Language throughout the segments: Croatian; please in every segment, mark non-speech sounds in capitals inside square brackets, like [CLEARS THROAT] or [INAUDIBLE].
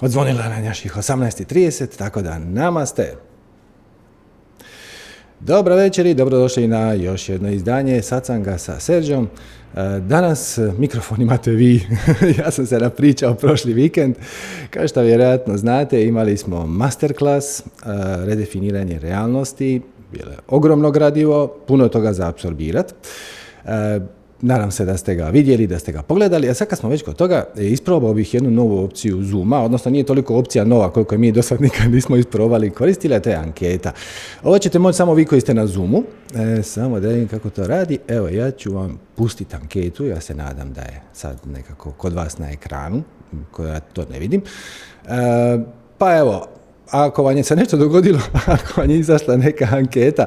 Odzvonila na naših 18.30, tako da namaste. Dobro večer i dobrodošli na još jedno izdanje Sacanga sa Serđom. E, danas mikrofon imate vi, [LAUGHS] ja sam se napričao prošli vikend. Kao što vjerojatno znate, imali smo masterclass, e, redefiniranje realnosti, bilo je ogromno gradivo, puno toga za apsorbirati. Nadam se da ste ga vidjeli, da ste ga pogledali, a sad kad smo već kod toga, e, isprobao bih jednu novu opciju Zooma, odnosno nije toliko opcija nova koliko mi do sad nikad nismo isprobali koristili, a to je anketa. Ovo ćete moći samo vi koji ste na Zoomu, e, samo da vidim kako to radi. Evo, ja ću vam pustiti anketu, ja se nadam da je sad nekako kod vas na ekranu, koja to ne vidim. E, pa evo, ako vam je se nešto dogodilo, [LAUGHS] ako vam je izašla neka anketa,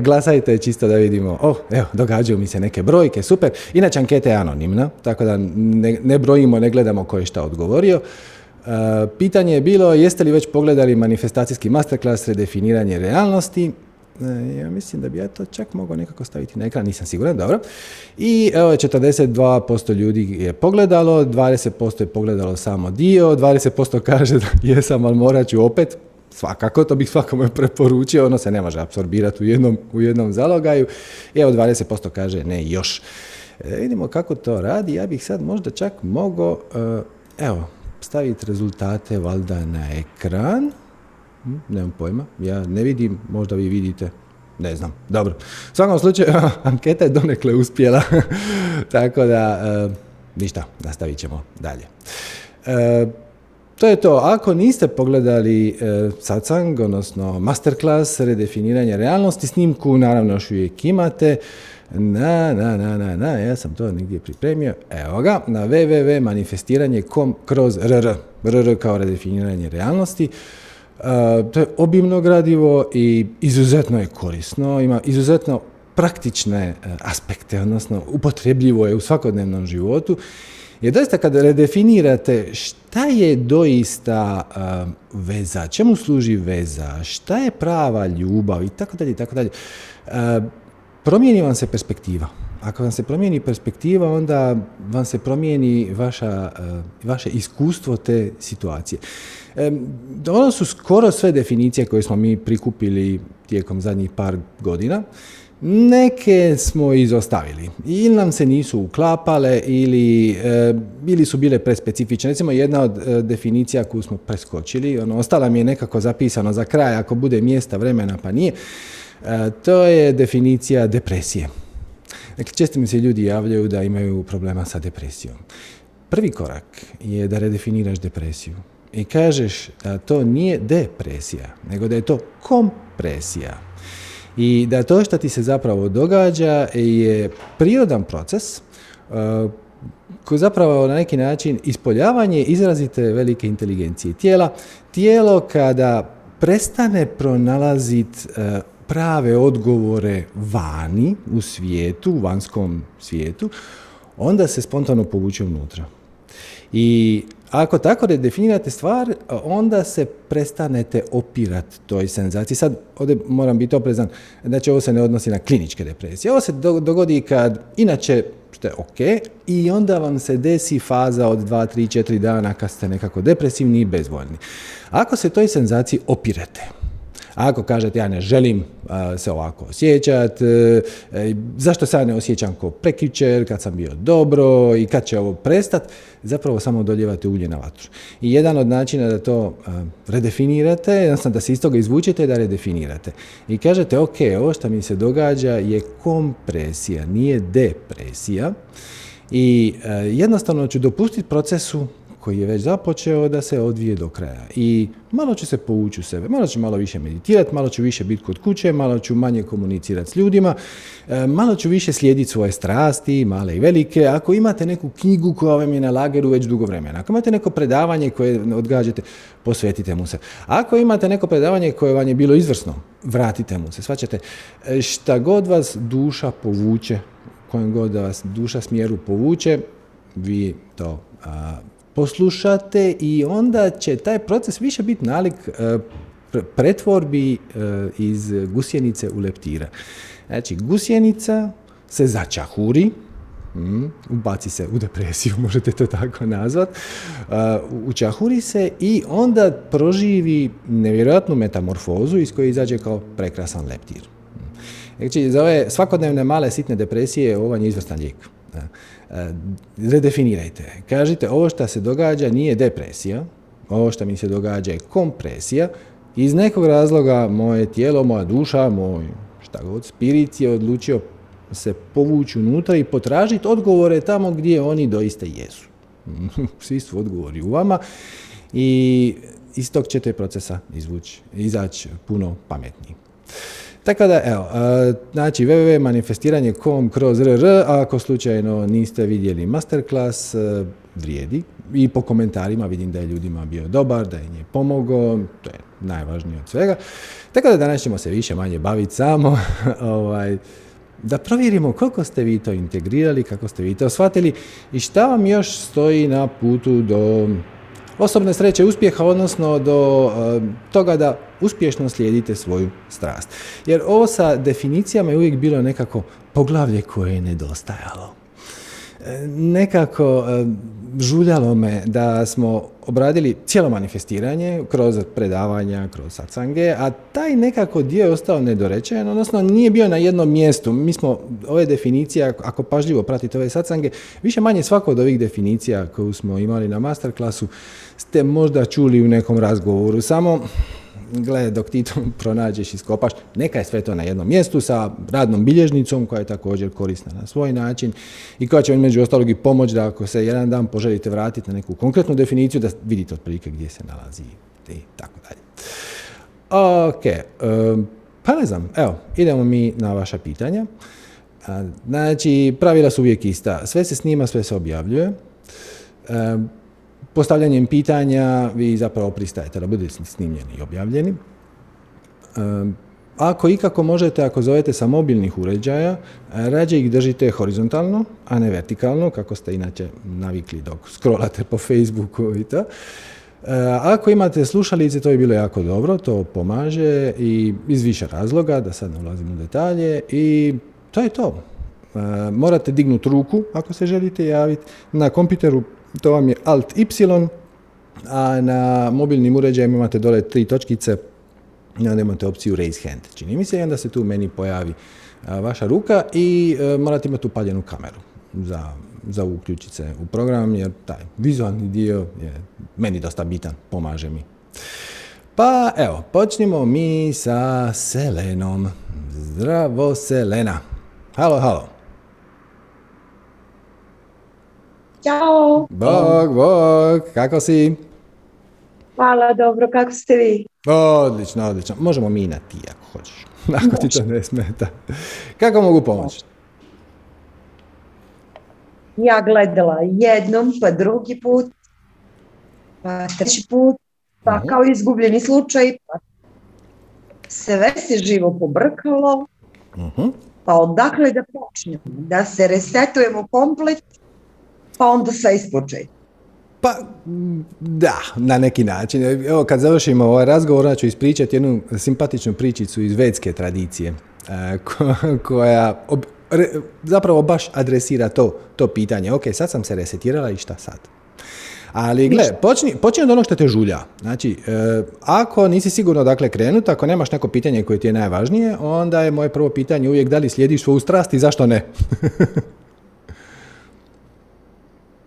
glasajte čisto da vidimo, oh, evo, događaju mi se neke brojke, super. Inače, anketa je anonimna, tako da ne, ne brojimo, ne gledamo ko je šta odgovorio. pitanje je bilo, jeste li već pogledali manifestacijski masterclass redefiniranje realnosti? E, ja mislim da bi ja to čak mogao nekako staviti na ekran, nisam siguran, dobro. I evo, 42% ljudi je pogledalo, 20% je pogledalo samo dio, 20% kaže da [LAUGHS] jesam, ali morat ću opet, svakako, to bih svakome preporučio, ono se ne može apsorbirati u jednom, u jednom zalogaju. I evo, 20% kaže ne još. E, vidimo kako to radi, ja bih sad možda čak mogao, e, evo, staviti rezultate valjda na ekran. Hm, nemam pojma, ja ne vidim, možda vi vidite, ne znam. Dobro, u svakom slučaju [LAUGHS] anketa je donekle uspjela, [LAUGHS] tako da e, ništa, nastavit ćemo dalje. E, to je to. Ako niste pogledali e, satsang, odnosno masterclass, redefiniranje realnosti, snimku naravno još uvijek imate. Na, na, na, na, na, ja sam to nigdje pripremio. Evo ga, na www.manifestiranje.com kroz rr, rr kao redefiniranje realnosti. To je obimno gradivo i izuzetno je korisno, ima izuzetno praktične e, aspekte, odnosno upotrebljivo je u svakodnevnom životu. Jer doista kada redefinirate šta je doista e, veza, čemu služi veza, šta je prava ljubav i tako dalje i tako dalje, promijeni vam se perspektiva. Ako vam se promijeni perspektiva, onda vam se promijeni vaša, vaše iskustvo te situacije. Ono su skoro sve definicije koje smo mi prikupili tijekom zadnjih par godina. Neke smo izostavili. Ili nam se nisu uklapale ili, ili su bile prespecifične. Recimo jedna od e, definicija koju smo preskočili, ono, ostala mi je nekako zapisano za kraj, ako bude mjesta, vremena, pa nije. E, to je definicija depresije. Dakle, često mi se ljudi javljaju da imaju problema sa depresijom. Prvi korak je da redefiniraš depresiju i kažeš da to nije depresija, nego da je to kompresija. I da to što ti se zapravo događa je prirodan proces uh, koji zapravo na neki način ispoljavanje izrazite velike inteligencije tijela. Tijelo kada prestane pronalaziti uh, prave odgovore vani u svijetu, u vanskom svijetu, onda se spontano povuče unutra. I ako tako redefinirate stvar, onda se prestanete opirati toj senzaciji. Sad, ovdje moram biti oprezan, znači ovo se ne odnosi na kliničke depresije. Ovo se dogodi kad, inače, što je ok, i onda vam se desi faza od 2, 3, 4 dana kad ste nekako depresivni i bezvoljni. Ako se toj senzaciji opirete, ako kažete ja ne želim se ovako osjećati, e, e, zašto se ja ne osjećam kao prekjučer, kad sam bio dobro i kad će ovo prestat, zapravo samo doljevate ulje na vatru. I jedan od načina da to redefinirate, jednostavno da se iz toga izvučete da redefinirate. I kažete, ok, ovo što mi se događa je kompresija, nije depresija. I e, jednostavno ću dopustiti procesu koji je već započeo da se odvije do kraja. I malo ću se povući u sebe, malo ću malo više meditirati, malo ću više biti kod kuće, malo ću manje komunicirati s ljudima, e, malo ću više slijediti svoje strasti, male i velike. Ako imate neku knjigu koja vam je na lageru već dugo vremena, ako imate neko predavanje koje odgađate, posvetite mu se. Ako imate neko predavanje koje vam je bilo izvrsno, vratite mu se. Svaćate, e, šta god vas duša povuče, kojem god vas duša smjeru povuče, vi to poslušate i onda će taj proces više biti nalik e, pretvorbi e, iz gusjenice u leptira. Znači, gusjenica se začahuri, mm, ubaci se u depresiju, [LAUGHS] možete to tako nazvat, uh, učahuri se i onda proživi nevjerojatnu metamorfozu iz koje izađe kao prekrasan leptir. Znači, za ove svakodnevne male sitne depresije ovo je izvrstan lijek. Redefinirajte. Kažite, ovo što se događa nije depresija, ovo što mi se događa je kompresija. Iz nekog razloga moje tijelo, moja duša, moj šta god, spirit je odlučio se povući unutra i potražiti odgovore tamo gdje oni doista jesu. [LAUGHS] Svi su odgovori u vama i iz tog ćete procesa izvući, izaći puno pametniji. Tako da, evo, znači www.manifestiranje.com kroz rr, ako slučajno niste vidjeli masterclass, vrijedi. I po komentarima vidim da je ljudima bio dobar, da je nje pomogao, to je najvažnije od svega. Tako da danas ćemo se više manje baviti samo [LAUGHS] ovaj, da provjerimo koliko ste vi to integrirali, kako ste vi to shvatili i šta vam još stoji na putu do osobne sreće, uspjeha, odnosno do eh, toga da uspješno slijedite svoju strast. Jer ovo sa definicijama je uvijek bilo nekako poglavlje koje je nedostajalo. Nekako e, žuljalo me da smo obradili cijelo manifestiranje kroz predavanja, kroz satsange, a taj nekako dio je ostao nedorečen, odnosno nije bio na jednom mjestu. Mi smo, ove definicije, ako pažljivo pratite ove satsange, više manje svako od ovih definicija koju smo imali na masterklasu ste možda čuli u nekom razgovoru, samo gle, dok ti to pronađeš i skopaš, neka je sve to na jednom mjestu sa radnom bilježnicom koja je također korisna na svoj način i koja će vam među ostalog i pomoć da ako se jedan dan poželite vratiti na neku konkretnu definiciju da vidite otprilike gdje se nalazi i tako dalje. Ok, pa ne znam, evo, idemo mi na vaša pitanja. Znači, pravila su uvijek ista. Sve se snima, sve se objavljuje postavljanjem pitanja vi zapravo pristajete da budete snimljeni i objavljeni. Ako ikako možete, ako zovete sa mobilnih uređaja, rađe ih držite horizontalno, a ne vertikalno, kako ste inače navikli dok scrollate po Facebooku i to. Ako imate slušalice, to je bilo jako dobro, to pomaže i iz više razloga, da sad ne ulazim u detalje i to je to. Morate dignuti ruku ako se želite javiti. Na kompjuteru to vam je Alt Y, a na mobilnim uređajima imate dole tri točkice i onda imate opciju Raise Hand. Čini mi se i onda se tu meni pojavi vaša ruka i e, morate imati upaljenu kameru za, za uključiti se u program jer taj vizualni dio je meni dosta bitan, pomaže mi. Pa evo, počnimo mi sa Selenom. Zdravo Selena. Halo, halo. Ćao. Bog, bog, kako si? Hvala, dobro, kako ste vi? Odlično, odlično. Možemo mi na ti ako hoćeš, [LAUGHS] ako ti to ne smeta. Kako mogu pomoći? Ja gledala jednom, pa drugi put, pa treći put, pa kao izgubljeni slučaj, pa sve se živo pobrkalo, uh pa odakle da počnemo, da se resetujemo komplet pa onda sve ispočetka. Pa, da, na neki način. Evo, kad završimo ovaj razgovor, ja ću ispričati jednu simpatičnu pričicu iz vedske tradicije, e, koja zapravo baš adresira to, to pitanje. Ok, sad sam se resetirala i šta sad? Ali gle, počni, počni od onog što te žulja. Znači, e, ako nisi sigurno dakle krenut, ako nemaš neko pitanje koje ti je najvažnije, onda je moje prvo pitanje uvijek da li slijediš svoju strast i zašto ne? [LAUGHS]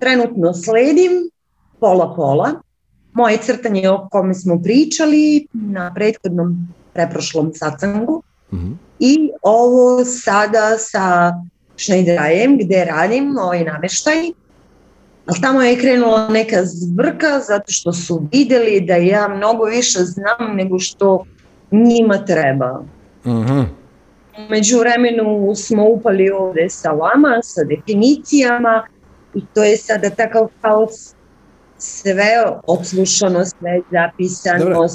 trenutno sledim pola-pola. Moje crtanje o kome smo pričali na prethodnom preprošlom sacangu mhm. i ovo sada sa Šnejderajem gdje radim ovaj namještaj. Ali tamo je krenula neka zbrka zato što su vidjeli da ja mnogo više znam nego što njima treba. uh Među vremenu smo upali ovdje sa vama, sa definicijama, i to je sada takav kaos sve odslušano, sve zapisano,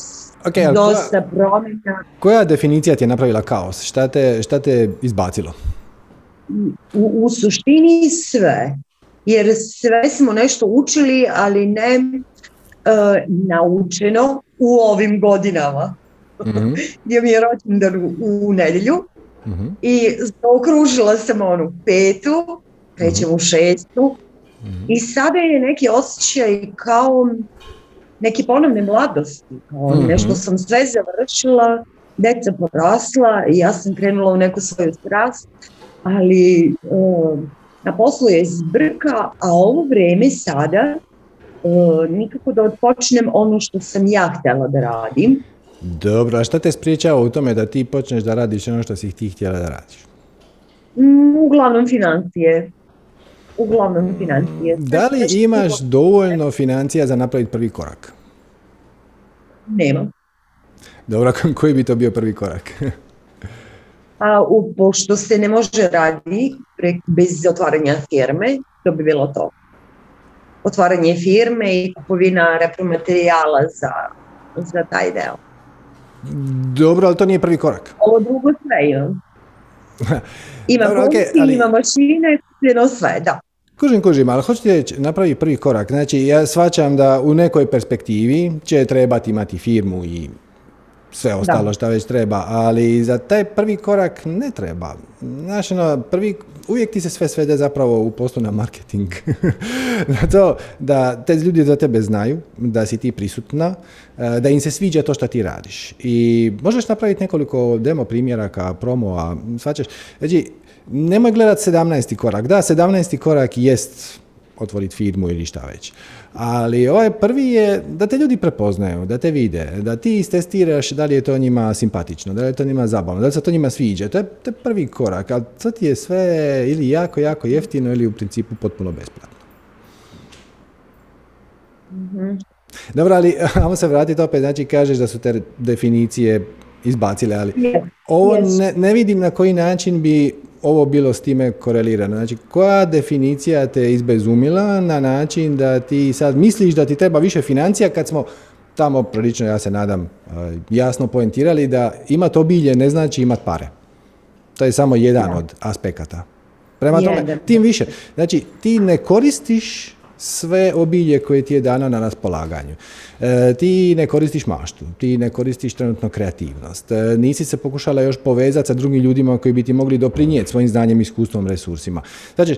okay, dosta promjena. Koja definicija ti je napravila kaos? Šta te, šta te izbacilo? U, u suštini sve. Jer sve smo nešto učili, ali ne uh, naučeno u ovim godinama. Mm-hmm. [LAUGHS] Gdje mi je rođendan u, u nedjelju mm-hmm. i okružila sam onu petu krećem u šestu i sada je neki osjećaj kao neki ponovne mladosti, kao mm nešto sam sve završila, deca porasla i ja sam krenula u neku svoju strast, ali uh, na poslu je zbrka, a ovo vrijeme sada uh, nikako da odpočnem ono što sam ja htjela da radim. Dobro, a šta te spriječava u tome da ti počneš da radiš ono što si ti htjela da radiš? Mm, uglavnom financije. Uglavnom financije. Da li imaš dovoljno financija za napraviti prvi korak? Nemam. Dobro, koji bi to bio prvi korak? A, u, pošto se ne može raditi bez otvaranja firme, to bi bilo to. Otvaranje firme i kupovina repromaterijala za, za taj deo. Dobro, ali to nije prvi korak. [LAUGHS] Ovo drugo sve imam. [LAUGHS] Ima Dobro, ali... ima mašine, sve, da. Kužim, kužim, ali hoćete napraviti prvi korak. Znači, ja svačam da u nekoj perspektivi će trebati imati firmu i sve ostalo što već treba, ali za taj prvi korak ne treba. Znaš, ono, prvi, uvijek ti se sve svede zapravo u poslu na marketing. [LAUGHS] na to da te ljudi za tebe znaju, da si ti prisutna, e, da im se sviđa to što ti radiš. I možeš napraviti nekoliko demo primjeraka, promo, svačaš. Znači, nemoj gledat 17. korak. Da, 17. korak jest otvoriti firmu ili šta već. Ali ovaj prvi je da te ljudi prepoznaju, da te vide, da ti istestiraš da li je to njima simpatično, da li je to njima zabavno, da li se to njima sviđa. To je, to je prvi korak, ali to ti je sve ili jako, jako jeftino ili u principu potpuno besplatno. mm Dobro, ali [LAUGHS] ajmo se vratiti opet, znači kažeš da su te definicije izbacile, ali ovo ne, ne vidim na koji način bi ovo bilo s time korelirano? Znači, koja definicija te izbezumila na način da ti sad misliš da ti treba više financija kad smo tamo prilično, ja se nadam, jasno poentirali da imat obilje ne znači imat pare. To je samo jedan od aspekata. Prema tome, tim više. Znači, ti ne koristiš sve obilje koje ti je dano na raspolaganju. E, ti ne koristiš maštu, ti ne koristiš trenutno kreativnost, e, nisi se pokušala još povezati sa drugim ljudima koji bi ti mogli doprinijeti svojim znanjem, iskustvom, resursima. Znači,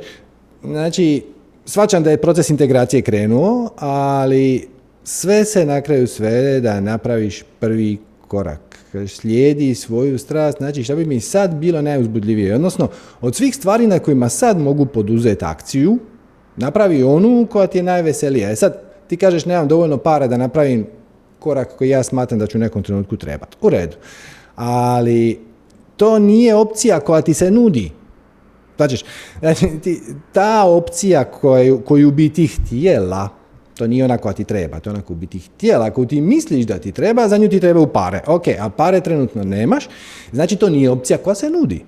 znači svačam da je proces integracije krenuo, ali sve se na kraju svede da napraviš prvi korak. Slijedi svoju strast, znači šta bi mi sad bilo najuzbudljivije? Odnosno, od svih stvari na kojima sad mogu poduzeti akciju, Napravi onu koja ti je najveselija. E sad, ti kažeš nemam dovoljno para da napravim korak koji ja smatram da ću u nekom trenutku trebati. U redu. Ali to nije opcija koja ti se nudi. Znači, ti, ta opcija koju, koju bi ti htjela, to nije ona koja ti treba, to je ona koju bi ti htjela, ako ti misliš da ti treba, za nju ti treba u pare. Ok, a pare trenutno nemaš, znači to nije opcija koja se nudi.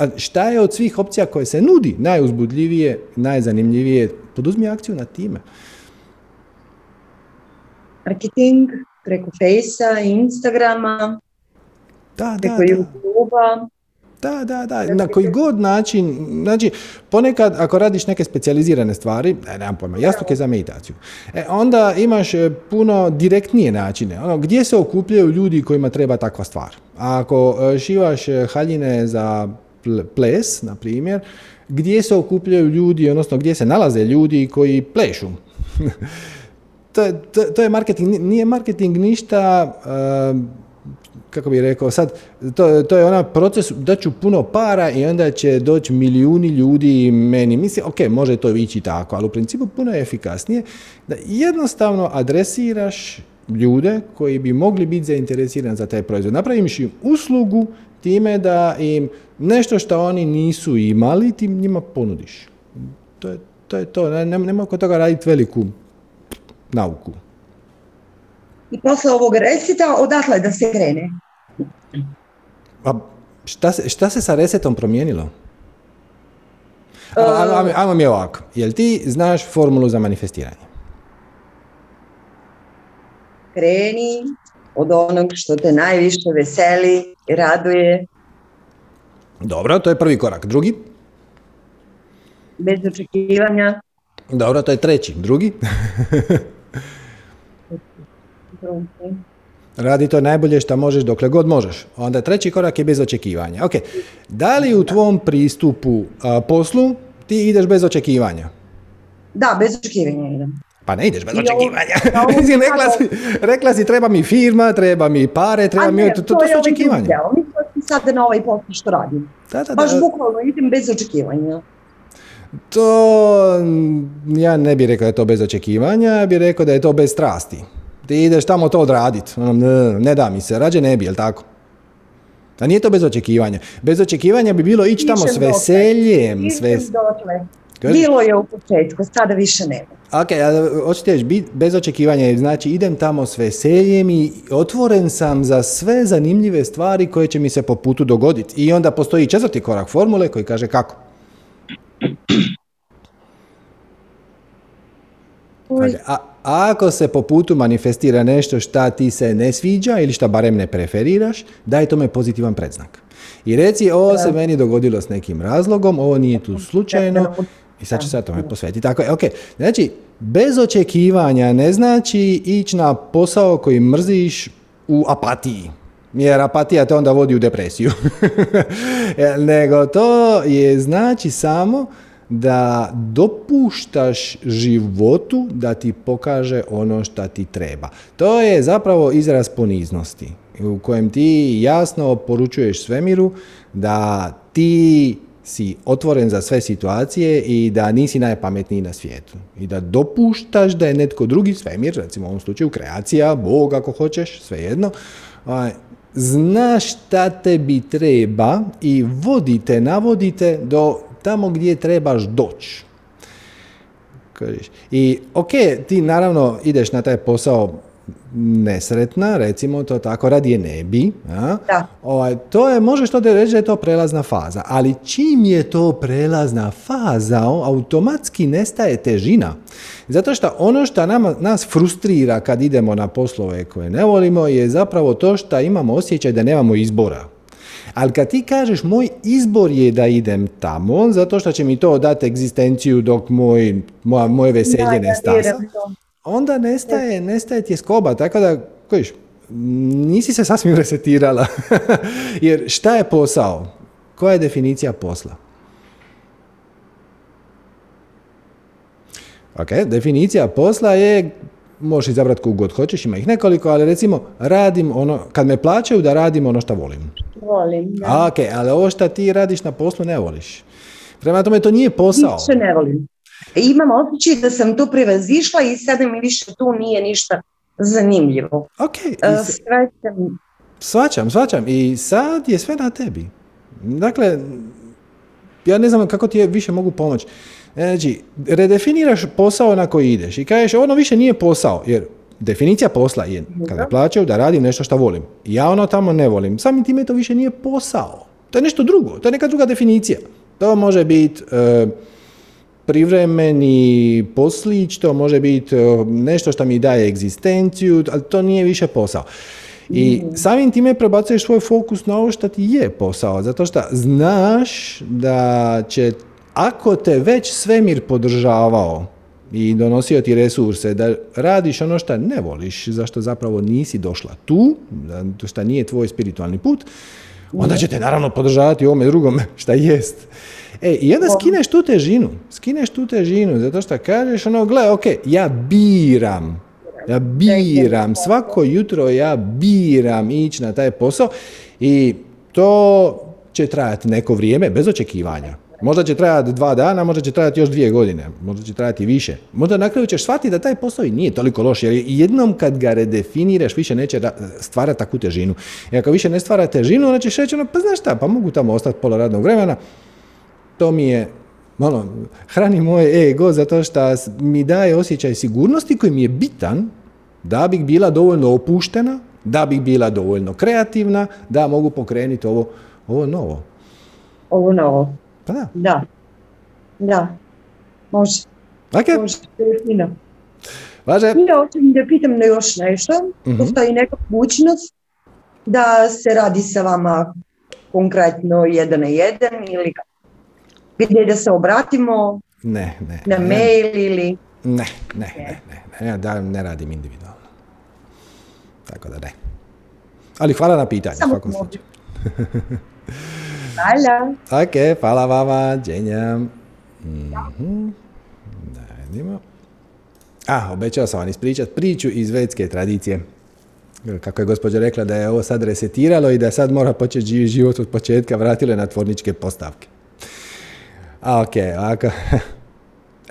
A šta je od svih opcija koje se nudi? Najuzbudljivije, najzanimljivije? Poduzmi akciju na time. Marketing preko Fejsa, Instagrama, da, preko da, youtube Da, da, da, na koji god način, znači ponekad ako radiš neke specijalizirane stvari, ne, nemam pojma, jastuke za meditaciju, e, onda imaš e, puno direktnije načine, ono, gdje se okupljaju ljudi kojima treba takva stvar. A ako e, šivaš e, haljine za ples, na primjer, gdje se okupljaju ljudi, odnosno gdje se nalaze ljudi koji plešu. [LAUGHS] to, to, to, je marketing, nije marketing ništa, uh, kako bih rekao, sad, to, to je onaj proces da ću puno para i onda će doći milijuni ljudi meni. Mislim, ok, može to ići tako, ali u principu puno je efikasnije da jednostavno adresiraš ljude koji bi mogli biti zainteresirani za taj proizvod. Napraviš im uslugu time da im nešto što oni nisu imali, ti njima ponudiš. To je to. Je to. Ne, nema oko toga raditi veliku nauku. I posle ovog reseta, odatle da se krene? A šta se, šta se sa resetom promijenilo? Ajmo, ajmo mi ovako. Jel ti znaš formulu za manifestiranje? Kreni od onog što te najviše veseli, raduje. Dobro, to je prvi korak. Drugi? Bez očekivanja. Dobro, to je treći. Drugi? [LAUGHS] Radi to najbolje što možeš dokle god možeš. Onda treći korak je bez očekivanja. Ok, da li u tvom pristupu a, poslu ti ideš bez očekivanja. Da, bez očekivanja idem. Pa ne ideš bez očekivanja. [LAUGHS] Mislim, rekla, si, rekla si treba mi firma, treba mi pare, treba mi... To, to, to su očekivanja. Mi sad na ovaj posao što radim. Da, da, Baš bukvalno idem bez očekivanja. To, ja ne bih rekao da je to bez očekivanja, ja bih rekao da je to bez strasti. Ti ideš tamo to odraditi, ono, ne, ne da mi se, rađe ne bi, jel tako? A nije to bez očekivanja. Bez očekivanja bi bilo ići tamo s veseljem. Sve... Bilo je u početku, sada više nema. Ok, hoćete reći, bez očekivanja, znači idem tamo s veseljem i otvoren sam za sve zanimljive stvari koje će mi se po putu dogoditi. I onda postoji četvrti korak formule koji kaže kako. a, ako se po putu manifestira nešto šta ti se ne sviđa ili šta barem ne preferiraš, daj tome pozitivan predznak. I reci, ovo se meni dogodilo s nekim razlogom, ovo nije tu slučajno i sad ću se tome posvetiti. Tako je, ok. Znači, bez očekivanja ne znači ići na posao koji mrziš u apatiji. Jer apatija te onda vodi u depresiju. [LAUGHS] Nego to je znači samo da dopuštaš životu da ti pokaže ono što ti treba. To je zapravo izraz poniznosti u kojem ti jasno poručuješ svemiru da ti si otvoren za sve situacije i da nisi najpametniji na svijetu. I da dopuštaš da je netko drugi svemir, recimo u ovom slučaju kreacija, Bog ako hoćeš, svejedno, znaš šta tebi treba i vodite, navodite do tamo gdje trebaš doći. I ok, ti naravno ideš na taj posao nesretna, recimo to tako, radije ne bi. A? Da. Ovaj, to je, možeš to da reći da je to prelazna faza, ali čim je to prelazna faza, automatski nestaje težina. Zato što ono što nama, nas frustrira kad idemo na poslove koje ne volimo je zapravo to što imamo osjećaj da nemamo izbora. Ali kad ti kažeš moj izbor je da idem tamo, zato što će mi to dati egzistenciju dok moj, moja, moje veselje ne stasa, onda nestaje, nestaje tjeskoba, tako da, kojiš, nisi se sasvim [LAUGHS] resetirala. Jer šta je posao? Koja je definicija posla? Ok, definicija posla je možeš izabrati kogu god hoćeš, ima ih nekoliko, ali recimo radim ono, kad me plaćaju da radim ono što volim. Volim, da. ok, ali ovo što ti radiš na poslu ne voliš. Prema tome to nije posao. Više ne volim. Imam osjećaj da sam tu prevazišla i sada mi više tu nije ništa zanimljivo. Ok. Uh, svačam, svačam. I sad je sve na tebi. Dakle, ja ne znam kako ti je više mogu pomoći. Znači, redefiniraš posao na koji ideš i kažeš ono više nije posao, jer definicija posla je kada plaćaju da radim nešto što volim. Ja ono tamo ne volim. Samim time to više nije posao. To je nešto drugo, to je neka druga definicija. To može biti e, privremeni poslić, to može biti e, nešto što mi daje egzistenciju, ali to nije više posao. I mm. samim time prebacuješ svoj fokus na ovo što ti je posao, zato što znaš da će ako te već svemir podržavao i donosio ti resurse da radiš ono što ne voliš, zašto zapravo nisi došla tu, što nije tvoj spiritualni put, onda će te naravno podržavati u ovome drugome [LAUGHS] šta jest. E, i onda skineš tu težinu, skineš tu težinu, zato što kažeš ono, gle, ok, ja biram, ja biram, svako jutro ja biram ići na taj posao i to će trajati neko vrijeme bez očekivanja. Možda će trajati dva dana, možda će trajati još dvije godine, možda će trajati više. Možda na kraju ćeš shvatiti da taj posao i nije toliko loš, jer jednom kad ga redefiniraš, više neće stvarati takvu težinu. I ako više ne stvara težinu, onda ćeš reći, ono, pa znaš šta, pa mogu tamo ostati pola radnog vremena, to mi je malo, hrani moj ego zato što mi daje osjećaj sigurnosti koji mi je bitan da bih bila dovoljno opuštena, da bih bila dovoljno kreativna, da mogu pokrenuti ovo, ovo novo. Ovo novo. Pa da. Da. Da. Može. Ok. Može. Važe. Ja hoćem da pitam na još nešto. Uh-huh. Postoji neka mogućnost da se radi sa vama konkretno jedan na jedan ili gdje da se obratimo ne, ne, na ne, mail ili... Ne, ne, ne, ne, ne, ja da, ne radim individualno. Tako da ne. Ali hvala na pitanju. Samo [LAUGHS] [LAUGHS] Hvala. Ok, hvala vama, dženja. Mm-hmm. A, obećao sam vam ispričati priču iz vedske tradicije. Kako je gospođa rekla da je ovo sad resetiralo i da sad mora početi živi život od početka, vratilo je na tvorničke postavke. A, ok, ako... [LAUGHS]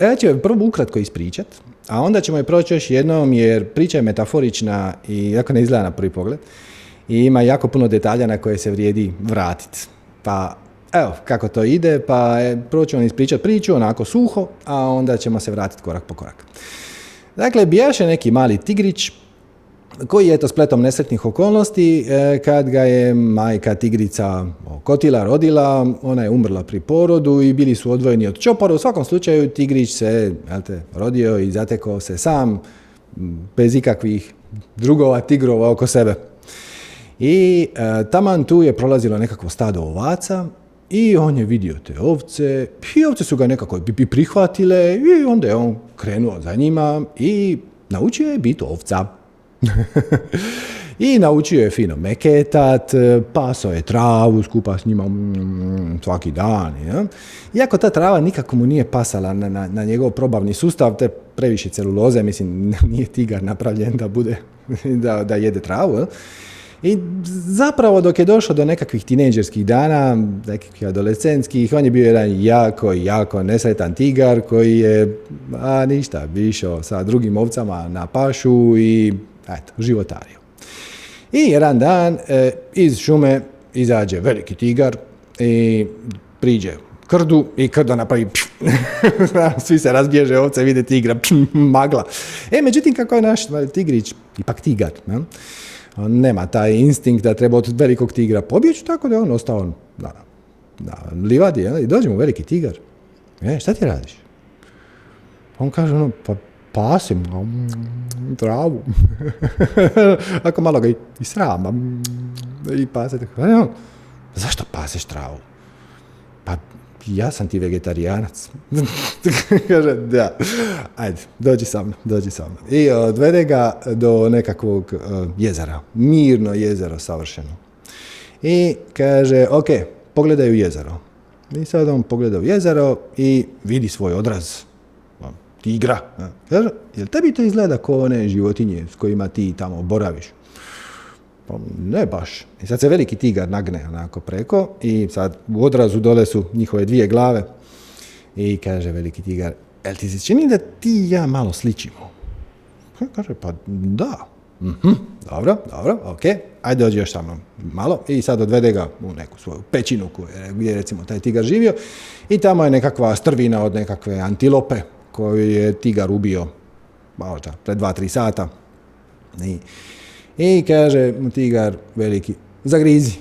Ja ću prvo ukratko ispričat, a onda ćemo je proći još jednom jer priča je metaforična i jako ne izgleda na prvi pogled i ima jako puno detalja na koje se vrijedi vratiti. Pa evo kako to ide, pa prvo ćemo ispričati priču onako suho, a onda ćemo se vratiti korak po korak. Dakle, bijaše neki mali tigrić koji je to spletom nesretnih okolnosti, e, kad ga je majka tigrica kotila, rodila, ona je umrla pri porodu i bili su odvojeni od čopora. U svakom slučaju tigrić se te, rodio i zatekao se sam, bez ikakvih drugova tigrova oko sebe. I e, taman tu je prolazilo nekakvo stado ovaca i on je vidio te ovce i ovce su ga nekako bi prihvatile i onda je on krenuo za njima i naučio je biti ovca. [LAUGHS] I naučio je fino meketat, pasao je travu skupa s njima mm, svaki dan. Ja? Iako ta trava nikako mu nije pasala na, na, njegov probavni sustav, te previše celuloze, mislim, [LAUGHS] nije tigar napravljen da bude, [LAUGHS] da, da jede travu. I zapravo dok je došao do nekakvih tineđerskih dana, nekakvih adolescentskih, on je bio jedan jako, jako nesretan tigar koji je, a ništa, išao sa drugim ovcama na pašu i eto, životario. I jedan dan e, iz šume izađe veliki tigar i priđe krdu i krda napravi [LAUGHS] svi se razbježe ovce, vide tigra, magla. E, međutim, kako je naš tigrić, ipak tigar, ne? nema taj instinkt da treba od velikog tigra pobjeći, tako da je on ostao na, na livadi i dođe mu veliki tigar. E, šta ti radiš? On kaže, ono, pa pasim travu. [LAUGHS] Ako malo ga i, i srama i pasete. Zašto pasiš travu? Pa ja sam ti vegetarijanac. [LAUGHS] Kaže, da, ajde, dođi sa mnom, dođi sa mnom. I odvede ga do nekakvog uh, jezera, mirno jezero, savršeno. I kaže, ok, pogledaj u jezero. I sad on pogleda u jezero i vidi svoj odraz tigra. Kaže, jel tebi to izgleda kao one životinje s kojima ti tamo boraviš? Pa ne baš. I sad se veliki tigar nagne onako preko i sad u odrazu dole su njihove dvije glave i kaže veliki tigar, jel ti se čini da ti ja malo sličimo? Kaže, pa da. Mhm, dobro, dobro, ok, ajde dođi još sa mnom malo i sad odvede ga u neku svoju pećinu gdje je recimo taj tigar živio i tamo je nekakva strvina od nekakve antilope koju je tigar ubio možda pred dva, tri sata. I, i kaže mu tigar veliki, zagrizi.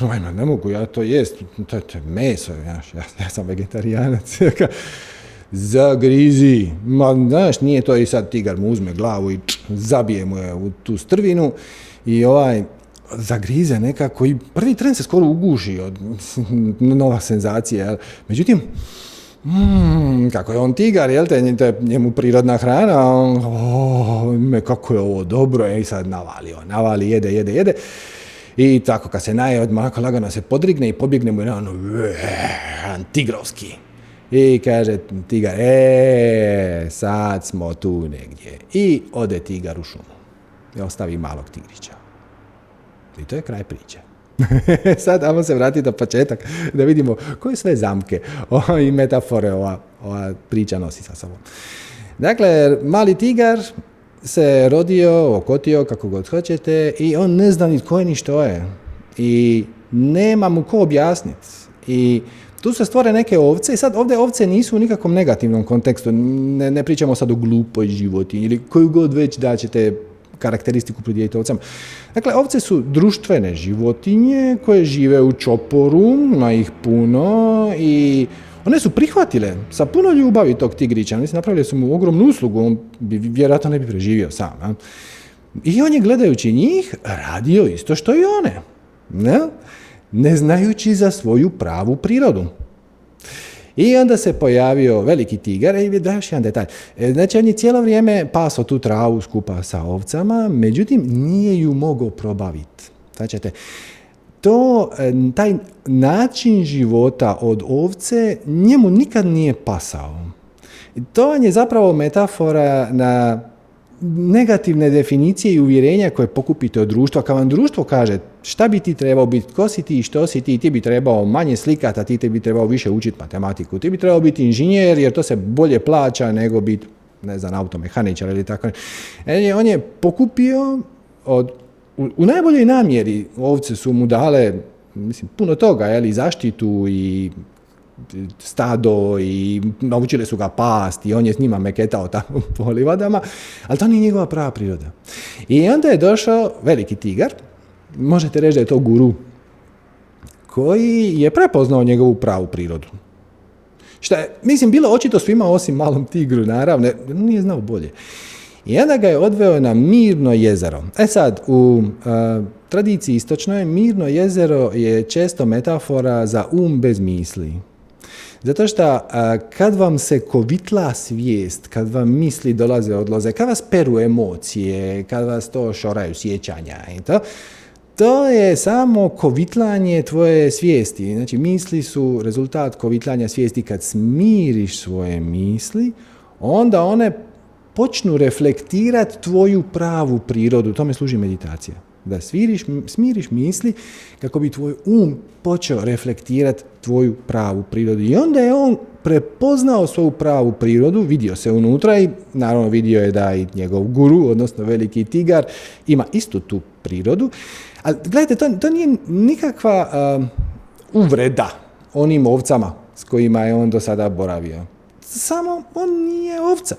[LAUGHS] Ajme, ne mogu ja to jest, to je meso, ja, ja, sam vegetarijanac. [LAUGHS] zagrizi. Ma, znaš, nije to i sad tigar mu uzme glavu i zabije mu je u tu strvinu i ovaj zagrize nekako i prvi tren se skoro uguši od [LAUGHS] nova senzacija. Međutim, mm, kako je on tigar, jel te, to je njemu prirodna hrana, on, oh, kako je ovo dobro, i sad navali, on navali, jede, jede, jede. I tako kad se naje, odmah lagano se podrigne i pobjegne mu jedan tigrovski. I kaže tigar, e, sad smo tu negdje. I ode tigar u šumu. I ostavi malog tigrića. I to je kraj priče. [LAUGHS] Sad ajmo se vratiti do početak da vidimo koje sve zamke i metafore ova, ova priča nosi sa sobom. Dakle, mali tigar se rodio, okotio, kako god hoćete, i on ne zna ni tko je ni što je. I nema mu ko objasniti. I tu se stvore neke ovce i sad ovdje ovce nisu u nikakvom negativnom kontekstu. Ne, ne pričamo sad o glupoj životinji ili koju god već da ćete karakteristiku pridjeti ovcama. Dakle, ovce su društvene životinje koje žive u čoporu, ima ih puno i one su prihvatile sa puno ljubavi tog tigrića. Mislim, napravili su mu ogromnu uslugu, on bi vjerojatno ne bi preživio sam. I on je gledajući njih radio isto što i one. Ne? ne znajući za svoju pravu prirodu. I onda se pojavio veliki tigar i da još jedan detalj. E, znači on je cijelo vrijeme pasao tu travu skupa sa ovcama, međutim nije ju mogao probaviti. Znači, to, e, taj način života od ovce njemu nikad nije pasao. To je zapravo metafora na negativne definicije i uvjerenja koje pokupite od društva. Kad vam društvo kaže šta bi ti trebao biti, ko si ti i što si ti, ti bi trebao manje slikati, a ti bi trebao više učiti matematiku. Ti bi trebao biti inženjer jer to se bolje plaća nego biti, ne znam, automehaničar ili tako. E, on je pokupio od, u, u najboljoj namjeri ovce su mu dale mislim, puno toga, jeli, zaštitu i stado i naučili su ga past i on je s njima meketao tamo po livadama, ali to nije njegova prava priroda. I onda je došao veliki tigar, možete reći da je to guru, koji je prepoznao njegovu pravu prirodu. Šta je, mislim, bilo očito svima osim malom tigru, naravno, nije znao bolje. I onda ga je odveo na Mirno jezero. E sad, u tradiciji istočnoj, Mirno jezero je često metafora za um bez misli. Zato što kad vam se kovitla svijest, kad vam misli dolaze, odlaze, kad vas peru emocije, kad vas to šoraju sjećanja i to, to je samo kovitlanje tvoje svijesti. Znači, misli su rezultat kovitlanja svijesti. Kad smiriš svoje misli, onda one počnu reflektirati tvoju pravu prirodu. Tome služi meditacija da sviriš, smiriš misli kako bi tvoj um počeo reflektirati tvoju pravu prirodu. I onda je on prepoznao svoju pravu prirodu, vidio se unutra i naravno vidio je da i njegov guru, odnosno veliki tigar, ima istu tu prirodu. Ali gledajte, to, to nije nikakva uvreda onim ovcama s kojima je on do sada boravio. Samo on nije ovca.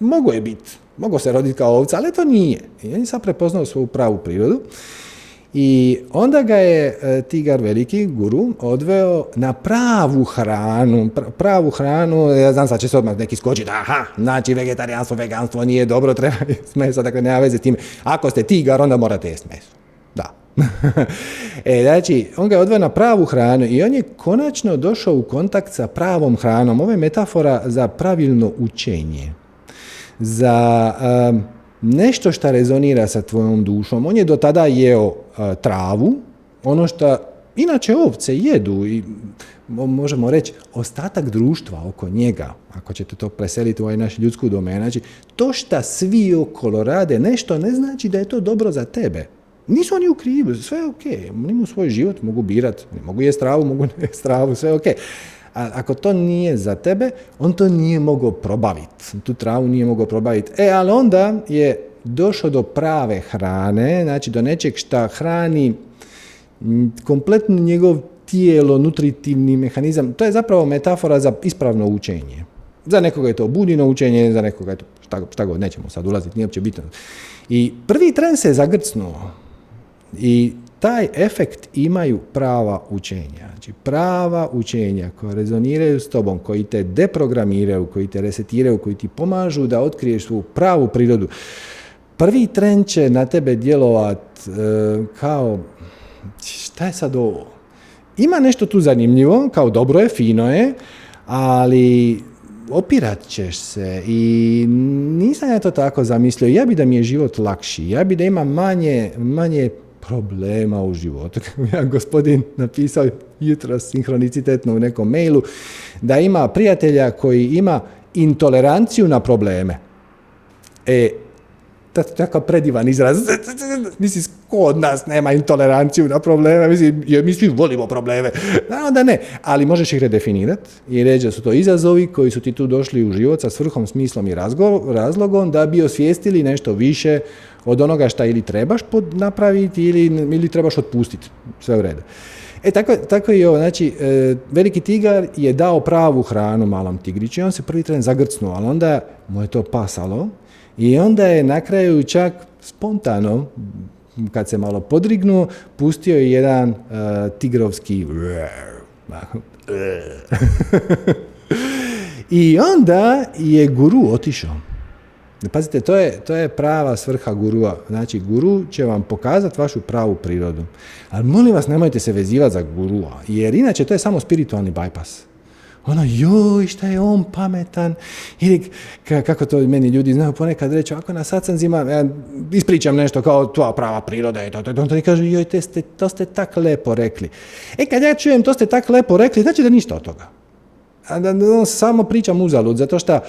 Mogu je biti Mogao se roditi kao ovca, ali to nije. I on je sad prepoznao svoju pravu prirodu. I onda ga je e, tigar veliki, guru, odveo na pravu hranu. Pravu hranu, ja znam sad će se odmah neki skočiti, aha, znači vegetarijanstvo, veganstvo nije dobro, [LAUGHS] treba meso, dakle nema veze s time. Ako ste tigar, onda morate jesti meso. Da. [LAUGHS] e, znači, on ga je odveo na pravu hranu i on je konačno došao u kontakt sa pravom hranom. Ovo je metafora za pravilno učenje za nešto što rezonira sa tvojom dušom. On je do tada jeo travu, ono što inače ovce jedu i možemo reći ostatak društva oko njega, ako ćete to preseliti u ovaj naš ljudsku domenu, znači to što svi okolo rade nešto ne znači da je to dobro za tebe. Nisu oni u krivu, sve je ok, oni imaju svoj život, mogu birat, mogu jesti travu, mogu ne jesti travu, sve je ok. A ako to nije za tebe, on to nije mogao probaviti. Tu travu nije mogao probaviti. E, ali onda je došao do prave hrane, znači do nečeg šta hrani kompletno njegov tijelo, nutritivni mehanizam. To je zapravo metafora za ispravno učenje. Za nekoga je to budino učenje, za nekoga je to šta, šta god, nećemo sad ulaziti, nije uopće bitno. I prvi tren se zagrcnuo. I taj efekt imaju prava učenja. Znači prava učenja koja rezoniraju s tobom, koji te deprogramiraju, koji te resetiraju, koji ti pomažu da otkriješ svoju pravu prirodu. Prvi tren će na tebe djelovat e, kao šta je sad ovo? Ima nešto tu zanimljivo, kao dobro je, fino je, ali opirat ćeš se i nisam ja to tako zamislio. Ja bi da mi je život lakši, ja bi da imam manje, manje problema u životu. [LAUGHS] Ja gospodin napisao jutro sinhronicitetno u nekom mailu da ima prijatelja koji ima intoleranciju na probleme. E, takav predivan izraz. Mislim, ko od nas nema intoleranciju na probleme? Mislim, mi svi volimo probleme. Naravno da ne, ali možeš ih redefinirati i reći da su to izazovi koji su ti tu došli u život sa svrhom, smislom i razlogom da bi osvijestili nešto više od onoga šta ili trebaš napraviti ili, ili trebaš otpustiti. Sve u redu. E, tako, tako i ovo, znači, e, veliki tigar je dao pravu hranu malom tigriću i on se prvi tren zagrcnuo, ali onda mu je to pasalo i onda je na kraju čak spontano, kad se malo podrignuo, pustio je jedan uh, tigrovski [LAUGHS] I onda je guru otišao. Pazite, to je, to je prava svrha gurua. Znači, guru će vam pokazati vašu pravu prirodu. Ali molim vas, nemojte se vezivati za gurua, jer inače to je samo spiritualni bypass. Ono, joj, šta je on pametan, ili kako to meni ljudi znaju ponekad reći, ako na sacanzima, ja ispričam nešto kao tvoja prava priroda i to, to, to, to, kažu, joj, te ste, to ste tak lepo rekli. E, kad ja čujem, to ste tak lepo rekli, znači da ništa od toga. A da, da samo pričam uzalud, zato što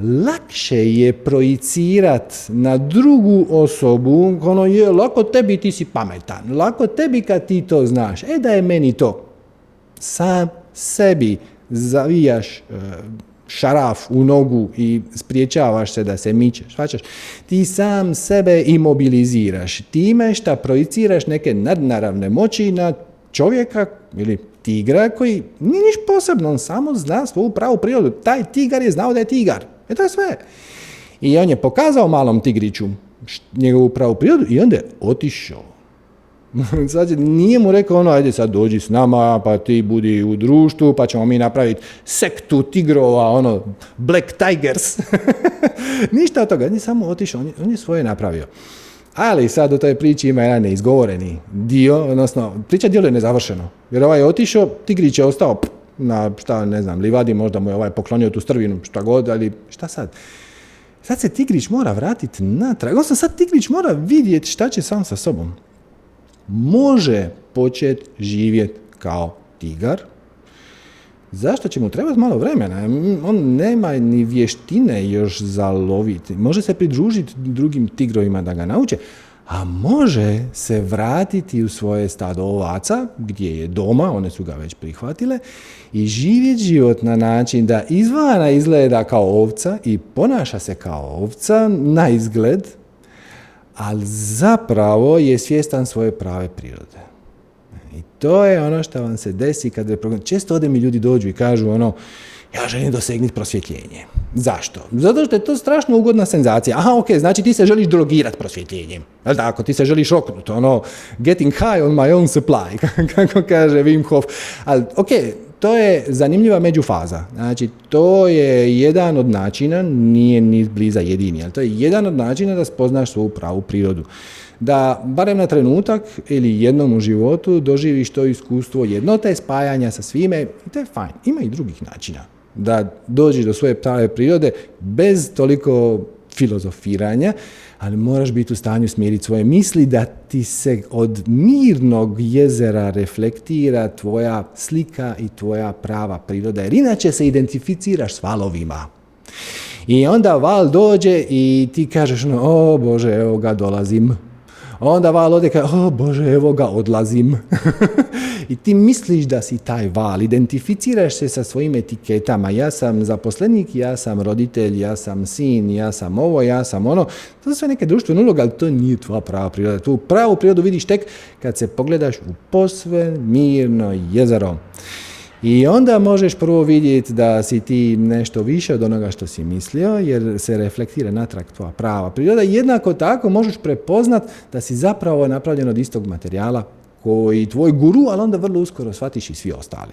lakše je projicirat na drugu osobu, ono je, lako tebi ti si pametan, lako tebi kad ti to znaš, e da je meni to. Sam sebi zavijaš e, šaraf u nogu i spriječavaš se da se mičeš, shvaćaš? Ti sam sebe imobiliziraš time što projiciraš neke nadnaravne moći na čovjeka ili tigra koji nije niš posebno, on samo zna svoju pravu prirodu. Taj tigar je znao da je tigar. E to je sve. I on je pokazao malom tigriću njegovu pravu prirodu i onda je otišao. [LAUGHS] sad nije mu rekao ono, ajde sad dođi s nama, pa ti budi u društvu, pa ćemo mi napraviti sektu tigrova, ono, Black Tigers. [LAUGHS] Ništa od toga, on samo otišao, on je, on je svoje napravio. Ali sad u toj priči ima jedan neizgovoreni dio, odnosno priča djeluje nezavršeno. Jer ovaj je otišao, tigrić je ostao na šta ne znam, livadi možda mu je ovaj poklonio tu strvinu, šta god, ali šta sad? Sad se tigrić mora vratiti natrag, odnosno sad tigrić mora vidjeti šta će sam sa sobom. Može početi živjeti kao tigar, Zašto će mu trebati malo vremena? On nema ni vještine još za loviti. Može se pridružiti drugim tigrovima da ga nauče, a može se vratiti u svoje stado ovaca, gdje je doma, one su ga već prihvatile, i živjeti život na način da izvana izgleda kao ovca i ponaša se kao ovca na izgled, ali zapravo je svjestan svoje prave prirode. I to je ono što vam se desi kad je program. Često ode mi ljudi dođu i kažu ono, ja želim dosegnuti prosvjetljenje. Zašto? Zato što je to strašno ugodna senzacija. Aha, ok, znači ti se želiš drogirati prosvjetljenjem. Jel tako? Ti se želiš oknuti, ono, getting high on my own supply, [LAUGHS] kako kaže Wim Hof. Ali, ok, to je zanimljiva međufaza. Znači, to je jedan od načina, nije ni bliza jedini, ali to je jedan od načina da spoznaš svoju pravu prirodu da barem na trenutak ili jednom u životu doživiš to iskustvo jednote, spajanja sa svime i to je fajn. Ima i drugih načina da dođeš do svoje prave prirode bez toliko filozofiranja, ali moraš biti u stanju smiriti svoje misli da ti se od mirnog jezera reflektira tvoja slika i tvoja prava priroda, jer inače se identificiraš s valovima. I onda val dođe i ti kažeš ono, o Bože, evo ga dolazim. Onda val ode kaže, o Bože, evo ga, odlazim. [LAUGHS] I ti misliš da si taj val, identificiraš se sa svojim etiketama. Ja sam zaposlenik, ja sam roditelj, ja sam sin, ja sam ovo, ja sam ono. To su sve neke društvene uloge, ali to nije tvoja prava priroda. Tu pravu prirodu vidiš tek kad se pogledaš u posve mirno jezero. I onda možeš prvo vidjeti da si ti nešto više od onoga što si mislio, jer se reflektira natrag tvoja prava priroda. Jednako tako možeš prepoznat da si zapravo napravljen od istog materijala koji tvoj guru, ali onda vrlo uskoro shvatiš i svi ostali.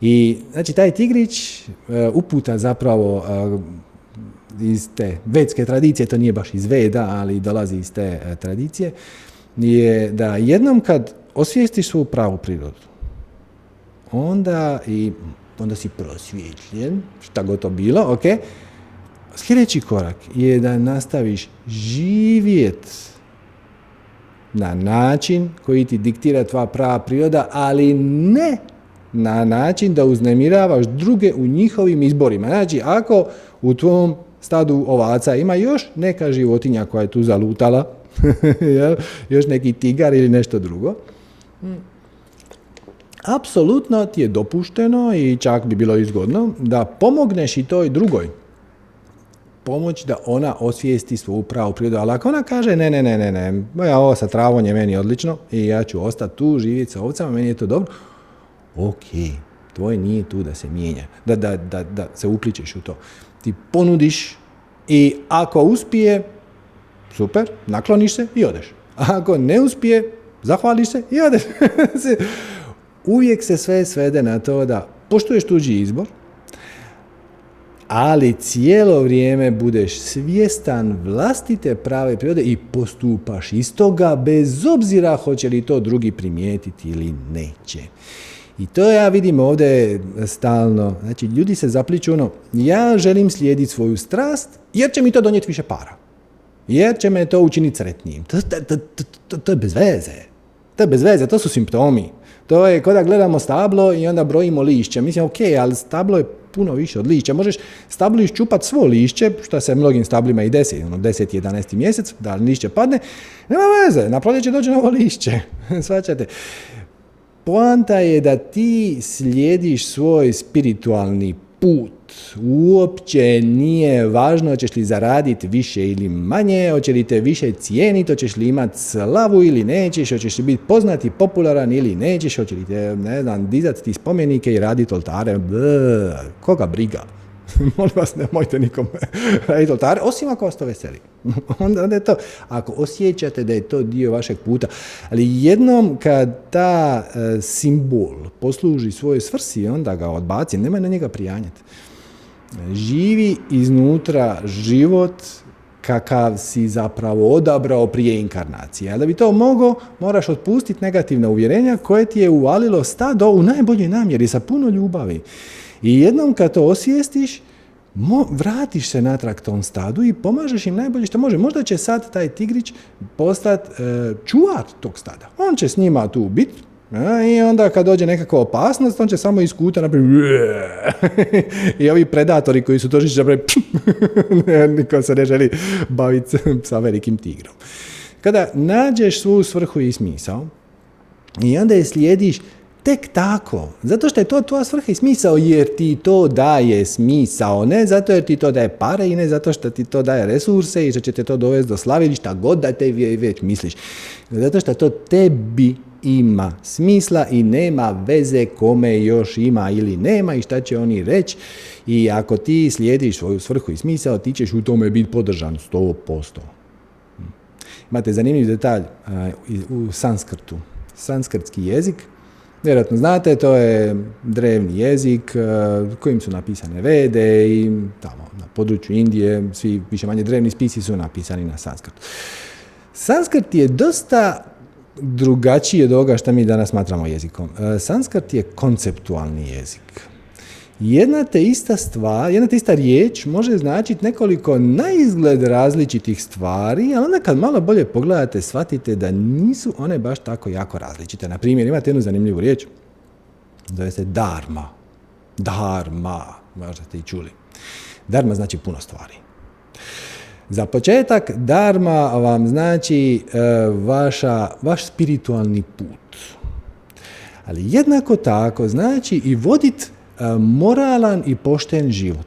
I znači taj tigrić e, uputa zapravo e, iz te vedske tradicije, to nije baš iz Veda, ali dolazi iz te e, tradicije, je da jednom kad osvijestiš svoju pravu prirodu, onda i onda si prosvjetljen, šta god to bilo, ok. Sljedeći korak je da nastaviš živjet na način koji ti diktira tvoja prava priroda, ali ne na način da uznemiravaš druge u njihovim izborima. Znači, ako u tvom stadu ovaca ima još neka životinja koja je tu zalutala, [LAUGHS] još neki tigar ili nešto drugo, apsolutno ti je dopušteno i čak bi bilo izgodno da pomogneš i toj drugoj pomoć da ona osvijesti svoju pravu prirodu. Ali ako ona kaže ne, ne, ne, ne, ne, ja ovo sa travom je meni odlično i ja ću ostati tu, živjeti sa ovcama, meni je to dobro, ok, tvoje nije tu da se mijenja, da, da, da, da se upličeš u to. Ti ponudiš i ako uspije, super, nakloniš se i odeš. A ako ne uspije, zahvališ se i odeš. [LAUGHS] uvijek se sve svede na to da poštuješ tuđi izbor, ali cijelo vrijeme budeš svjestan vlastite prave prirode i postupaš iz toga bez obzira hoće li to drugi primijetiti ili neće. I to ja vidim ovdje stalno. Znači, ljudi se zapliču ono, ja želim slijediti svoju strast jer će mi to donijeti više para. Jer će me to učiniti sretnijim. To, to, to, to je bez veze. To je bez veze, to su simptomi. To je kao da gledamo stablo i onda brojimo lišće. Mislim, ok, ali stablo je puno više od lišća. Možeš stablo iščupati svo lišće, što se mnogim stablima i desi, ono 10. 11. mjesec, da lišće padne, nema veze, na proljeće dođe novo lišće. [LAUGHS] Svačate. Poanta je da ti slijediš svoj spiritualni put. Uopće nije važno hoćeš li zaraditi više ili manje, hoće li te više cijeniti, hoćeš li imati slavu ili nećeš, hoćeš li biti poznat i popularan ili nećeš, hoće li te, ne znam, dizati ti spomenike i raditi oltare. koga briga? [LAUGHS] Molim vas, nemojte nikome [LAUGHS] raditi oltare, osim ako vas to veseli. [LAUGHS] onda, onda je to, ako osjećate da je to dio vašeg puta, ali jednom kad ta e, simbol posluži svojoj svrsi, onda ga odbaci, nemoj na njega prijanjati. Živi iznutra život kakav si zapravo odabrao prije inkarnacije. A da bi to mogao, moraš otpustiti negativna uvjerenja koje ti je uvalilo stado u najboljoj namjeri, sa puno ljubavi. I jednom kad to osvijestiš, vratiš se natrag tom stadu i pomažeš im najbolje što može. Možda će sad taj tigrić postati e, čuvar tog stada. On će s njima tu biti, i onda kad dođe nekakva opasnost, on će samo iz kuta [LAUGHS] i ovi predatori koji su će napraviti [LAUGHS] niko se ne želi baviti sa velikim tigrom. Kada nađeš svu svrhu i smisao i onda je slijediš tek tako, zato što je to tvoja svrha i smisao, jer ti to daje smisao, ne zato jer ti to daje pare i ne zato što ti to daje resurse i što će te to dovesti do slave ili šta god da te već misliš. Zato što to tebi ima smisla i nema veze kome još ima ili nema i šta će oni reći i ako ti slijediš svoju svrhu i smisao, ti ćeš u tome biti podržan 100%. Imate zanimljiv detalj u sanskrtu. Sanskrtski jezik, vjerojatno znate, to je drevni jezik kojim su napisane vede i tamo na području Indije svi više manje drevni spisi su napisani na sanskrtu. Sanskrt je dosta drugačiji od ovoga što mi danas smatramo jezikom. E, sanskrt je konceptualni jezik. Jedna te ista stvar, jedna te ista riječ može značiti nekoliko na izgled različitih stvari, a onda kad malo bolje pogledate, shvatite da nisu one baš tako jako različite. Na primjer, imate jednu zanimljivu riječ, zove se dharma. Dharma, možda ste i čuli. Dharma znači puno stvari. Za početak, darma vam znači e, vaša, vaš spiritualni put. Ali jednako tako znači i vodit e, moralan i pošten život.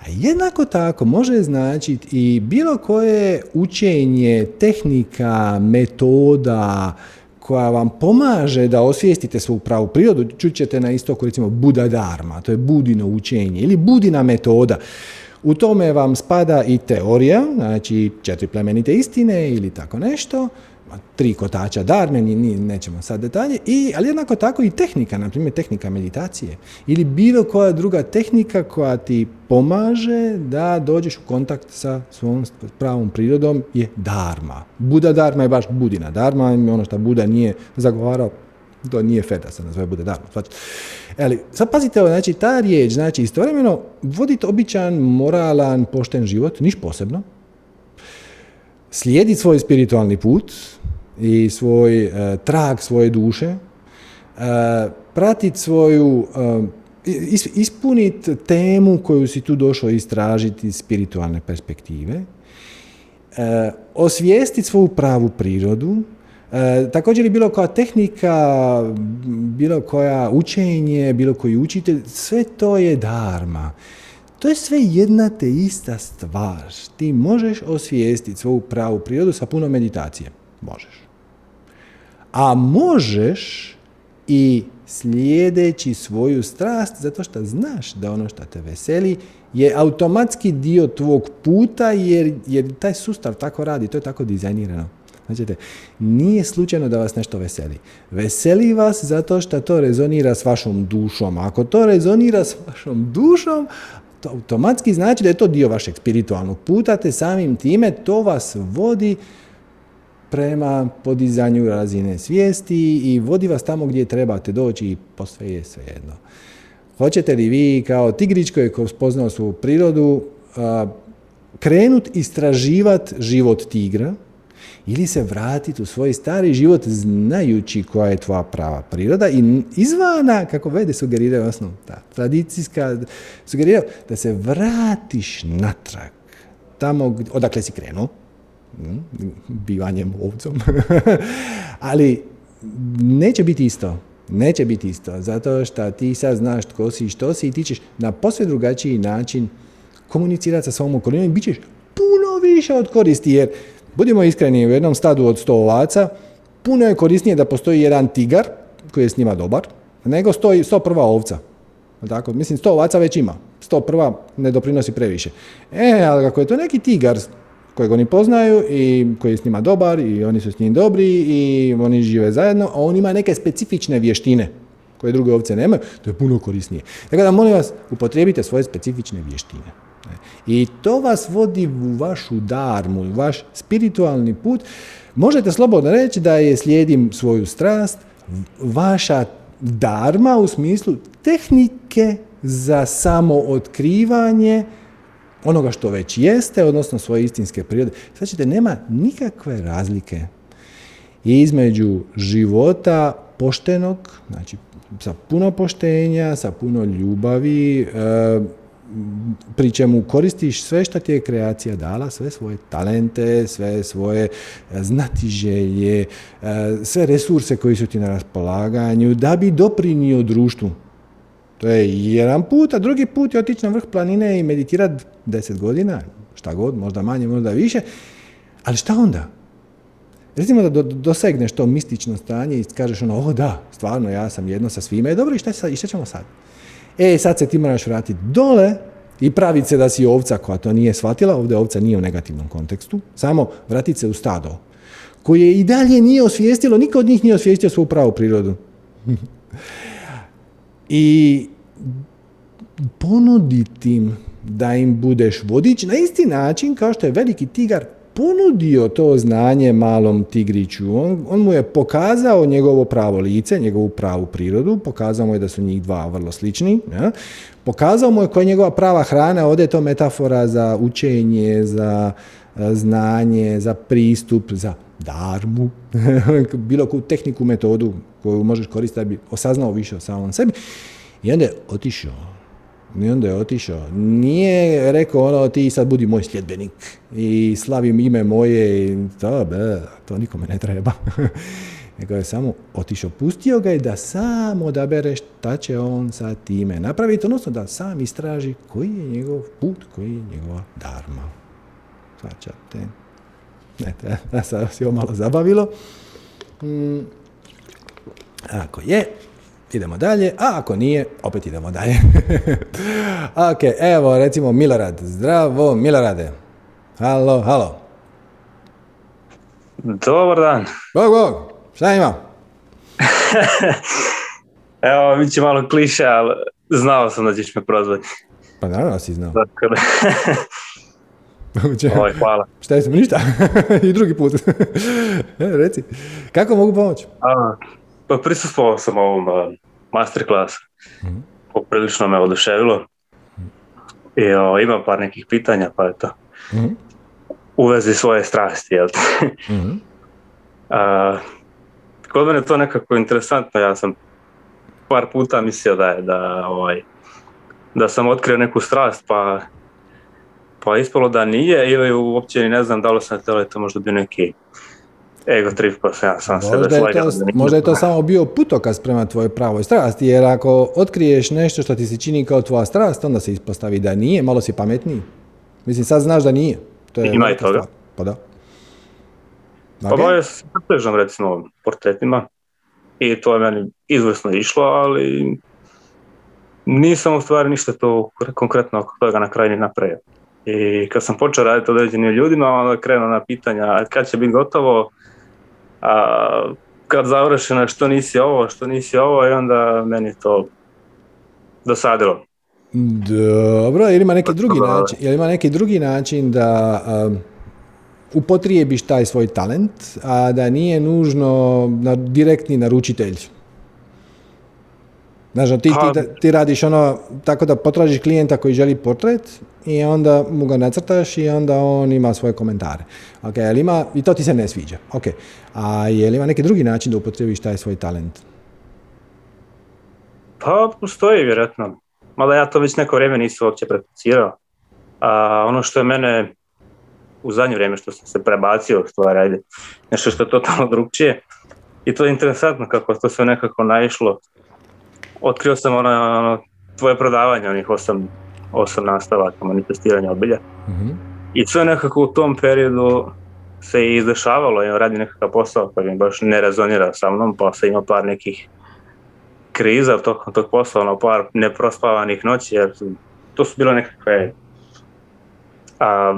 A jednako tako može značiti i bilo koje učenje, tehnika, metoda koja vam pomaže da osvijestite svoju pravu prirodu. Čućete na istoku recimo Buda Dharma, to je Budino učenje ili Budina metoda. U tome vam spada i teorija, znači četiri plemenite istine ili tako nešto, tri kotača darme, nećemo sad detalje, i, ali jednako tako i tehnika, na primjer tehnika meditacije ili bilo koja druga tehnika koja ti pomaže da dođeš u kontakt sa svom pravom prirodom je darma. Buda darma je baš budina. Darma, ono što Buda nije zagovarao, to nije feda, se nazove bude darma. Ali, sad pazite, znači, ta riječ, znači, istovremeno voditi običan, moralan, pošten život, niš posebno. Slijediti svoj spiritualni put i svoj e, trag svoje duše, e, pratiti svoju, e, ispuniti temu koju si tu došao istražiti iz spiritualne perspektive, osvijestiti svoju pravu prirodu, E, također je bilo koja tehnika, bilo koja učenje, bilo koji učitelj, sve to je darma. To je sve jedna te ista stvar. Ti možeš osvijestiti svoju pravu prirodu sa puno meditacije. Možeš. A možeš i slijedeći svoju strast, zato što znaš da ono što te veseli je automatski dio tvog puta jer, jer taj sustav tako radi, to je tako dizajnirano. Znači, nije slučajno da vas nešto veseli. Veseli vas zato što to rezonira s vašom dušom. Ako to rezonira s vašom dušom, to automatski znači da je to dio vašeg spiritualnog puta, te samim time to vas vodi prema podizanju razine svijesti i vodi vas tamo gdje trebate doći i posve je svejedno. Hoćete li vi kao tigrić koji je spoznao svoju prirodu krenut istraživati život tigra ili se vratiti u svoj stari život znajući koja je tvoja prava priroda i izvana, kako vede sugeriraju osnovno, ta tradicijska sugerira da se vratiš natrag tamo odakle si krenuo, bivanjem ovcom, [LAUGHS] ali neće biti isto. Neće biti isto, zato što ti sad znaš tko si i što si i ti ćeš na posve drugačiji način komunicirati sa svom okolinom i bit ćeš puno više od koristi, jer budimo iskreni, u jednom stadu od sto ovaca puno je korisnije da postoji jedan tigar koji je s njima dobar, nego stoji sto prva ovca. Tako, mislim, sto ovaca već ima, sto prva ne doprinosi previše. E, ali ako je to neki tigar kojeg oni poznaju i koji je s njima dobar i oni su s njim dobri i oni žive zajedno, a on ima neke specifične vještine koje druge ovce nemaju, to je puno korisnije. Tako da molim vas, upotrijebite svoje specifične vještine. I to vas vodi u vašu darmu, u vaš spiritualni put. Možete slobodno reći da je slijedim svoju strast, vaša darma u smislu tehnike za samo otkrivanje onoga što već jeste, odnosno svoje istinske prirode. Sad ćete, nema nikakve razlike između života poštenog, znači sa puno poštenja, sa puno ljubavi, e, pri čemu koristiš sve što ti je kreacija dala, sve svoje talente, sve svoje znatiželje, e, sve resurse koji su ti na raspolaganju, da bi doprinio društvu. To je jedan put, a drugi put je otići na vrh planine i meditirati deset godina, šta god, možda manje, možda više. Ali šta onda? Recimo da dosegneš to mistično stanje i kažeš ono, o da, stvarno ja sam jedno sa svime, je dobro i šta, i šta ćemo sad? E, sad se ti moraš vratiti dole i praviti se da si ovca koja to nije shvatila, ovdje ovca nije u negativnom kontekstu, samo vratiti se u stado, koje i dalje nije osvijestilo, niko od njih nije osvijestio svoju pravu prirodu. [LAUGHS] I ponuditi im da im budeš vodič na isti način kao što je veliki tigar ponudio to znanje malom tigriću. On, on mu je pokazao njegovo pravo lice, njegovu pravu prirodu, pokazao mu je da su njih dva vrlo slični. Ja? Pokazao mu je koja je njegova prava hrana, ovdje je to metafora za učenje, za e, znanje, za pristup, za darmu, [LAUGHS] bilo koju tehniku, metodu koju možeš koristiti da bi osaznao više o samom sebi. I onda je otišao i onda je otišao. Nije rekao ono, ti sad budi moj sljedbenik i slavim ime moje i to, be, to nikome ne treba. [LAUGHS] Nego je samo otišao, pustio ga i da sam odabere šta će on sa time napraviti, odnosno da sam istraži koji je njegov put, koji je njegova darma. Svačate. Ne, da se ovo malo zabavilo. Mm. Ako je, idemo dalje, a ako nije, opet idemo dalje. [LAUGHS] ok, evo recimo Milorad. Zdravo, Milorade. Halo, halo. Dobar dan. Bog, bog, šta ima? [LAUGHS] evo, mi će malo kliše, ali znao sam da ćeš me prozvati. Pa naravno si znao. Oj, [LAUGHS] hvala. Šta je ništa. I drugi put. E, reci, kako mogu pomoći? Pa prisustvovao sam ovom masterclass. Mm-hmm. Poprilično me oduševilo. I o, imam par nekih pitanja, pa eto. Mm-hmm. U vezi svoje strasti, jel mm-hmm. uh, [LAUGHS] kod mene to nekako interesantno, ja sam par puta mislio da je da, ovaj, da sam otkrio neku strast, pa pa ispalo da nije ili uopće ne znam da li sam to možda bio neki ego trip, pa ja sam možda je to, Možda je to samo bio putokaz prema tvojoj pravoj strasti, jer ako otkriješ nešto što ti se čini kao tvoja strast, onda se ispostavi da nije, malo si pametniji. Mislim, sad znaš da nije. To je Ima i toga. Pa da. Okay. Pa ja se pretežam recimo portretima i to je meni izvrsno išlo, ali nisam u stvari ništa to konkretno oko toga na kraju ni napravio. I kad sam počeo raditi određenim ljudima, onda krenuo na pitanja kad će biti gotovo, a kad završeno što nisi ovo, što nisi ovo i onda meni to dosadilo. Dobro, ili ima neki drugi način, ili ima neki drugi način da upotrijebiš taj svoj talent, a da nije nužno na, direktni naručitelj. Znaš, ti, ti, ti radiš ono, tako da potražiš klijenta koji želi portret i onda mu ga nacrtaš i onda on ima svoje komentare. Ok, ali ima, i to ti se ne sviđa. Ok, a je li ima neki drugi način da upotrebiš taj svoj talent? Pa postoji vjerojatno. Mada ja to već neko vrijeme nisam uopće prakticirao. A ono što je mene u zadnje vrijeme što sam se prebacio u stvari, ajde, nešto što je totalno drugčije. I to je interesantno kako to sve nekako naišlo. Otkrio sam ono, ono tvoje predavanje, onih osam, osam nastavaka manifestiranja obilja. Mhm. I sve nekako u tom periodu se i izdešavalo, ja radim nekakav posao koji mi baš ne rezonira sa mnom, pa sam imao par nekih kriza tokom tog posla, ono par neprospavanih noći, jer to su bile nekakve a,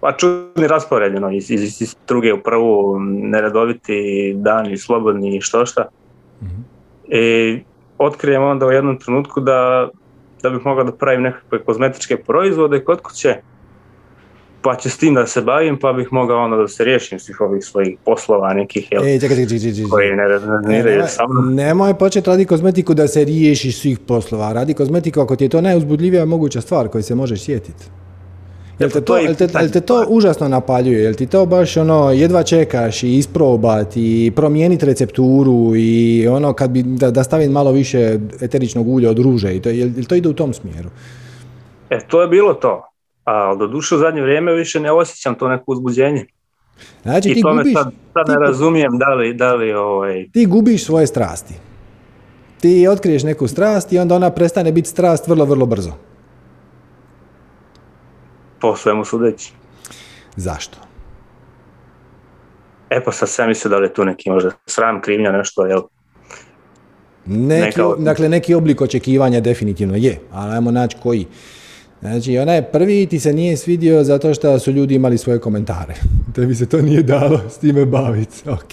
pa čudni raspored, ono, iz, iz, iz druge u prvu, neredoviti dani, slobodni i što šta. Mhm. I otkrijem onda u jednom trenutku da, da bih mogao da pravim nekakve kozmetičke proizvode kod kuće, pa će s tim da se bavim, pa bih mogao onda da se riješim svih ovih svojih poslova nekih, jel, E, čekaj, čekaj, čekaj, čekaj. koji ne E, rezoniraju nemoj, sa mnom. nemoj početi raditi kozmetiku da se riješiš svih poslova. Radi kozmetiku ako ti je to najuzbudljivija moguća stvar koju se možeš sjetiti. Jel te pa to, to je jel te, jel te to užasno napaljuje? Jel ti to baš ono jedva čekaš i isprobati i promijeniti recepturu i ono kad bi da, da stavim malo više eteričnog ulja od ruže i to, jel, jel to ide u tom smjeru? E, to je bilo to. A do duše u zadnje vrijeme više ne osjećam to neko uzbuđenje. Znači I ti to me gubiš, sad, sad ti ne razumijem da li, da li ovaj, ti gubiš svoje strasti. Ti otkriješ neku strast i onda ona prestane biti strast vrlo, vrlo brzo. Po svemu sudeći. Zašto? E pa sad sam mislio da li je tu neki možda sram, krivnja, nešto, jel? Neki, Neka dakle, neki oblik očekivanja definitivno je, ali ajmo naći koji. Znači, onaj prvi ti se nije svidio zato što su ljudi imali svoje komentare. [LAUGHS] Tebi se to nije dalo s time baviti. [LAUGHS] Ok.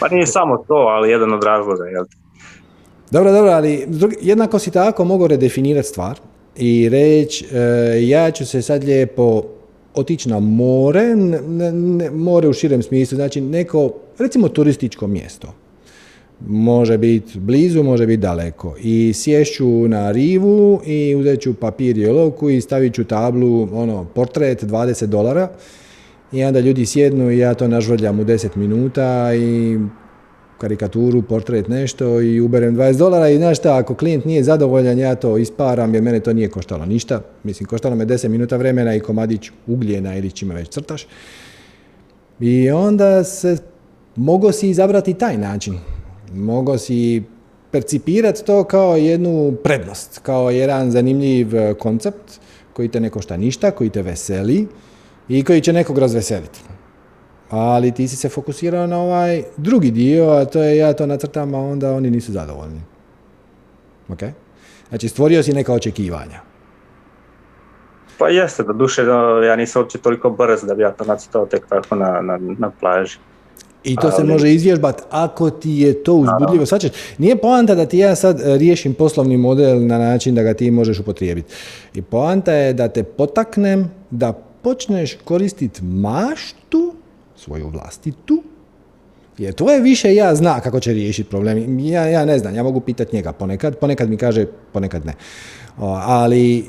Pa nije samo to, ali jedan od razloga, jel? Dobro, dobro, ali jednako si tako mogao redefinirati stvar i reći e, ja ću se sad lijepo otići na more, n- n- ne- more u širem smislu, znači neko, recimo turističko mjesto. Može biti blizu, može biti daleko. I sješću na rivu i uzet ću papir i olovku i stavit ću tablu, ono, portret 20 dolara. I onda ljudi sjednu i ja to nažvrljam u 10 minuta i karikaturu, portret, nešto i uberem 20 dolara i znaš šta, ako klijent nije zadovoljan, ja to isparam jer mene to nije koštalo ništa. Mislim, koštalo me 10 minuta vremena i komadić ugljena ili čime već crtaš. I onda se, mogo si izabrati taj način. Mogo si percipirati to kao jednu prednost, kao jedan zanimljiv e, koncept koji te ne košta ništa, koji te veseli i koji će nekog razveseliti. Ali ti si se fokusirao na ovaj drugi dio, a to je ja to nacrtam, a onda oni nisu zadovoljni. Ok? Znači, stvorio si neka očekivanja. Pa jeste, do duše, no, ja nisam uopće toliko brz da bi ja to nacrtao tek tako na, na, na plaži. I to se Ali- može izvježbati ako ti je to uzbudljivo. Svačeš, nije poanta da ti ja sad e, riješim poslovni model na način da ga ti možeš upotrijebiti. I poanta je da te potaknem da počneš koristiti maštu, svoju vlastitu, jer tvoje više ja zna kako će riješiti problem. Ja, ja ne znam, ja mogu pitati njega ponekad, ponekad mi kaže, ponekad ne. O, ali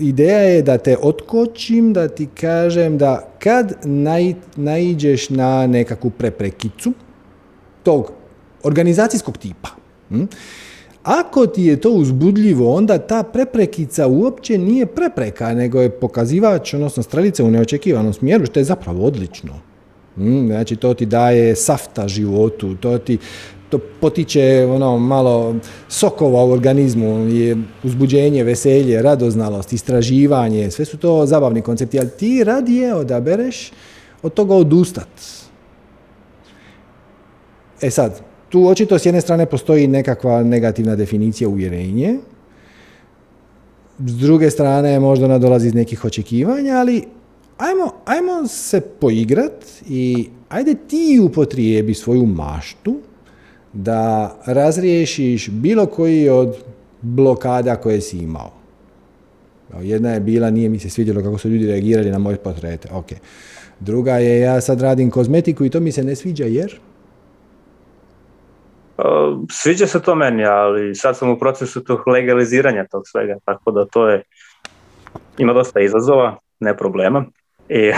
ideja je da te otkočim, da ti kažem da kad nai, naiđeš na nekakvu preprekicu tog organizacijskog tipa, hm, ako ti je to uzbudljivo, onda ta preprekica uopće nije prepreka, nego je pokazivač, odnosno strelica u neočekivanom smjeru, što je zapravo odlično. Mm, znači to ti daje safta životu, to ti to potiče ono malo sokova u organizmu, je uzbuđenje, veselje, radoznalost, istraživanje, sve su to zabavni koncepti, ali ti radije odabereš od toga odustat. E sad, tu očito s jedne strane postoji nekakva negativna definicija uvjerenje, s druge strane možda ona dolazi iz nekih očekivanja, ali ajmo, ajmo se poigrat i ajde ti upotrijebi svoju maštu da razriješiš bilo koji od blokada koje si imao. Jedna je bila, nije mi se svidjelo kako su ljudi reagirali na moje portrete. Ok. Druga je ja sad radim kozmetiku i to mi se ne sviđa jer? Sviđa se to meni, ali sad sam u procesu tog legaliziranja tog svega, tako da to je, ima dosta izazova, ne problema. I,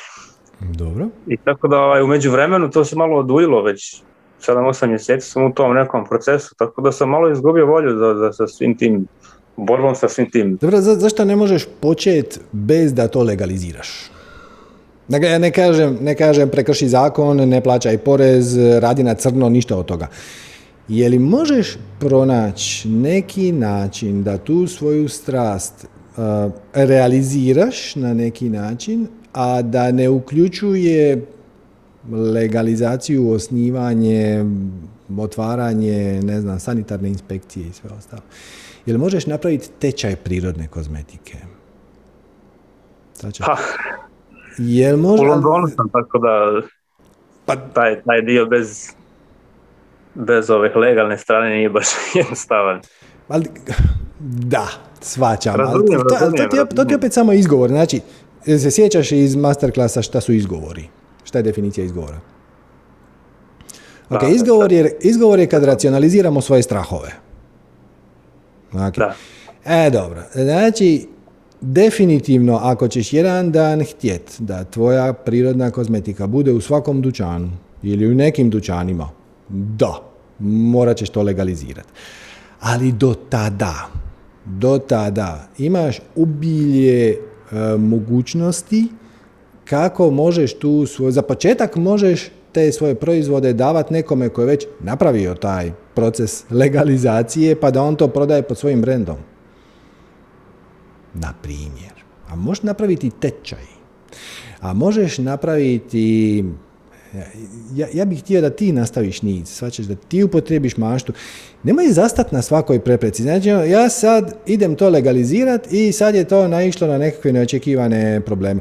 [LAUGHS] Dobro. I tako da ovaj, u međuvremenu to se malo oduljilo već 7-8 mjeseci sam u tom nekom procesu, tako da sam malo izgubio volju za, za, sa svim tim borbom sa svim tim. Dobro, za, zašto ne možeš početi bez da to legaliziraš? Dakle, ja ne kažem, ne kažem prekrši zakon, ne plaćaj porez, radi na crno, ništa od toga. Je li možeš pronaći neki način da tu svoju strast uh, realiziraš na neki način, a da ne uključuje legalizaciju, osnivanje, otvaranje, ne znam, sanitarne inspekcije i sve ostalo. Jel možeš napraviti tečaj prirodne kozmetike? Pa, Jel može... U Londonu sam, tako da pa, taj, taj dio bez, bez ove legalne strane nije baš [LAUGHS] jednostavan. Ali, da, svačam. Razumijem, to, razumijem, to, ti, to ti opet samo izgovor. Znači, se sjećaš iz masterklasa šta su izgovori? Šta je definicija izgovora? Ok, da, izgovor, je, izgovor je kad racionaliziramo svoje strahove. Okay. Da. E, dobro. Znači, definitivno, ako ćeš jedan dan htjet da tvoja prirodna kozmetika bude u svakom dućanu ili u nekim dućanima, da, morat ćeš to legalizirati. Ali do tada, do tada imaš ubilje e, mogućnosti kako možeš tu svoj, za početak možeš te svoje proizvode davati nekome koji je već napravio taj proces legalizacije pa da on to prodaje pod svojim brendom. Na primjer. A možeš napraviti tečaj. A možeš napraviti ja, ja bih htio da ti nastaviš niz, svačeš da ti upotrebiš maštu. Nemoj zastat na svakoj prepreci. Znači, ja sad idem to legalizirati i sad je to naišlo na nekakve neočekivane probleme.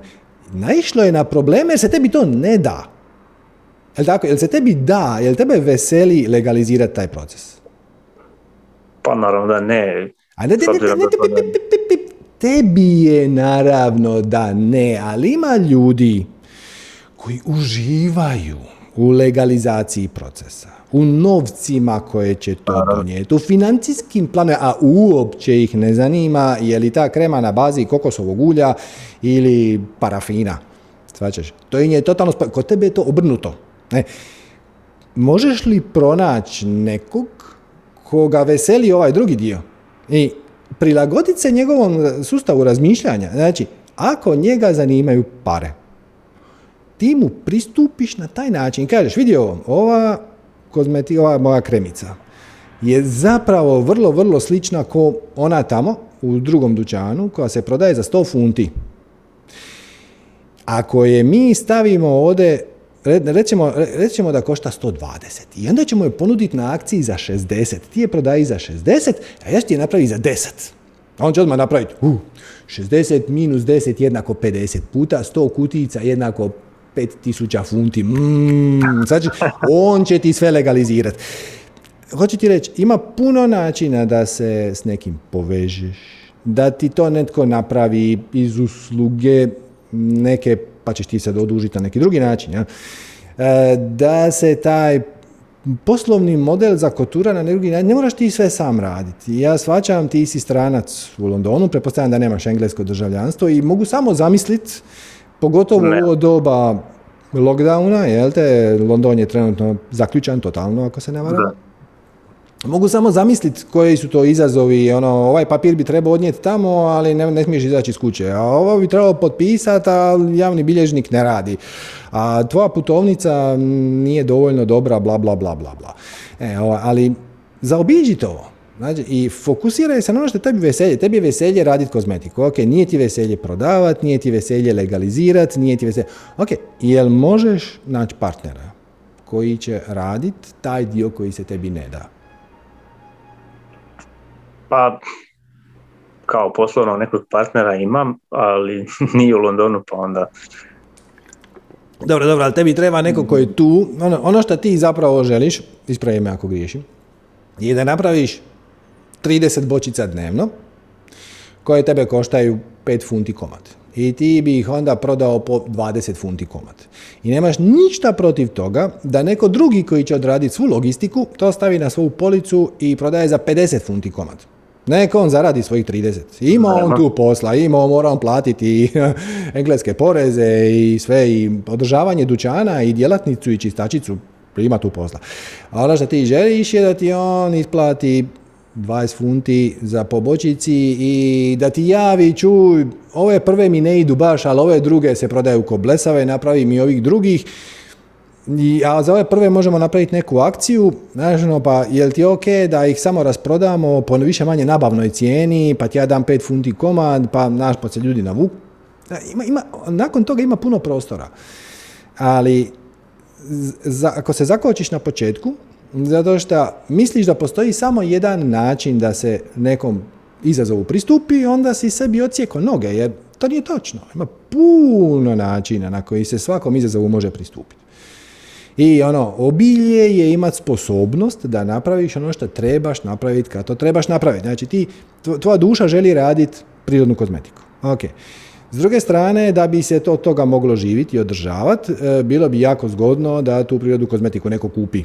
Naišlo je na probleme jer se tebi to ne da. Jel tako? Jel se tebi da? Jel tebe veseli legalizirati taj proces? Pa naravno da ne. A ne, ne, ne, ne, tebi je naravno da ne, ali ima ljudi koji uživaju u legalizaciji procesa, u novcima koje će to donijeti, u financijskim planovima, a uopće ih ne zanima je li ta krema na bazi kokosovog ulja ili parafina. Svačeš? To je totalno, kod tebe je to obrnuto. Ne. Možeš li pronaći nekog koga veseli ovaj drugi dio? I prilagoditi se njegovom sustavu razmišljanja. Znači, ako njega zanimaju pare, ti mu pristupiš na taj način. Kažeš, vidi ovo, ova kozmetika, ova moja kremica je zapravo vrlo, vrlo slična ko ona tamo u drugom dućanu koja se prodaje za 100 funti. Ako je mi stavimo ovdje Rećemo, rećemo da košta 120 i onda ćemo je ponuditi na akciji za 60. Ti je prodaji za 60, a ja ću ti je napraviti za 10. A on će odmah napraviti, uh, 60 minus 10 jednako 50 puta, 100 kutijica jednako 5000 funti. Mm, će, on će ti sve legalizirati. Hoću ti reći, ima puno načina da se s nekim povežeš, da ti to netko napravi iz usluge neke pa ćeš ti se odužiti na neki drugi način. Ja? E, da se taj poslovni model za kotura na drugi način, ne moraš ti sve sam raditi. Ja svačam, ti si stranac u Londonu, pretpostavljam da nemaš englesko državljanstvo i mogu samo zamisliti, pogotovo u ovo doba lockdowna, jel te, London je trenutno zaključan totalno, ako se ne varam. Mogu samo zamisliti koji su to izazovi, ono, ovaj papir bi trebao odnijeti tamo, ali ne, ne smiješ izaći iz kuće, a ovo bi trebalo potpisati, a javni bilježnik ne radi, a tvoja putovnica nije dovoljno dobra, bla, bla, bla, bla, bla. E, ali zaobiđi to. Znači, I fokusiraj se na ono što tebi veselje. Tebi je veselje raditi kozmetiku. Ok, nije ti veselje prodavati, nije ti veselje legalizirati, nije ti veselje... Ok, jel možeš naći partnera koji će raditi taj dio koji se tebi ne da? Pa, kao poslovno nekog partnera imam, ali [LAUGHS] nije u Londonu, pa onda... Dobro, dobro, ali tebi treba neko koji je tu, ono, ono što ti zapravo želiš, ispravi me ako griješim, je da napraviš 30 bočica dnevno, koje tebe koštaju 5 funti komad. i ti bi ih onda prodao po 20 funti komad. I nemaš ništa protiv toga da neko drugi koji će odraditi svu logistiku to stavi na svoju policu i prodaje za 50 funti komad. Neko on zaradi svojih 30. Ima on tu posla, ima on mora on platiti i [LAUGHS] engleske poreze i sve i održavanje dućana i djelatnicu i čistačicu ima tu posla. A ono što ti želiš je da ti on isplati 20 funti za pobočici i da ti javi, čuj, ove prve mi ne idu baš, ali ove druge se prodaju ko blesave, napravi mi ovih drugih. I, a za ove prve možemo napraviti neku akciju, znaš, no, pa jel ti ok da ih samo rasprodamo po više manje nabavnoj cijeni, pa ti ja dam 5 funti komad, pa naš pa se ljudi navuku. Ima, ima, nakon toga ima puno prostora. Ali za, ako se zakočiš na početku, zato što misliš da postoji samo jedan način da se nekom izazovu pristupi, onda si sebi ocijeko noge, jer to nije točno. Ima puno načina na koji se svakom izazovu može pristupiti. I ono, obilje je imati sposobnost da napraviš ono što trebaš napraviti kad to trebaš napraviti. Znači ti, tvoja duša želi raditi prirodnu kozmetiku. Ok. S druge strane, da bi se to toga moglo živiti i održavati, e, bilo bi jako zgodno da tu prirodnu kozmetiku neko kupi.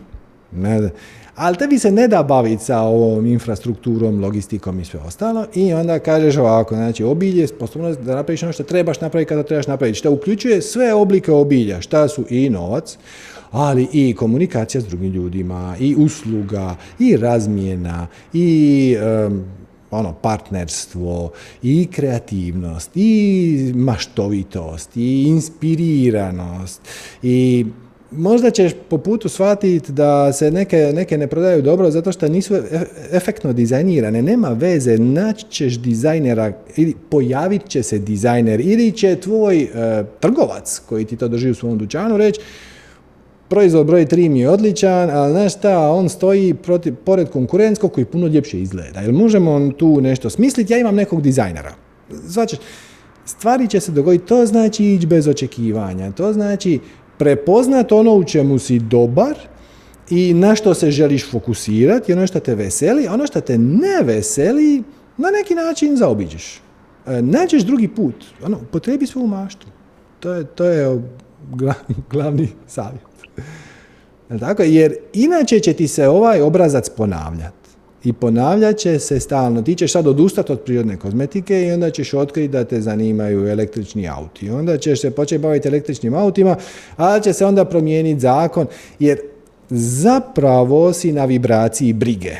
Ne, ali tebi se ne da baviti sa ovom infrastrukturom, logistikom i sve ostalo i onda kažeš ovako, znači obilje, sposobnost da napraviš ono što trebaš napraviti kada trebaš napraviti, što uključuje sve oblike obilja, šta su i novac, ali i komunikacija s drugim ljudima, i usluga, i razmjena, i ono, partnerstvo, i kreativnost, i maštovitost, i inspiriranost, i možda ćeš po putu shvatiti da se neke, neke ne prodaju dobro zato što nisu e, efektno dizajnirane. Nema veze, naći ćeš dizajnera ili pojavit će se dizajner ili će tvoj e, trgovac koji ti to drži u svom dućanu reći proizvod broj 3 mi je odličan, ali znaš šta, on stoji protiv, pored konkurentskog koji puno ljepše izgleda. Jel možemo tu nešto smisliti? Ja imam nekog dizajnera. Znači, stvari će se dogoditi, to znači ići bez očekivanja, to znači prepoznat ono u čemu si dobar i na što se želiš fokusirati, ono što te veseli, ono što te ne veseli, na neki način zaobiđeš. E, nađeš drugi put, ono, potrebi svoju maštu. To je, to je [LAUGHS] glavni savjet. Tako? Jer inače će ti se ovaj obrazac ponavljati. I ponavljat će se stalno. Ti ćeš sad odustati od prirodne kozmetike i onda ćeš otkriti da te zanimaju električni auti. Onda ćeš se početi baviti električnim autima, ali će se onda promijeniti zakon, jer zapravo si na vibraciji brige.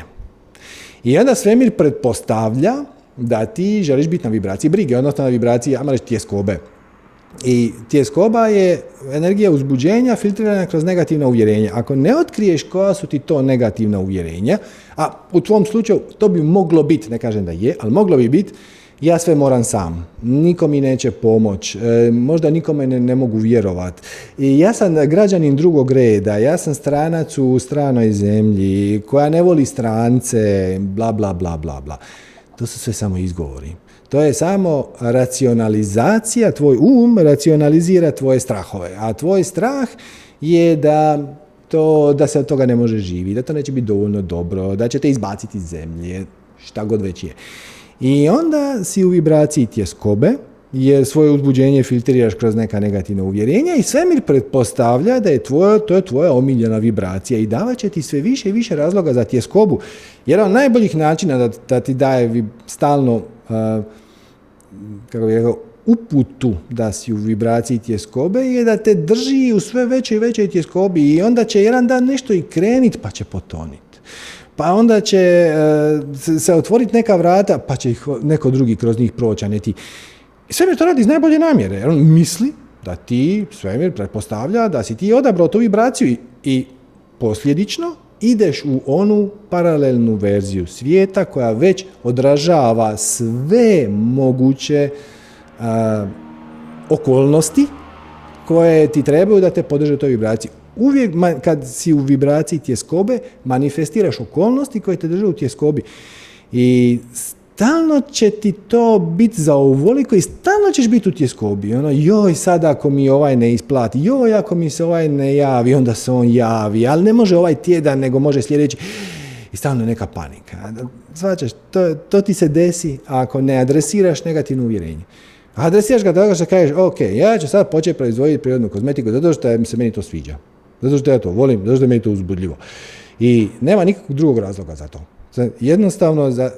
I onda svemir pretpostavlja da ti želiš biti na vibraciji brige, odnosno na vibraciji, ajmo reći, tjeskobe. I tjeskoba je energija uzbuđenja filtrirana kroz negativna uvjerenja. Ako ne otkriješ koja su ti to negativna uvjerenja, a u tvom slučaju to bi moglo biti, ne kažem da je, ali moglo bi biti, ja sve moram sam, niko mi neće pomoć, e, možda nikome ne, ne mogu vjerovat. I ja sam građanin drugog reda, ja sam stranac u stranoj zemlji, koja ne voli strance, bla, bla, bla, bla, bla. To su sve samo izgovori. To je samo racionalizacija, tvoj um racionalizira tvoje strahove, a tvoj strah je da to, da se od toga ne može živjeti, da to neće biti dovoljno dobro, da će te izbaciti iz zemlje, šta god već je. I onda si u vibraciji tjeskobe, jer svoje uzbuđenje filtriraš kroz neka negativna uvjerenja i svemir pretpostavlja da je tvoja, to je tvoja omiljena vibracija i davat će ti sve više i više razloga za tjeskobu. Jedan od najboljih načina da, da ti daje stalno kako bih rekao, uputu da si u vibraciji tjeskobe je da te drži u sve većoj i većoj tjeskobi i onda će jedan dan nešto i krenit pa će potonit. Pa onda će e, se otvoriti neka vrata pa će ih neko drugi kroz njih proći, a ne ti. Svemir to radi iz najbolje namjere. On misli da ti, svemir pretpostavlja da si ti odabrao tu vibraciju i posljedično ideš u onu paralelnu verziju svijeta koja već odražava sve moguće okolnosti koje ti trebaju da te podrže u toj vibraciji. Uvijek kad si u vibraciji tjeskobe, manifestiraš okolnosti koje te drže u tjeskobi. I stalno će ti to biti za ovoliko i stalno ćeš biti u tjeskobi. Ono, joj, sad ako mi ovaj ne isplati, joj, ako mi se ovaj ne javi, onda se on javi, ali ne može ovaj tjedan, nego može sljedeći. I stalno je neka panika. Svačaš, to, to ti se desi ako ne adresiraš negativno uvjerenje. Adresiraš ga tako što kažeš, ok, ja ću sad početi proizvoditi prirodnu kozmetiku zato što se meni to sviđa. Zato što ja to volim, zato što je meni to uzbudljivo. I nema nikakvog drugog razloga za to. Jednostavno, za,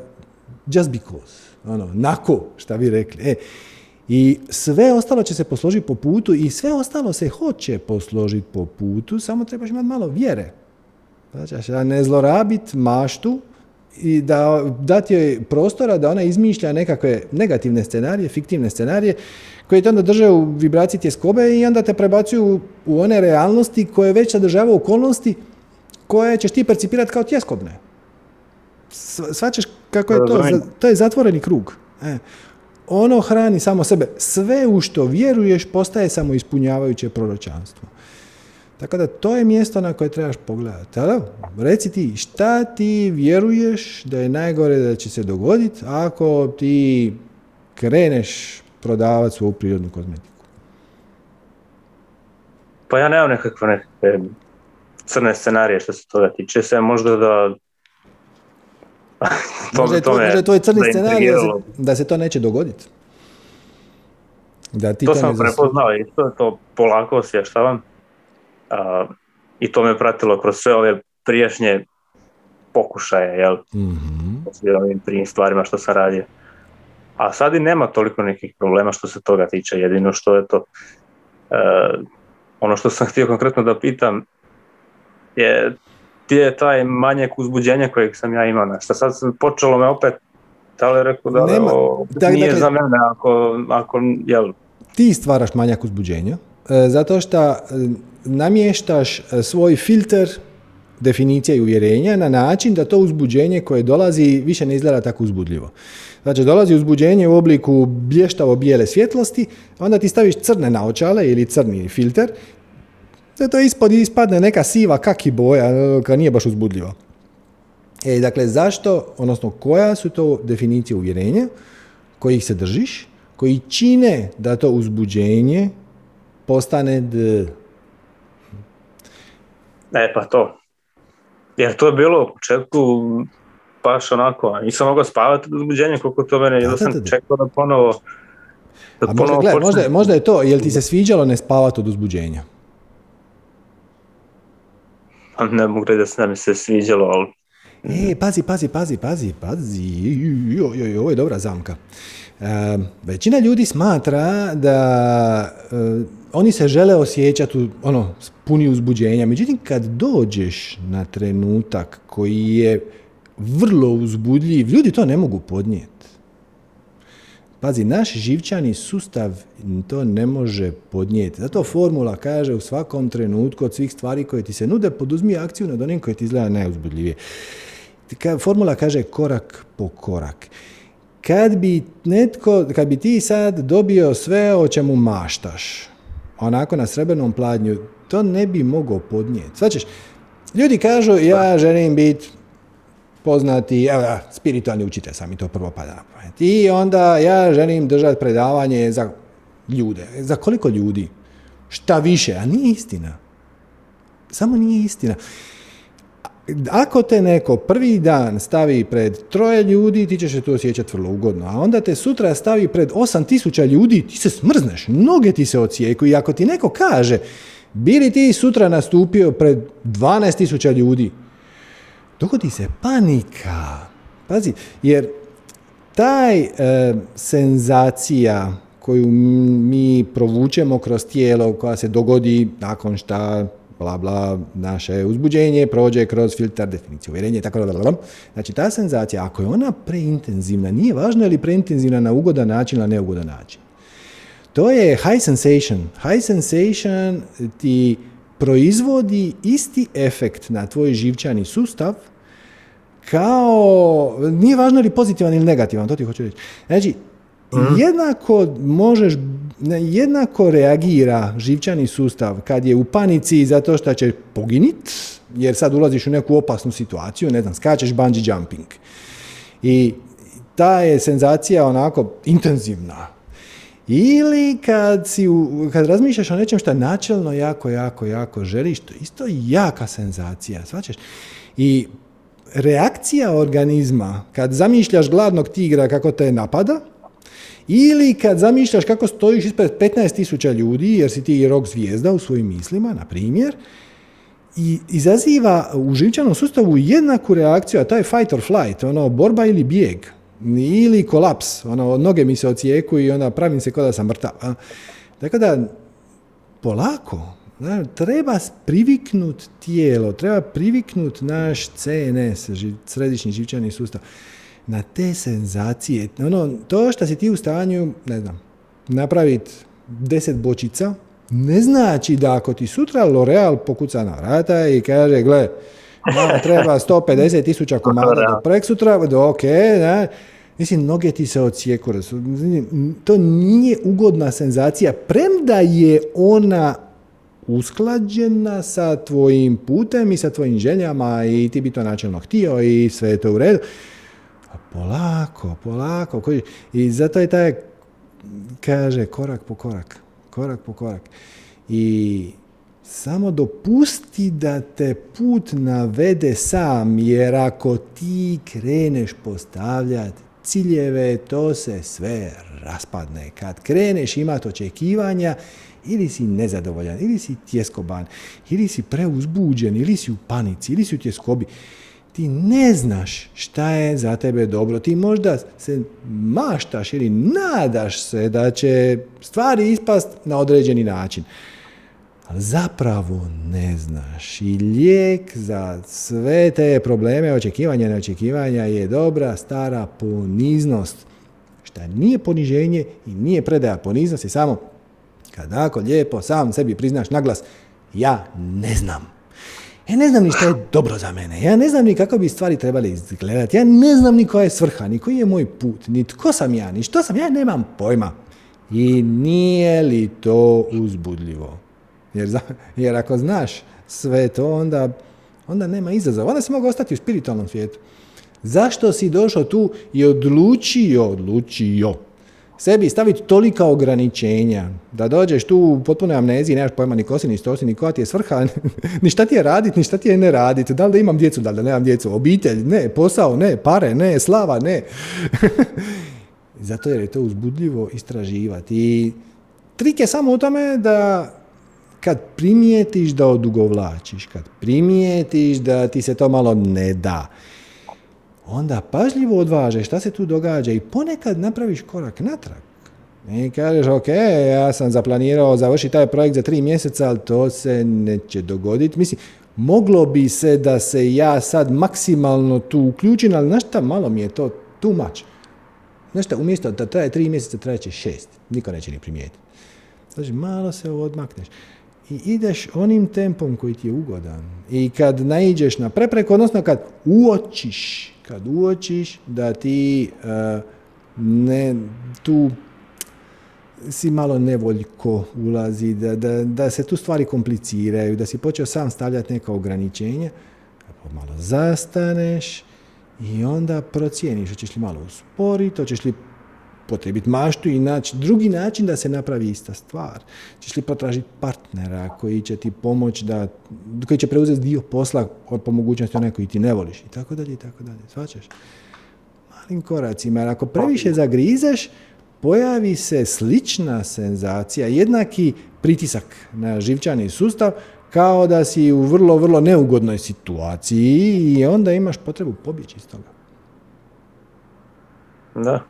just because. Ono, nako, šta vi rekli. E, i sve ostalo će se posložiti po putu i sve ostalo se hoće posložiti po putu, samo trebaš imati malo vjere. Znači, ne zlorabiti maštu i da dati joj prostora da ona izmišlja nekakve negativne scenarije, fiktivne scenarije, koje te onda drže u vibraciji tjeskobe i onda te prebacuju u one realnosti koje već sadržavaju okolnosti koje ćeš ti percipirati kao tjeskobne. Svačeš kako je to, to je zatvoreni krug. E, ono hrani samo sebe. Sve u što vjeruješ postaje samo ispunjavajuće proročanstvo. Tako da to je mjesto na koje trebaš pogledati. Ali, reci ti, šta ti vjeruješ da je najgore da će se dogoditi ako ti kreneš prodavati svoju prirodnu kozmetiku? Pa ja nemam nekakve nekakve crne scenarije što se toga tiče. Se možda da to, [LAUGHS] možda, je tvoj, možda je tvoj crni scenarij da, da se to neće dogoditi. Da ti to, to sam prepoznao i to, to polako osvještavam. Uh, I to me pratilo kroz sve ove prijašnje pokušaje, jel? Mm-hmm. ovim prvim stvarima što sam radio. A sad i nema toliko nekih problema što se toga tiče. Jedino što je to, uh, ono što sam [LAUGHS] htio konkretno da pitam, je ti je taj manjak uzbuđenja kojeg sam ja imao. Što sad počelo me opet, da li rekao da Nema, ovo, nije dakle, za mene ako, ako jel... Ti stvaraš manjak uzbuđenja, e, zato što e, namještaš e, svoj filter definicija i uvjerenja na način da to uzbuđenje koje dolazi više ne izgleda tako uzbudljivo. Znači, dolazi uzbuđenje u obliku blještavo bijele svjetlosti, onda ti staviš crne naočale ili crni filter da to ispod ispadne neka siva kaki boja koja nije baš uzbudljiva. E, dakle, zašto, odnosno koja su to definicije uvjerenja kojih se držiš, koji čine da to uzbuđenje postane d... E, pa to. Jer to je bilo u početku baš onako, nisam mogao spavati od uzbuđenja koliko to mene, da, sam čekao da ponovo da A možda, gledaj, možda, možda je to, jel ti se sviđalo ne spavati od uzbuđenja? Ne mogu reći da se mi se sviđalo, ali... E, pazi, pazi, pazi, pazi, pazi, joj, ovo je dobra zamka. E, većina ljudi smatra da e, oni se žele osjećati ono, puni uzbuđenja, međutim kad dođeš na trenutak koji je vrlo uzbudljiv, ljudi to ne mogu podnijeti. Pazi, naš živčani sustav to ne može podnijeti. Zato formula kaže u svakom trenutku od svih stvari koje ti se nude, poduzmi akciju nad onim koje ti izgleda najuzbudljivije. Formula kaže korak po korak. Kad bi netko, kad bi ti sad dobio sve o čemu maštaš, onako na srebrnom pladnju, to ne bi mogao podnijeti. Svačeš, ljudi kažu ja želim biti poznati, evo spiritualni učitelj sam mi to prvo pada. I onda ja želim držati predavanje za ljude. Za koliko ljudi? Šta više? A nije istina. Samo nije istina. Ako te neko prvi dan stavi pred troje ljudi, ti ćeš se tu osjećati vrlo ugodno. A onda te sutra stavi pred osam tisuća ljudi, ti se smrzneš. Noge ti se ocijeku. I ako ti neko kaže, bili ti sutra nastupio pred 12 tisuća ljudi, dogodi se panika. Pazi, jer taj e, senzacija koju mi provučemo kroz tijelo, koja se dogodi nakon šta bla bla, naše uzbuđenje prođe kroz filtar definicije uvjerenje, tako da, Znači, ta senzacija, ako je ona preintenzivna, nije važno je li preintenzivna na ugodan način ili na neugodan način. To je high sensation. High sensation ti proizvodi isti efekt na tvoj živčani sustav kao, nije važno li pozitivan ili negativan, to ti hoću reći. Znači, mhm. jednako možeš, jednako reagira živčani sustav kad je u panici zato što će poginit, jer sad ulaziš u neku opasnu situaciju, ne znam, skačeš bungee jumping. I ta je senzacija onako intenzivna. Ili kad, si kad razmišljaš o nečem što načelno jako, jako, jako želiš, to isto jaka senzacija, svačeš? I reakcija organizma kad zamišljaš gladnog tigra kako te napada Ili kad zamišljaš kako stojiš ispred 15.000 ljudi, jer si ti rok zvijezda u svojim mislima, na primjer, i izaziva u živčanom sustavu jednaku reakciju, a taj fight or flight, ono, borba ili bijeg, ili kolaps, ono, noge mi se ocijeku i onda pravim se kao da sam mrtav. Dakle da, polako, treba priviknut tijelo, treba priviknut naš CNS, središnji živčani sustav, na te senzacije. Ono, to što si ti u stanju, ne znam, napraviti deset bočica, ne znači da ako ti sutra L'Oreal pokuca na vrata i kaže, gle, nama treba 150 tisuća komada do prek sutra, do ok, da, Mislim, noge ti se ocijeku. To nije ugodna senzacija, premda je ona usklađena sa tvojim putem i sa tvojim željama i ti bi to načelno htio i sve je to u redu. A polako, polako. I zato je taj, kaže, korak po korak, korak po korak. I samo dopusti da te put navede sam, jer ako ti kreneš postavljati ciljeve, to se sve raspadne. Kad kreneš imati očekivanja, ili si nezadovoljan, ili si tjeskoban, ili si preuzbuđen, ili si u panici, ili si u tjeskobi. Ti ne znaš šta je za tebe dobro. Ti možda se maštaš ili nadaš se da će stvari ispast na određeni način. Ali zapravo ne znaš. I lijek za sve te probleme, očekivanja i neočekivanja je dobra stara poniznost. Šta nije poniženje i nije predaja poniznost je samo kad ako lijepo sam sebi priznaš naglas, ja ne znam. Ja ne znam ni što je dobro za mene. Ja ne znam ni kako bi stvari trebali izgledati. Ja ne znam ni koja je svrha, ni koji je moj put, ni tko sam ja, ni što sam. Ja nemam pojma. I nije li to uzbudljivo? Jer, jer ako znaš sve to, onda, onda nema izazova. Onda se mogu ostati u spiritualnom svijetu. Zašto si došao tu i odlučio, odlučio sebi staviti tolika ograničenja da dođeš tu u potpunoj amneziji, nemaš pojma ni kosi, ni stosi, ni koja ti je svrha, [LAUGHS] ni šta ti je raditi, ni šta ti je ne raditi, da li da imam djecu, da li da nemam djecu, obitelj, ne, posao, ne, pare, ne, slava, ne. [LAUGHS] Zato jer je to uzbudljivo istraživati. I trik je samo u tome da kad primijetiš da odugovlačiš, kad primijetiš da ti se to malo ne da, onda pažljivo odvažeš šta se tu događa i ponekad napraviš korak natrag. I kažeš, ok, ja sam zaplanirao završiti taj projekt za tri mjeseca, ali to se neće dogoditi. Mislim, moglo bi se da se ja sad maksimalno tu uključim, ali znaš šta, malo mi je to too much. Znaš šta, umjesto da traje tri mjeseca, trajeće šest. Niko neće ni primijetiti. Znači, malo se odmakneš. I ideš onim tempom koji ti je ugodan. I kad naiđeš na prepreku, odnosno kad uočiš kad uočiš da ti uh, ne, tu si malo nevoljko ulazi, da, da, da, se tu stvari kompliciraju, da si počeo sam stavljati neka ograničenja, pa malo zastaneš i onda procijeniš, hoćeš li malo usporiti, hoćeš li potrebiti maštu i naći drugi način da se napravi ista stvar. Češ li potražiti partnera koji će ti pomoći da, koji će preuzeti dio posla po mogućnosti onaj koji ti ne voliš i tako dalje i tako dalje. Svačaš? Malim koracima. Jer ako previše zagrizeš, pojavi se slična senzacija, jednaki pritisak na živčani sustav kao da si u vrlo, vrlo neugodnoj situaciji i onda imaš potrebu pobjeći iz toga. Da.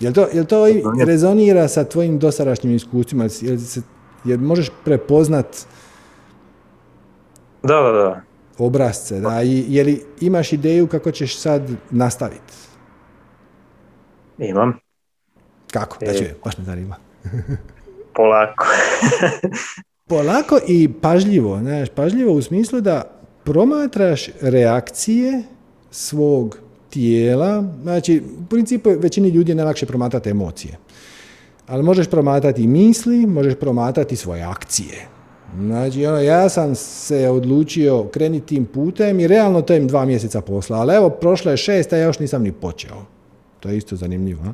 Jel to, jel to rezonira sa tvojim dosadašnjim iskustvima? Jel, se, jel možeš prepoznat da, da, da. obrazce? Da? I, je li imaš ideju kako ćeš sad nastaviti? Imam. Kako? Da će, baš me zanima. [LAUGHS] Polako. [LAUGHS] Polako i pažljivo. Znaš, pažljivo u smislu da promatraš reakcije svog tijela, znači u principu većini ljudi je najlakše promatrati emocije. Ali možeš promatrati misli, možeš promatrati svoje akcije. Znači, ono, ja sam se odlučio krenuti tim putem i realno to im dva mjeseca posla, ali evo, prošlo je šest, a ja još nisam ni počeo. To je isto zanimljivo.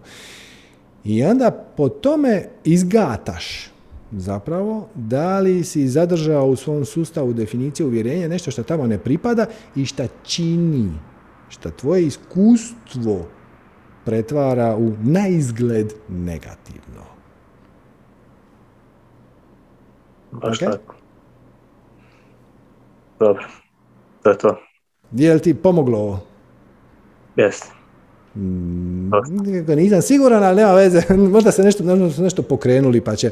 I onda po tome izgataš zapravo da li si zadržao u svom sustavu definiciju uvjerenja nešto što tamo ne pripada i šta čini šta tvoje iskustvo pretvara u naizgled negativno. Baš tako. Dobro, to je to. Je li ti pomoglo ovo? Jeste. Mm, nisam siguran, ali nema veze. [LAUGHS] Možda se nešto, nešto pokrenuli pa će,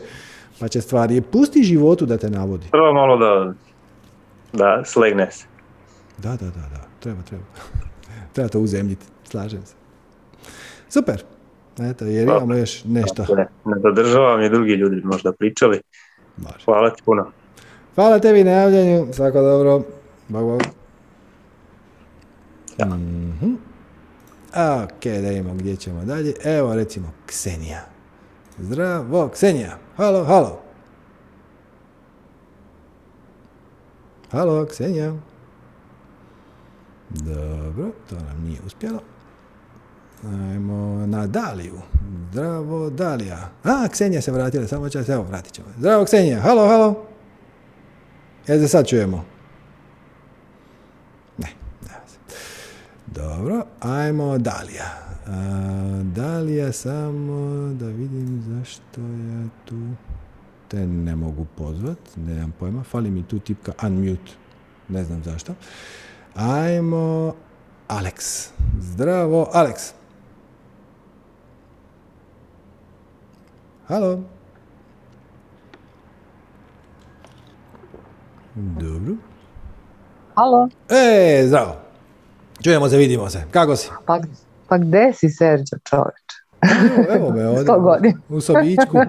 pa će stvari. Pusti životu da te navodi. Prvo malo da, da slegne se. Da, da, da, da. Treba, treba. [LAUGHS] treba to uzemljiti. Slažem se. Super. Eto, jer imamo još nešto. Ne, zadržavam i drugi ljudi možda pričali. Hvala ti puno. Hvala tebi na javljanju. Svako dobro. Bog, bog. Ja. Mm-hmm. Ok, da imamo gdje ćemo dalje. Evo recimo Ksenija. Zdravo, Ksenija. Halo, halo. Halo, Ksenija. Dobro, to nam nije uspjelo. Ajmo na Daliju. Zdravo, Dalija. A, Ksenija se vratila, samo čas, evo, vratit ćemo. Zdravo, Ksenija. Halo, halo. Jel se sad čujemo? Ne, ne. Dobro, ajmo Dalija. Dalija, samo da vidim zašto ja tu te ne mogu pozvat, nemam pojma, fali mi tu tipka unmute, ne znam zašto. Ajmo Alex. Zdravo, Alex. Halo. Dobro. Halo. E, zdravo. Čujemo se, vidimo se. Kako si? Pa, pa gde si, Serđo, čoveč? Evo, evo me [LAUGHS] ovdje. U sobičku. [LAUGHS]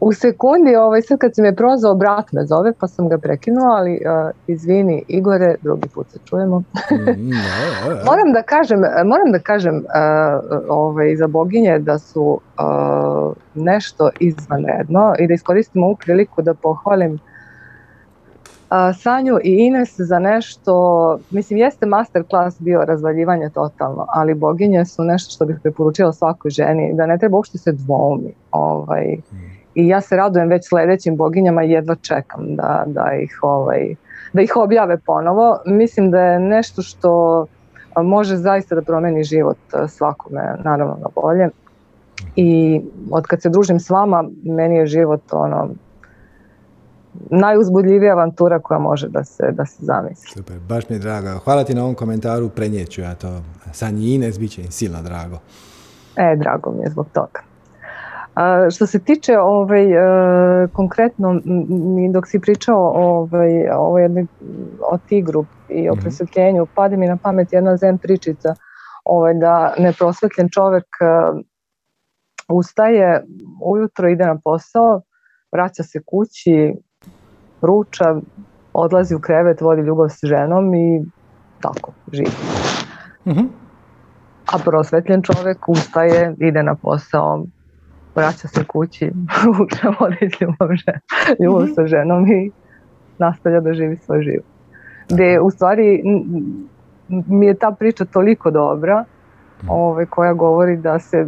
U sekundi, ovaj, sad kad si me prozvao, brat me zove, pa sam ga prekinula, ali uh, izvini Igore, drugi put se čujemo. Mm, [LAUGHS] moram da kažem, moram da kažem uh, ovaj, za boginje da su uh, nešto izvanredno i da iskoristim ovu priliku da pohvalim Sanju i Ines za nešto, mislim jeste masterclass bio razvaljivanje totalno, ali boginje su nešto što bih preporučila svakoj ženi, da ne treba uopšte se dvoumi. Ovaj, mm i ja se radujem već sledećim boginjama i jedva čekam da, da, ih, ovaj, da ih objave ponovo. Mislim da je nešto što može zaista da promeni život svakome, naravno na bolje. I od kad se družim s vama, meni je život ono, najuzbudljivija avantura koja može da se, da se zamisli. Super, baš mi je drago. Hvala ti na ovom komentaru, prenijeću ja to. Sanji Ines, bit će im silno drago. E, drago mi je zbog toga. Što se tiče ovaj, e, konkretno, dok si pričao ovaj, ovaj, o tigru i o mhm. prosvetljenju, pade mi na pamet jedna zen pričica ovaj, da neprosvetljen čovek e, ustaje, ujutro ide na posao, vraća se kući, ruča, odlazi u krevet, vodi ljubav s ženom i tako, živi. Mhm. A prosvetljen čovek ustaje, ide na posao, vraća se kući, [LAUGHS] uče vodić ljubav, ljubav sa ženom i nastavlja da živi svoj život. Gde u stvari mi je ta priča toliko dobra mhm. ovaj, koja govori da se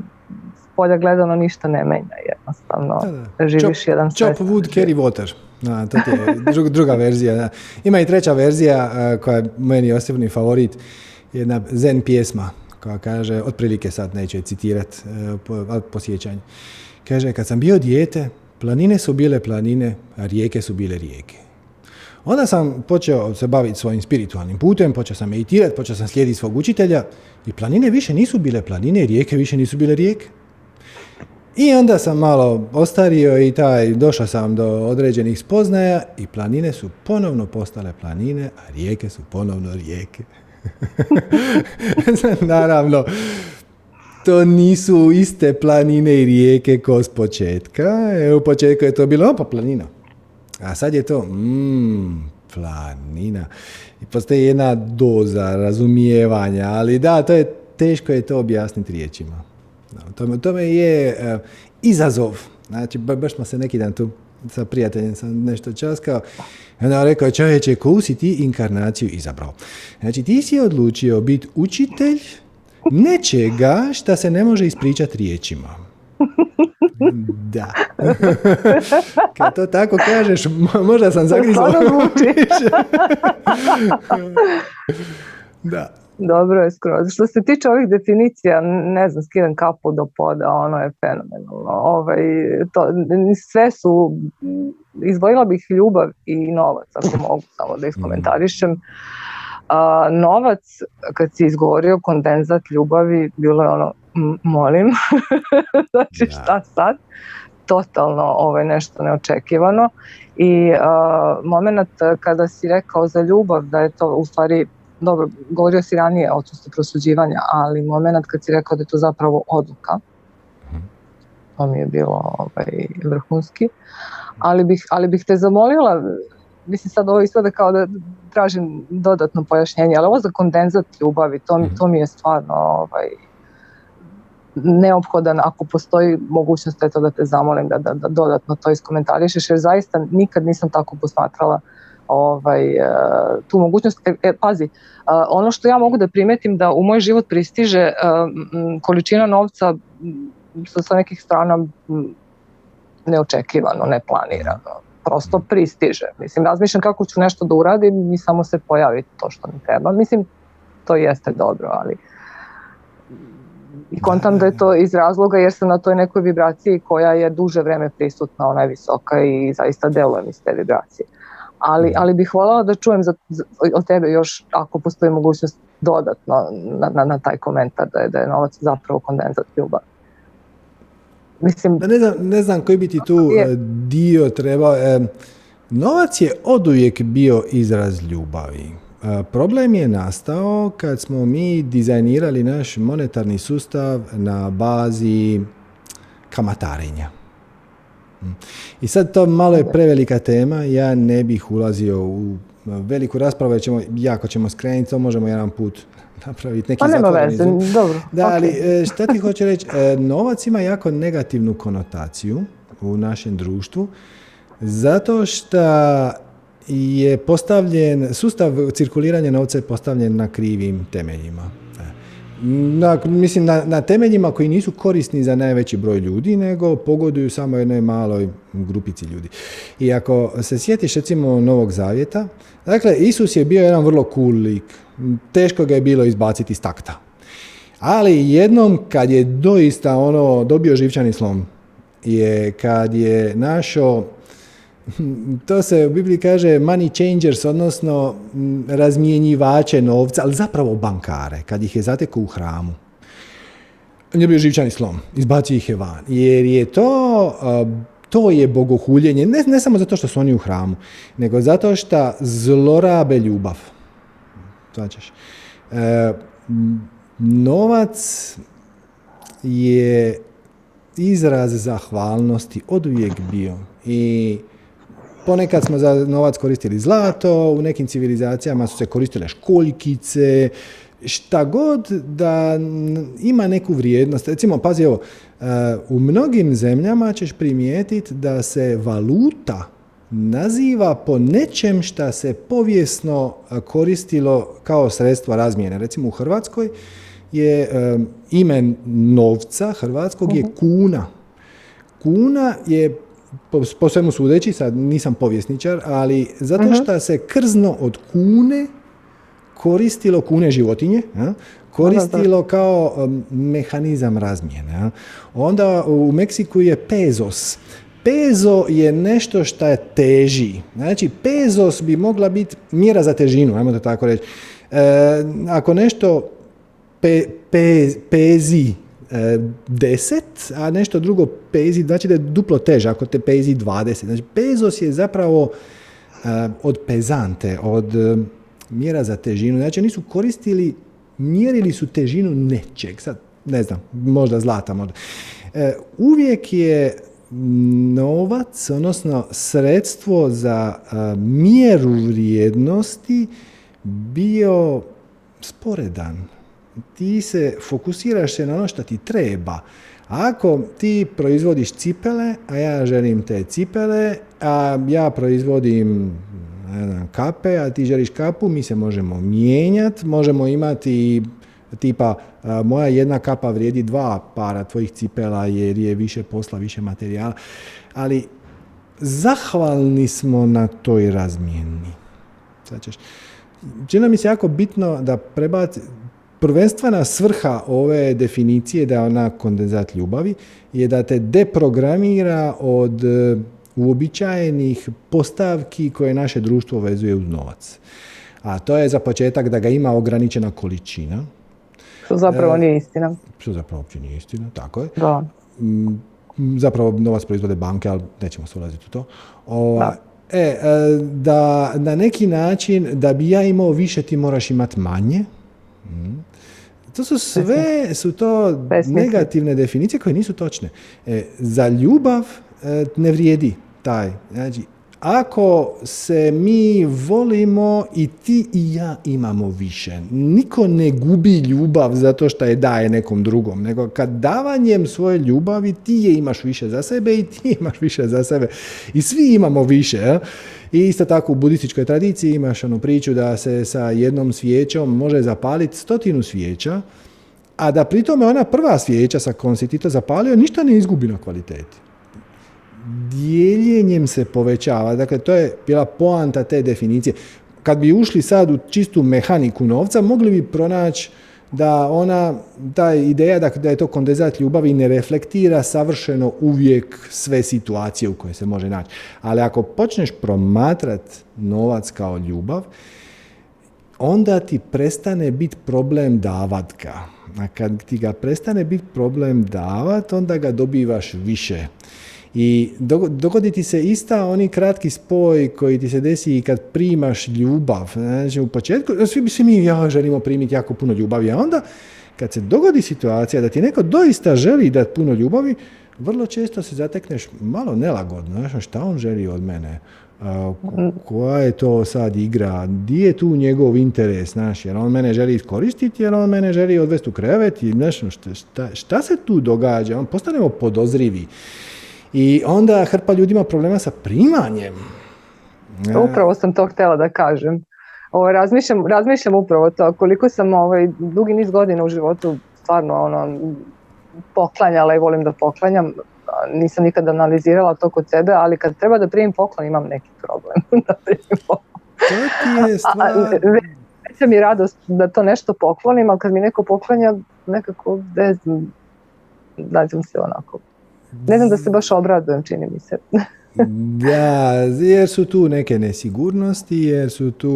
s polja gledano ništa ne menja jednostavno. Da, Živiš jedan Chop wood, carry water. Da, to je [LAUGHS] druga verzija. Da. Ima i treća verzija koja je meni osobni favorit. Jedna zen pjesma koja kaže, otprilike sad neću citirati, e, posjećanje. Kaže, kad sam bio dijete, planine su bile planine, a rijeke su bile rijeke. Onda sam počeo se baviti svojim spiritualnim putem, počeo sam meditirati, počeo sam slijediti svog učitelja i planine više nisu bile planine, rijeke više nisu bile rijeke. I onda sam malo ostario i taj, došao sam do određenih spoznaja i planine su ponovno postale planine, a rijeke su ponovno rijeke. [LAUGHS] Naravno, to nisu iste planine i rijeke ko s početka. E, u početku je to bilo, opa, planina. A sad je to, mmm, planina. I postoji jedna doza razumijevanja, ali da, to je teško je to objasniti riječima. To tome je uh, izazov. Znači, baš smo se neki dan tu sa prijateljem sam nešto časkao. I onda rekao, čovječe, koju si ti inkarnaciju izabrao? Znači, ti si odlučio biti učitelj nečega šta se ne može ispričati riječima. [LAUGHS] Da. [LAUGHS] Kad to tako kažeš, možda sam zagrizao. [LAUGHS] da. Dobro je skroz. Što se tiče ovih definicija, ne znam, skidam kapu do poda, ono je fenomenalno. Ovaj, to, sve su, izvojila bih ljubav i novac, ako [LAUGHS] mogu samo da iskomentarišem. A, novac, kad si izgovorio kondenzat ljubavi, bilo je ono, molim, [LAUGHS] znači šta sad? Totalno ovaj, nešto neočekivano. I uh, moment kada si rekao za ljubav, da je to u stvari dobro, govorio si ranije o odsustu prosuđivanja, ali moment kad si rekao da je to zapravo odluka, mhm. to mi je bilo ovaj, vrhunski, ali bih, ali bih te zamolila, mislim sad ovo ispada kao da tražim dodatno pojašnjenje, ali ovo za kondenzat ljubavi, to, mhm. to mi je stvarno ovaj, neophodan ako postoji mogućnost eto da te zamolim da, da, da dodatno to iskomentarišeš jer zaista nikad nisam tako posmatrala ovaj, e, tu mogućnost. E, e, pazi, ono što ja mogu da primetim da u moj život pristiže količina novca sa, sa nekih strana neočekivano, neplanirano. Prosto pristiže. Mislim, razmišljam kako ću nešto da uradim i samo se pojavi to što mi treba. Mislim, to jeste dobro, ali i kontam da je to iz razloga jer sam na toj nekoj vibraciji koja je duže vreme prisutna, ona je visoka i zaista delujem iz te vibracije ali, mhm. ali bih voljela da čujem za, za, od tebe još ako postoji mogućnost dodatno na, na, na taj komentar da je, da je novac zapravo kondenzat ljubav. Mislim, ne, znam, ne znam koji bi ti tu je. E, dio trebao. E, novac je oduvijek bio izraz ljubavi. E, problem je nastao kad smo mi dizajnirali naš monetarni sustav na bazi kamatarenja. I sad to malo je prevelika tema, ja ne bih ulazio u veliku raspravu, jer ćemo, jako ćemo skrenuti, to možemo jedan put napraviti neki Pa nema veze, dobro. Da, ali e, šta ti hoće reći, e, novac ima jako negativnu konotaciju u našem društvu, zato što je postavljen, sustav cirkuliranja novca je postavljen na krivim temeljima na, mislim na, na temeljima koji nisu korisni za najveći broj ljudi, nego pogoduju samo jednoj maloj grupici ljudi. I ako se sjetiš recimo Novog Zavjeta, dakle Isus je bio jedan vrlo cool lik, teško ga je bilo izbaciti iz takta. Ali jednom kad je doista ono dobio živčani slom, je kad je našao [LAUGHS] to se u Bibliji kaže money changers, odnosno razmjenjivače novca, ali zapravo bankare, kad ih je zatekao u hramu. On je bio živčani slom, izbacio ih je van. Jer je to, to je bogohuljenje, ne, ne samo zato što su oni u hramu, nego zato što zlorabe ljubav. Značiš, e, novac je izraz zahvalnosti od uvijek bio. I Ponekad smo za novac koristili zlato, u nekim civilizacijama su se koristile školjkice, šta god da ima neku vrijednost. Recimo, pazi evo, uh, u mnogim zemljama ćeš primijetiti da se valuta naziva po nečem šta se povijesno uh, koristilo kao sredstvo razmjene. Recimo u Hrvatskoj je um, ime novca hrvatskog je mhm. kuna. Kuna je po, po svemu sudeći, sad nisam povjesničar, ali zato mhm. što se krzno od kune koristilo, kune životinje, ja, koristilo kao um, mehanizam razmjene. Ja. Onda u Meksiku je pezos. Pezo je nešto što je teži. Znači, pezos bi mogla biti mjera za težinu, ajmo to tako reći. E, ako nešto pe, pe, pezi 10, a nešto drugo pezi, znači da je duplo teže ako te pezi 20. Znači pezos je zapravo eh, od pezante, od eh, mjera za težinu. Znači oni su koristili, mjerili su težinu nečeg. Sad, ne znam, možda zlata, možda. Eh, uvijek je novac, odnosno sredstvo za mjeru vrijednosti bio sporedan ti se fokusiraš se na ono što ti treba. Ako ti proizvodiš cipele, a ja želim te cipele, a ja proizvodim ne kape, a ti želiš kapu, mi se možemo mijenjati, možemo imati tipa moja jedna kapa vrijedi dva para tvojih cipela jer je više posla, više materijala, ali zahvalni smo na toj razmjeni. Znači, čini mi se jako bitno da prebaci, prvenstvena svrha ove definicije da je ona kondenzat ljubavi je da te deprogramira od e, uobičajenih postavki koje naše društvo vezuje uz novac. A to je za početak da ga ima ograničena količina. Što zapravo e, nije istina. Što zapravo uopće nije istina, tako je. Da. Mm, zapravo novac proizvode banke, ali nećemo se ulaziti u to. da. E, e, da na neki način, da bi ja imao više, ti moraš imati manje. Mm. To su sve, su to negativne definicije koje nisu točne. E, za ljubav e, ne vrijedi taj. Znači, ako se mi volimo i ti i ja imamo više. Niko ne gubi ljubav zato što je daje nekom drugom, nego kad davanjem svoje ljubavi ti je imaš više za sebe i ti [LAUGHS] imaš više za sebe. I svi imamo više. I isto tako u budističkoj tradiciji imaš onu priču da se sa jednom svijećom može zapaliti stotinu svijeća, a da pri tome ona prva svijeća sa kojom si ti to zapalio ništa ne izgubi na kvaliteti dijeljenjem se povećava. Dakle, to je bila poanta te definicije. Kad bi ušli sad u čistu mehaniku novca, mogli bi pronaći da ona, ta ideja da, da je to kondenzat ljubavi ne reflektira savršeno uvijek sve situacije u koje se može naći. Ali ako počneš promatrati novac kao ljubav, onda ti prestane biti problem davat ga. A kad ti ga prestane biti problem davat, onda ga dobivaš više. I dogodi ti se ista oni kratki spoj koji ti se desi i kad primaš ljubav. Znači u početku, svi, svi mi ja želimo primiti jako puno ljubavi, a onda kad se dogodi situacija da ti neko doista želi dati puno ljubavi, vrlo često se zatekneš malo nelagodno, znaš šta on želi od mene, koja je to sad igra, di je tu njegov interes, znaš, jer on mene želi iskoristiti, jer on mene želi odvesti u krevet i znaš, šta, šta se tu događa, on postanemo podozrivi. I onda hrpa ljudima problema sa primanjem. Upravo sam to htjela da kažem. Ovaj, razmišljam, razmišljam upravo to. Koliko sam ovaj, dugi niz godina u životu stvarno ono, poklanjala i volim da poklanjam. Nisam nikad analizirala to kod sebe, ali kad treba da primim poklon imam neki problem. [LAUGHS] da to ti je [LAUGHS] stvar... Veća mi radost da to nešto poklonim, ali kad mi neko poklanja nekako bez nađem se onako ne znam da se baš obradujem, čini mi se. [LAUGHS] da, jer su tu neke nesigurnosti, jer su tu...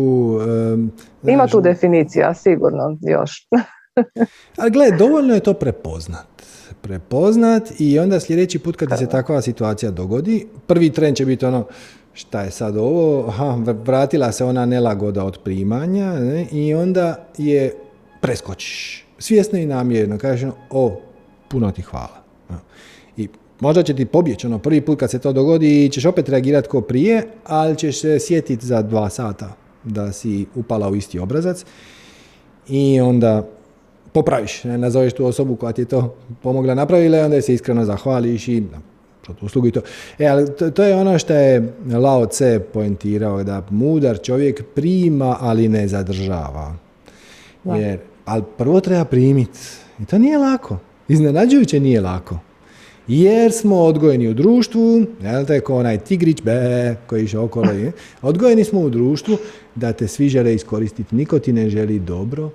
Um, Ima tu definicija, sigurno, još. [LAUGHS] Ali gle, dovoljno je to prepoznat. Prepoznat i onda sljedeći put kad se takva situacija dogodi, prvi tren će biti ono, šta je sad ovo, Aha, vratila se ona nelagoda od primanja ne? i onda je preskočiš. Svjesno i namjerno kažeš, o, puno ti hvala. Možda će ti pobjeći ono prvi put kad se to dogodi i ćeš opet reagirati kao prije, ali ćeš se sjetiti za dva sata da si upala u isti obrazac i onda popraviš, ne, nazoveš tu osobu koja ti je to pomogla napravila i onda se iskreno zahvališ i uslugu i to. E, ali to, je ono što je Lao Tse poentirao, da mudar čovjek prima, ali ne zadržava. Jer, ali prvo treba primiti. I to nije lako. Iznenađujuće nije lako jer smo odgojeni u društvu, jel te, ko onaj tigrić be, koji išao okolo, [LAUGHS] odgojeni smo u društvu da te svi žele iskoristiti, niko ti ne želi dobro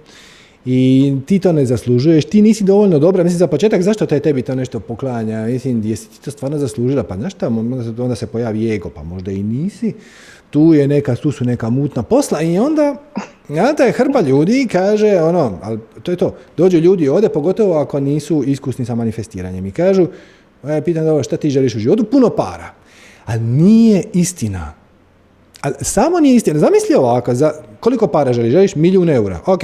i ti to ne zaslužuješ, ti nisi dovoljno dobra, mislim za početak zašto taj tebi to nešto poklanja, mislim jesi ti to stvarno zaslužila, pa znaš šta, onda se pojavi ego, pa možda i nisi, tu je neka, tu su neka mutna posla i onda ja, je hrpa ljudi kaže ono, ali to je to, dođu ljudi ovdje, pogotovo ako nisu iskusni sa manifestiranjem i kažu, ja pitam dobro, šta ti želiš u životu? Puno para. A nije istina. A samo nije istina. Zamisli ovako, za koliko para želiš? Želiš milijun eura. Ok,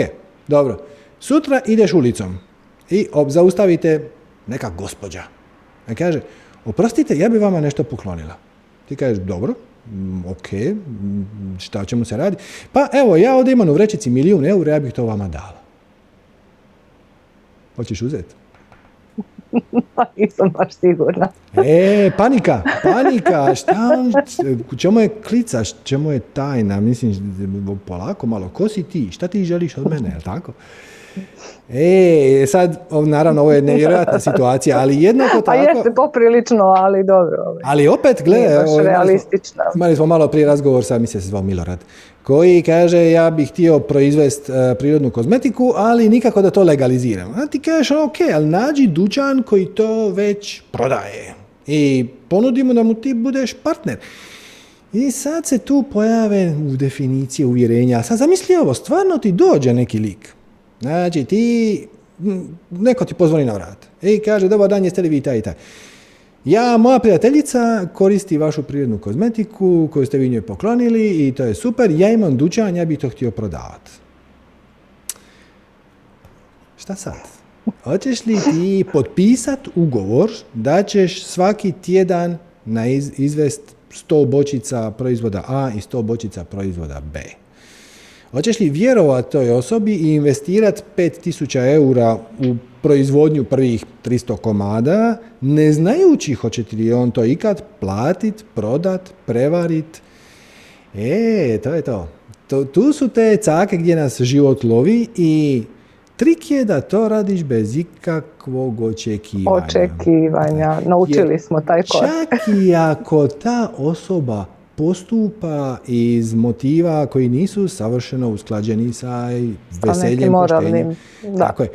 dobro. Sutra ideš ulicom i zaustavite neka gospođa. A kaže, oprostite, ja bi vama nešto poklonila. Ti kažeš, dobro, ok, šta će mu se radi? Pa evo, ja ovdje imam u vrećici milijun eura, ja bih to vama dala. Hoćeš uzeti? [LAUGHS] pa nisam baš sigurna. e, panika, panika, šta on, čemu je klica, čemu je tajna, mislim, polako malo, ko si ti, šta ti želiš od mene, jel tako? E, sad, naravno, ovo je nevjerojatna situacija, ali jednako [LAUGHS] tako... A jeste poprilično, ali dobro. Ovaj. Ali opet, gle, ovo, realistično. Imali smo malo prije razgovor sa, mi se zvao Milorad, koji kaže ja bih htio proizvest uh, prirodnu kozmetiku, ali nikako da to legaliziram. A ti kažeš, ok, ali nađi dućan koji to već prodaje i ponudimo da mu ti budeš partner. I sad se tu pojave u definiciji uvjerenja. Sad zamisli ovo, stvarno ti dođe neki lik Znači ti, neko ti pozvoni na vrat i kaže dobar dan, jeste li vi taj i taj. Ja, moja prijateljica koristi vašu prirodnu kozmetiku koju ste vi njoj poklonili i to je super, ja imam dućan, ja bih to htio prodavati. Šta sad? Hoćeš li ti potpisat ugovor da ćeš svaki tjedan na izvest 100 bočica proizvoda A i 100 bočica proizvoda B? Hoćeš li vjerovati toj osobi i investirati 5000 eura u proizvodnju prvih 300 komada, ne znajući hoće li on to ikad platit, prodat, prevarit. E, to je to. to. Tu su te cake gdje nas život lovi i trik je da to radiš bez ikakvog očekivanja. Očekivanja, naučili smo taj kod. Čak i ako ta osoba postupa iz motiva koji nisu savršeno usklađeni sa veseljem, poštenjem. Tako je.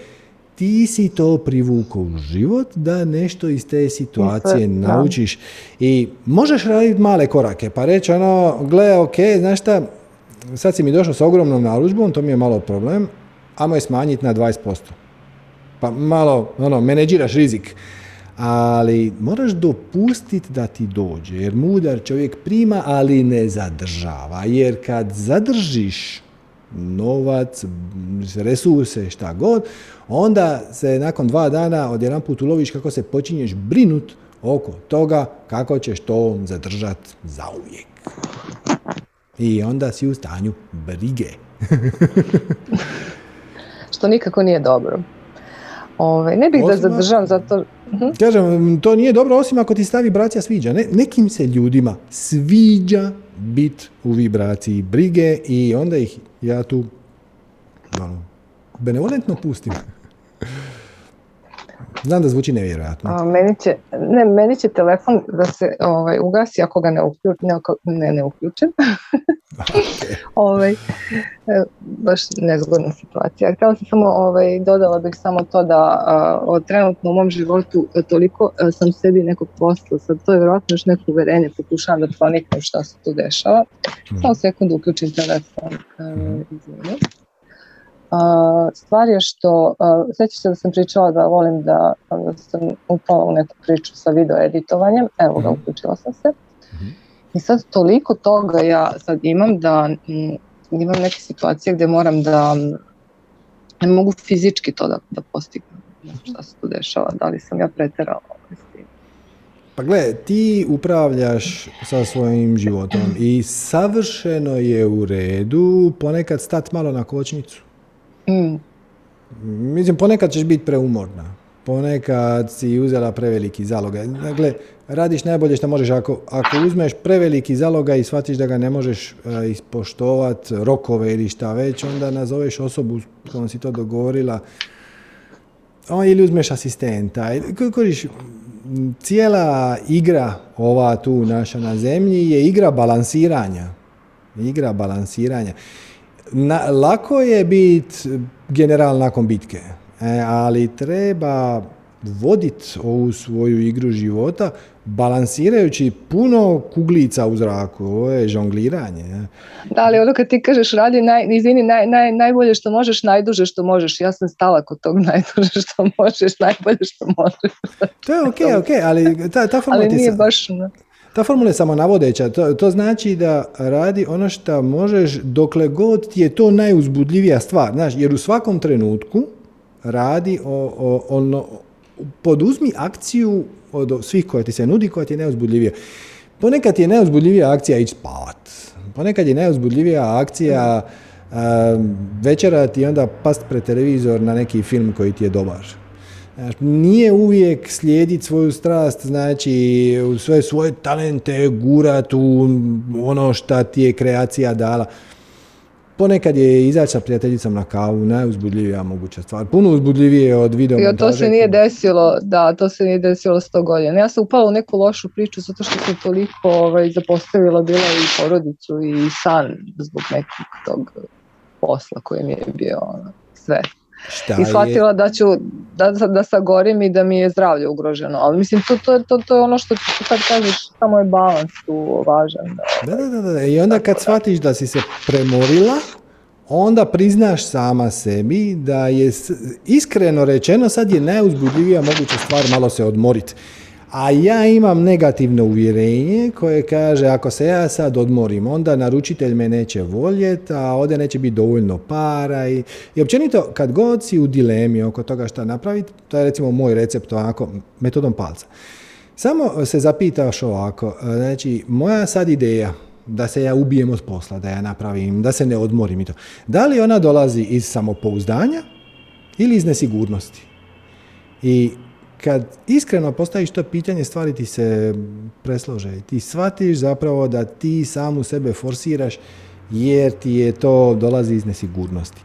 Ti si to privukao u život da nešto iz te situacije naučiš i možeš raditi male korake pa reći ono, gle, ok, znaš šta, sad si mi došao sa ogromnom narudžbom, to mi je malo problem, ajmo je smanjiti na 20%. Pa malo, ono, menedžiraš rizik ali moraš dopustiti da ti dođe, jer mudar čovjek prima, ali ne zadržava, jer kad zadržiš novac, resurse, šta god, onda se nakon dva dana odjedan put uloviš kako se počinješ brinut oko toga kako ćeš to zadržat zauvijek. I onda si u stanju brige. [LAUGHS] Što nikako nije dobro. Ove, ne bih da zadržavam zato... Mhm. Kažem, to nije dobro osim ako ti stavi bracija sviđa. Ne, nekim se ljudima sviđa bit u vibraciji brige i onda ih ja tu ono, benevolentno pustim. Znam da zvuči nevjerojatno. A, meni, će, ne, meni će telefon da se ovaj, ugasi ako ga ne, uključ, ne, ne, ne uključim. [LAUGHS] [LAUGHS] ovaj, e, baš nezgodna situacija. Htjela sam samo, ovaj, dodala bih samo to da a, trenutno u mom životu e, toliko a, e, sam sebi nekog posla, sad to je vjerojatno još neko uverenje, pokušavam da proniknem šta se tu dešava. Mm. Samo sekundu uključim telefon. Mm. Stvar je što, sveća se da sam pričala da volim da, da sam upala u neku priču sa video editovanjem, evo ga, mhm. uključila sam se. Mhm. I sad toliko toga ja sad imam da imam neke situacije gdje moram da ne mogu fizički to da, da postignem. Šta se tu dešava, da li sam ja preterala Pa gle, ti upravljaš sa svojim životom i savršeno je u redu ponekad stat malo na kočnicu. Mm. Mislim, ponekad ćeš biti preumorna. Ponekad si uzela preveliki zalogaj. Dakle, radiš najbolje što možeš. Ako, ako uzmeš preveliki zalogaj i shvatiš da ga ne možeš uh, ispoštovat, rokove ili šta već, onda nazoveš osobu s kojom si to dogovorila on, ili uzmeš asistenta. Koriš, cijela igra ova tu naša na zemlji je igra balansiranja. Igra balansiranja. Na, lako je biti general nakon bitke, e, ali treba voditi ovu svoju igru života balansirajući puno kuglica u zraku. Ovo je žongliranje. Da, ali ono kad ti kažeš radi naj, izvini, naj, naj, najbolje što možeš, najduže što možeš. Ja sam stala kod tog [LAUGHS] najduže što možeš, najbolje što možeš. To je ok, ok, ali ta, ta ali nije baš... Ta formula je samo navodeća. To, to znači da radi ono što možeš dokle god ti je to najuzbudljivija stvar. Znaš, jer u svakom trenutku radi o, o, ono, poduzmi akciju od svih koja ti se nudi, koja ti je najuzbudljivija. Ponekad je najuzbudljivija akcija ići spavat. Ponekad je najuzbudljivija akcija um, večerati i onda past pred televizor na neki film koji ti je dobar. Nije uvijek slijediti svoju strast, znači sve svoje talente gurat u ono šta ti je kreacija dala. Ponekad je izaći sa prijateljicom na kavu najuzbudljivija moguća stvar. Puno uzbudljivije od video to se nije desilo, da, to se nije desilo sto godina. Ja sam upala u neku lošu priču zato što sam toliko ovaj, zapostavila bila i porodicu i san zbog nekog tog posla koji mi je bio ono, sve. Šta I shvatila da ću, da, da sagorim i da mi je zdravlje ugroženo. Ali mislim, to, to, to, to je ono što kad kažeš, samo je balans tu važan. Da, da, da, da. I onda kad shvatiš da si se premorila, onda priznaš sama sebi da je iskreno rečeno sad je najuzbudljivija moguća stvar malo se odmoriti. A ja imam negativno uvjerenje koje kaže ako se ja sad odmorim, onda naručitelj me neće voljeti, a ovdje neće biti dovoljno para. I, I općenito kad god si u dilemi oko toga šta napraviti, to je recimo moj recept ovako, metodom palca. Samo se zapitaš ovako, znači moja sad ideja, da se ja ubijem od posla, da ja napravim, da se ne odmorim i to. Da li ona dolazi iz samopouzdanja ili iz nesigurnosti? I kad iskreno postaviš to pitanje, stvari ti se preslože. Ti shvatiš zapravo da ti samu sebe forsiraš jer ti je to dolazi iz nesigurnosti.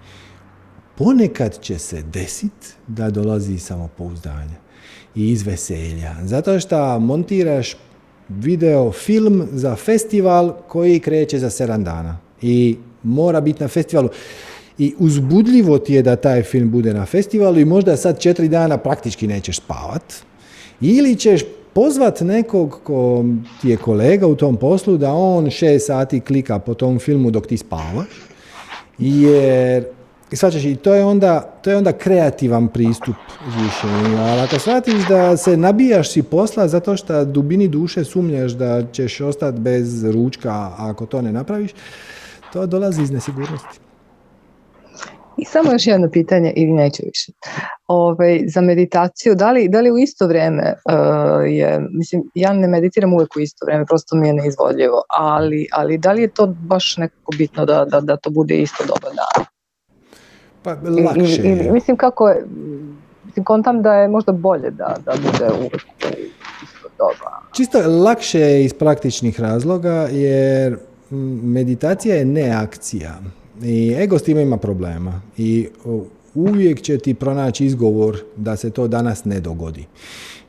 Ponekad će se desiti da dolazi iz samopouzdanja i iz veselja. Zato što montiraš video film za festival koji kreće za 7 dana i mora biti na festivalu. I uzbudljivo ti je da taj film bude na festivalu i možda sad četiri dana praktički nećeš spavat. Ili ćeš pozvat nekog ko ti je kolega u tom poslu da on šest sati klika po tom filmu dok ti spavaš. Jer svačaš, i to je onda, to je onda kreativan pristup zvišenju. Ali ako shvatiš da se nabijaš si posla zato što dubini duše sumnjaš da ćeš ostati bez ručka ako to ne napraviš, to dolazi iz nesigurnosti. I samo još jedno pitanje, ili neću više. Ove, ovaj, za meditaciju, da li, da li u isto vrijeme uh, je, mislim, ja ne meditiram uvijek u isto vrijeme, prosto mi je neizvodljivo, ali, ali da li je to baš nekako bitno da, da, da to bude isto dobar dan? Pa lakše Mislim kako je, mislim kontam da je možda bolje da, da bude uvijek isto doba. Čisto lakše iz praktičnih razloga jer meditacija je neakcija i ego s time ima problema i uvijek će ti pronaći izgovor da se to danas ne dogodi.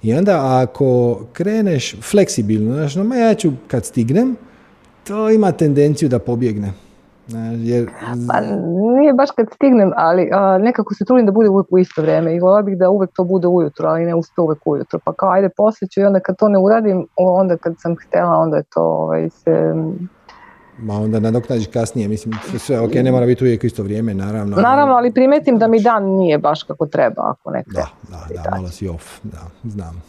I onda ako kreneš fleksibilno, znači, no, ja ću kad stignem, to ima tendenciju da pobjegne. Jer... Pa nije baš kad stignem, ali nekako se trudim da bude uvijek u isto vrijeme i volio bih da uvijek to bude ujutro, ali ne usto uvijek ujutro. Pa kao ajde poslije i onda kad to ne uradim, onda kad sam htjela, onda je to ovaj, se Ma onda nadoknadiš kasnije, mislim, sve ok, ne mora biti uvijek isto vrijeme, naravno. Naravno, ali primetim da mi dan nije baš kako treba, ako ne Da, da, da, malo si off, da, znam.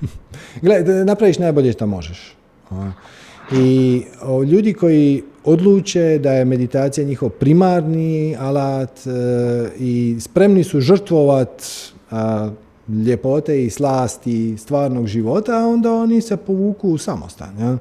[LAUGHS] Gle, napraviš najbolje što možeš. I ljudi koji odluče da je meditacija njihov primarni alat e, i spremni su žrtvovat ljepote i slasti stvarnog života, onda oni se povuku u samostan. Ja?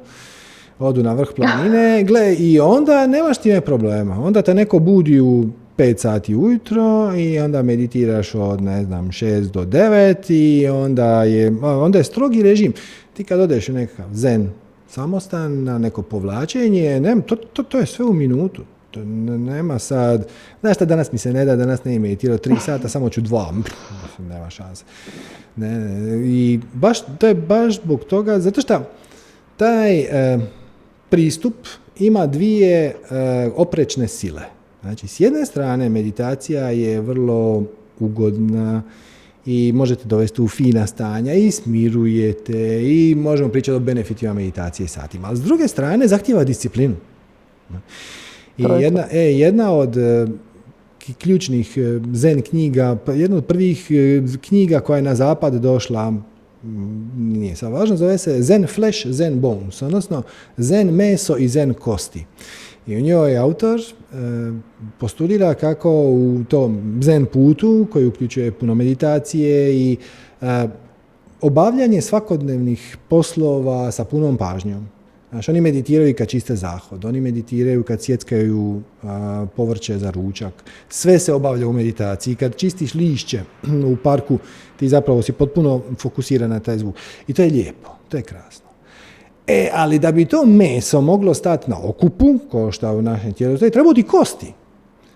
Odu na vrh planine, [LAUGHS] gle, i onda nemaš time problema. Onda te neko budi u 5 sati ujutro i onda meditiraš od, ne znam, 6 do 9 i onda je, onda je strogi režim. Ti kad odeš u nekakav zen samostan, na neko povlačenje, ne, to, to, to je sve u minutu. To nema sad, znaš šta danas mi se ne da, danas ne meditirao tri [LAUGHS] sata, samo ću dva, nema šanse. Ne, ne, I baš, to je baš zbog toga, zato što taj, e, pristup ima dvije e, oprečne sile. Znači, s jedne strane meditacija je vrlo ugodna i možete dovesti u fina stanja i smirujete i možemo pričati o benefitima meditacije satima. Ali s druge strane zahtjeva disciplinu. I jedna, e, jedna od e, ključnih e, zen knjiga, pa jedna od prvih knjiga koja je na zapad došla nije sad važno, zove se Zen Flesh, Zen Bones, odnosno Zen meso i Zen kosti. I u njoj autor e, postulira kako u tom zen putu, koji uključuje puno meditacije i e, obavljanje svakodnevnih poslova sa punom pažnjom. Znači, oni meditiraju kad čiste zahod, oni meditiraju kad sjeckaju povrće za ručak. Sve se obavlja u meditaciji. Kad čistiš lišće [CLEARS THROAT] u parku, ti zapravo si potpuno fokusiran na taj zvuk. I to je lijepo, to je krasno. E, ali da bi to meso moglo stati na okupu, kao što u našem tijelu, treba ti kosti.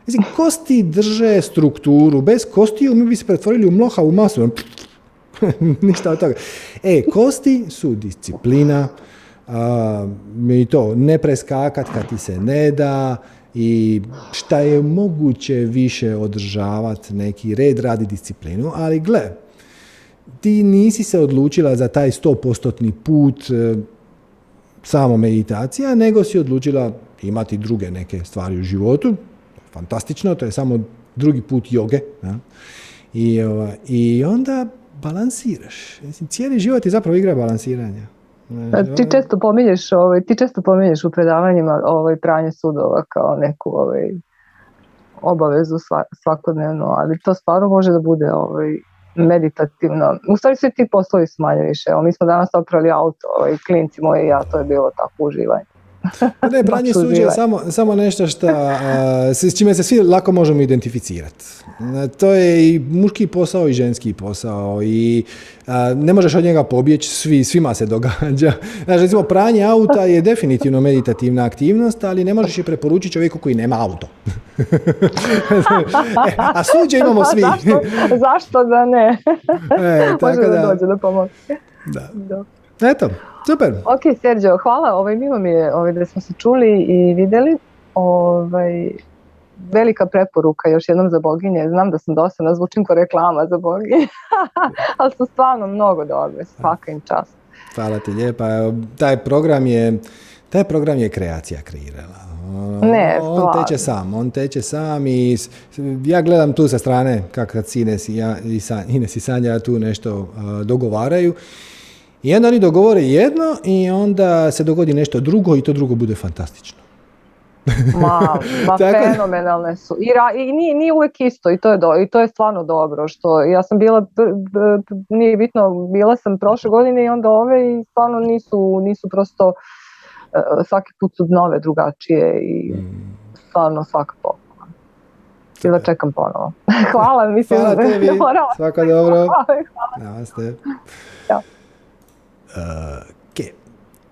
Mislim, kosti drže strukturu. Bez kostiju mi bi se pretvorili u mloha, u masu. [LAUGHS] Ništa od toga. E, kosti su disciplina, mi to ne preskakat kad ti se ne da i šta je moguće više održavati neki red radi disciplinu, ali gle, ti nisi se odlučila za taj 100% put e, samo meditacija, nego si odlučila imati druge neke stvari u životu. Fantastično, to je samo drugi put joge. Ja? I, I onda balansiraš. Cijeli život je zapravo igra balansiranja. Ti često pominješ, ovaj, ti često pominješ u predavanjima ovaj, pranje sudova kao neku ovaj, obavezu svakodnevno, ali to stvarno može da bude ovaj, meditativno. U stvari svi ti poslovi su manje više. Evo, mi smo danas oprali auto, ovaj, klinci moji i ja, to je bilo tako uživanje. Pa ne, pranje suđe je samo, samo nešto što, s čime se svi lako možemo identificirati. To je i muški posao i ženski posao i ne možeš od njega pobjeći, svi, svima se događa. [LAUGHS] Znači, recimo, pranje auta je definitivno meditativna aktivnost, ali ne možeš je preporučiti čovjeku koji nema auto. [LAUGHS] e, a suđe imamo svi. zašto, zašto da ne? E, [LAUGHS] tako Može da, da dođe da pomoći. Da. da. Eto, super. Ok, Sergio, hvala. Ovaj, mimo mi je ovaj, da smo se čuli i vidjeli. Ovaj, velika preporuka još jednom za boginje. Znam da sam dosta nazvučim ko reklama za boginje, [LAUGHS] ali su stvarno mnogo dobre. Svaka im čast. Hvala ti lijepa. Taj program je, taj program je kreacija kreirala. Ne, on teče sam, on teče sam i ja gledam tu sa strane kako kad Ines i, ja, i, Ines i Sanja tu nešto dogovaraju i onda oni dogovore jedno i onda se dogodi nešto drugo i to drugo bude fantastično. ma, [LAUGHS] ma fenomenalne su. I, i nije, nije uvijek isto i to, je do, i to je stvarno dobro. Što ja sam bila, nije bitno, bila sam prošle godine i onda ove i stvarno nisu, nisu prosto, uh, svaki put su nove drugačije i mm. stvarno svaka pohvala. da čekam ponovo. [LAUGHS] hvala, mislim. Hvala [LAUGHS] tebi, svaka dobro. Hvala, hvala. Namaste. Ja. Ok.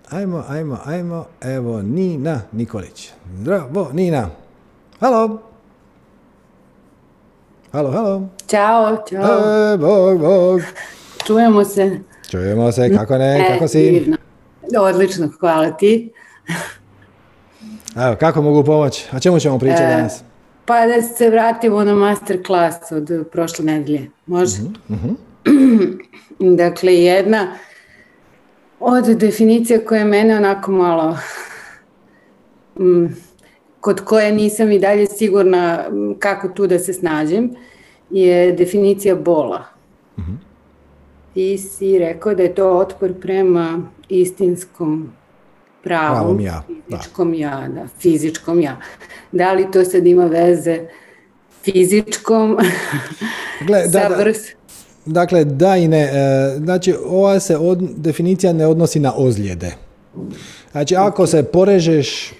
Ajmo, ajmo, ajmo. Evo Nina Nikolić. Zdravo, Nina. Halo. Halo, halo. Ćao, čao. E, bog, bog. Čujemo se. Čujemo se, kako ne, e, kako si? Divno. Odlično, hvala ti. Evo, kako mogu pomoći? A čemu ćemo pričati e, danas? Pa da se vratimo na master klas od prošle nedelje. Može? Uh [CLEARS THROAT] dakle, jedna od definicije koje mene onako malo mm, kod koje nisam i dalje sigurna mm, kako tu da se snađem je definicija bola. mm Ti si rekao da je to otpor prema istinskom pravu, ja. fizičkom da. ja, da, fizičkom ja. Da li to sad ima veze fizičkom Gle, [LAUGHS] sa da, vrst... Dakle, da i ne. E, znači, ova se od, definicija ne odnosi na ozljede. Znači, ako se porežeš,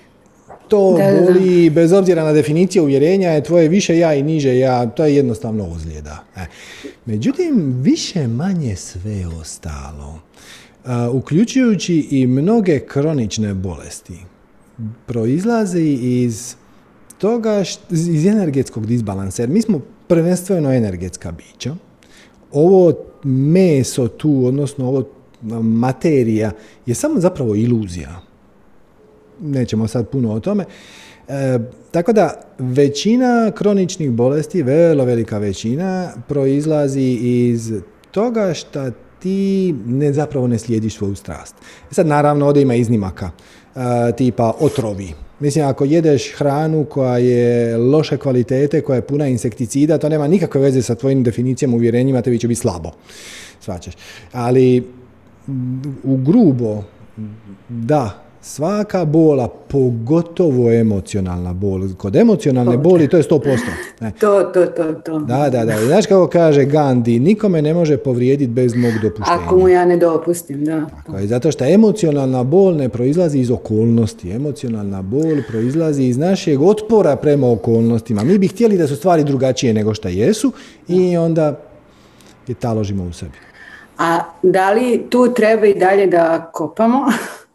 to da, boli, bez obzira na definiciju uvjerenja, je tvoje više ja i niže ja, to je jednostavno ozljeda. E. Međutim, više manje sve ostalo, e, uključujući i mnoge kronične bolesti, proizlazi iz toga, iz energetskog disbalansa, jer mi smo prvenstveno energetska bića, ovo meso tu, odnosno ovo materija je samo zapravo iluzija. Nećemo sad puno o tome. E, tako da većina kroničnih bolesti, velo velika većina, proizlazi iz toga što ti ne zapravo ne slijediš svoju strast. E sad naravno ovdje ima iznimaka, e, tipa otrovi. Mislim, ako jedeš hranu koja je loše kvalitete, koja je puna insekticida, to nema nikakve veze sa tvojim definicijama, uvjerenjima, tebi će biti slabo. Svačaš. Ali u grubo, da, Svaka bola, pogotovo emocionalna bol. Kod emocionalne boli to je 100%. Ne. To, to, to, to. Da, da, da. Znaš kako kaže Gandhi, nikome ne može povrijediti bez mog dopuštenja. Ako mu ja ne dopustim, da. Tako je, zato što emocionalna bol ne proizlazi iz okolnosti. Emocionalna bol proizlazi iz našeg otpora prema okolnostima. Mi bi htjeli da su stvari drugačije nego što jesu i onda je taložimo u sebi. A da li tu treba i dalje da kopamo? [LAUGHS]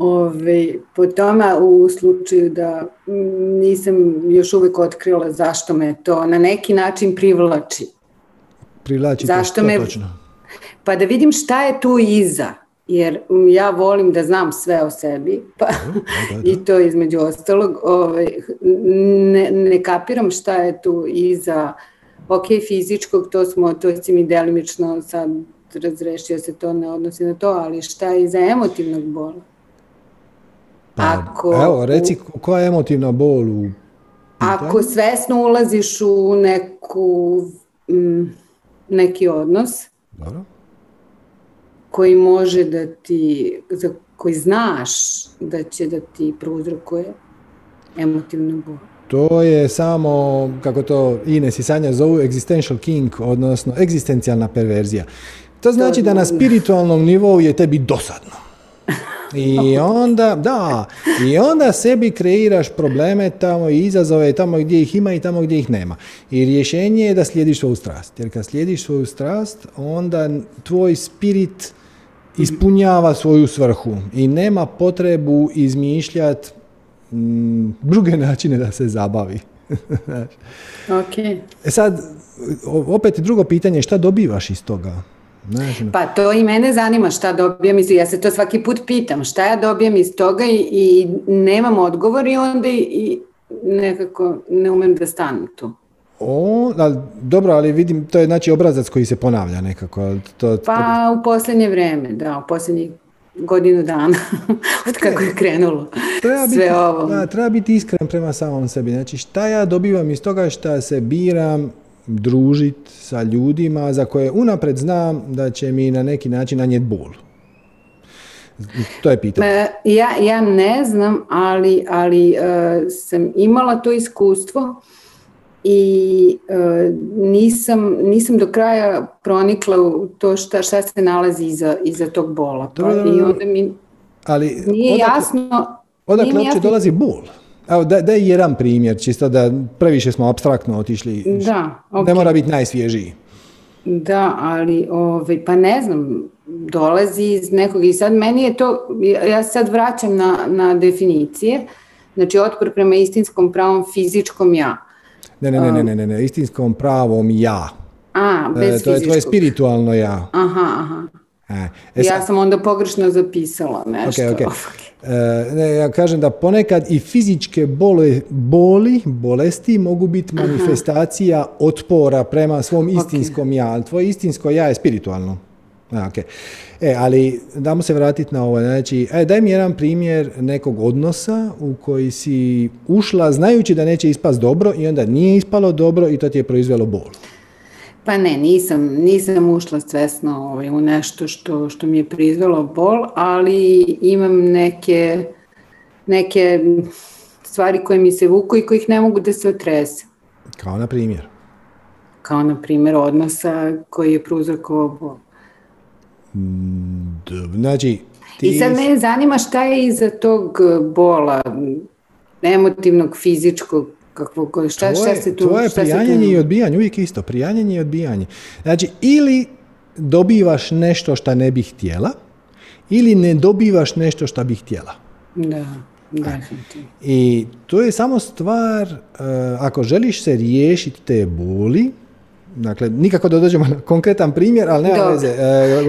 Ove, po tome u slučaju da nisam još uvijek otkrila zašto me to na neki način privlači. Privlači zašto me, točno? Pa da vidim šta je tu iza. Jer ja volim da znam sve o sebi, pa [LAUGHS] i to između ostalog. Ove, ne, ne kapiram šta je tu iza ok, fizičkog, to smo, to si mi delimično sad razrešio se to ne odnosi na to, ali šta je iza emotivnog bola? Pa, ako, evo, reci koja je emotivna bol u Ako svesno ulaziš u neku, m, neki odnos Dobro. koji može da ti, za koji znaš da će da ti prouzrokuje emotivnu bol. To je samo, kako to Ines i Sanja zovu, existential king, odnosno egzistencijalna perverzija. To znači da na spiritualnom nivou je tebi dosadno. I onda, da, i onda sebi kreiraš probleme tamo i izazove tamo gdje ih ima i tamo gdje ih nema. I rješenje je da slijediš svoju strast. Jer kad slijediš svoju strast, onda tvoj spirit ispunjava svoju svrhu i nema potrebu izmišljati mm, druge načine da se zabavi. [LAUGHS] ok. E sad, opet drugo pitanje, šta dobivaš iz toga? Pa to i mene zanima šta dobijem iz ja se to svaki put pitam, šta ja dobijem iz toga i, i nemam odgovor i onda i, nekako ne umem da stanem tu. O, ali, dobro, ali vidim, to je znači obrazac koji se ponavlja nekako. To, pa u posljednje vrijeme, da, u posljednjih godinu dana, [LAUGHS] od kako je krenulo treba sve biti, ovo. Da, treba biti iskren prema samom sebi. Znači šta ja dobivam iz toga šta se biram družiti sa ljudima za koje unapred znam da će mi na neki način nanijeti bol. To je pitanje. Ja, ja ne znam, ali, ali uh, sam imala to iskustvo i uh, nisam, nisam do kraja pronikla u to šta, šta se nalazi iza, iza tog bola. Pa, I onda mi ali nije odakle, jasno... Odakle uopće dolazi bol? Evo, da, da je jedan primjer, čisto da previše smo abstraktno otišli. Da, okay. Ne mora biti najsvježiji. Da, ali ovaj, pa ne znam, dolazi iz nekog i sad meni je to, ja sad vraćam na, na definicije, znači otpor prema istinskom pravom fizičkom ja. Ne, ne, ne, ne, ne, ne, istinskom pravom ja. A, bez e, To je tvoje spiritualno ja. Aha, aha. E, e ja sam onda pogrešno zapisala nešto. Okay, [LAUGHS] okay. E, ne, ja kažem da ponekad i fizičke bole, boli, bolesti mogu biti manifestacija otpora prema svom istinskom ja, ali tvoje istinsko ja je spiritualno. Okay. E, ali damo se vratiti na ovo. Znači, e, daj mi jedan primjer nekog odnosa u koji si ušla znajući da neće ispast dobro i onda nije ispalo dobro i to ti je proizvelo bol. Pa ne, nisam, nisam ušla svesno ovaj, u nešto što, što mi je prizvalo bol, ali imam neke, neke stvari koje mi se vuku i kojih ne mogu da se otrese. Kao na primjer? Kao na primjer odnosa koji je prouzrokovao bol. Znači, ti... I sad me zanima šta je iza tog bola, emotivnog, fizičkog, kakvo, šta, šta se tu... Tvoje prijanjanje i odbijanje, uvijek isto, prijanjanje i odbijanje. Znači, ili dobivaš nešto što ne bih htjela, ili ne dobivaš nešto što bih htjela. Da, I to je samo stvar, uh, ako želiš se riješiti te boli, Dakle, nikako da dođemo na konkretan primjer, ali nema veze. E,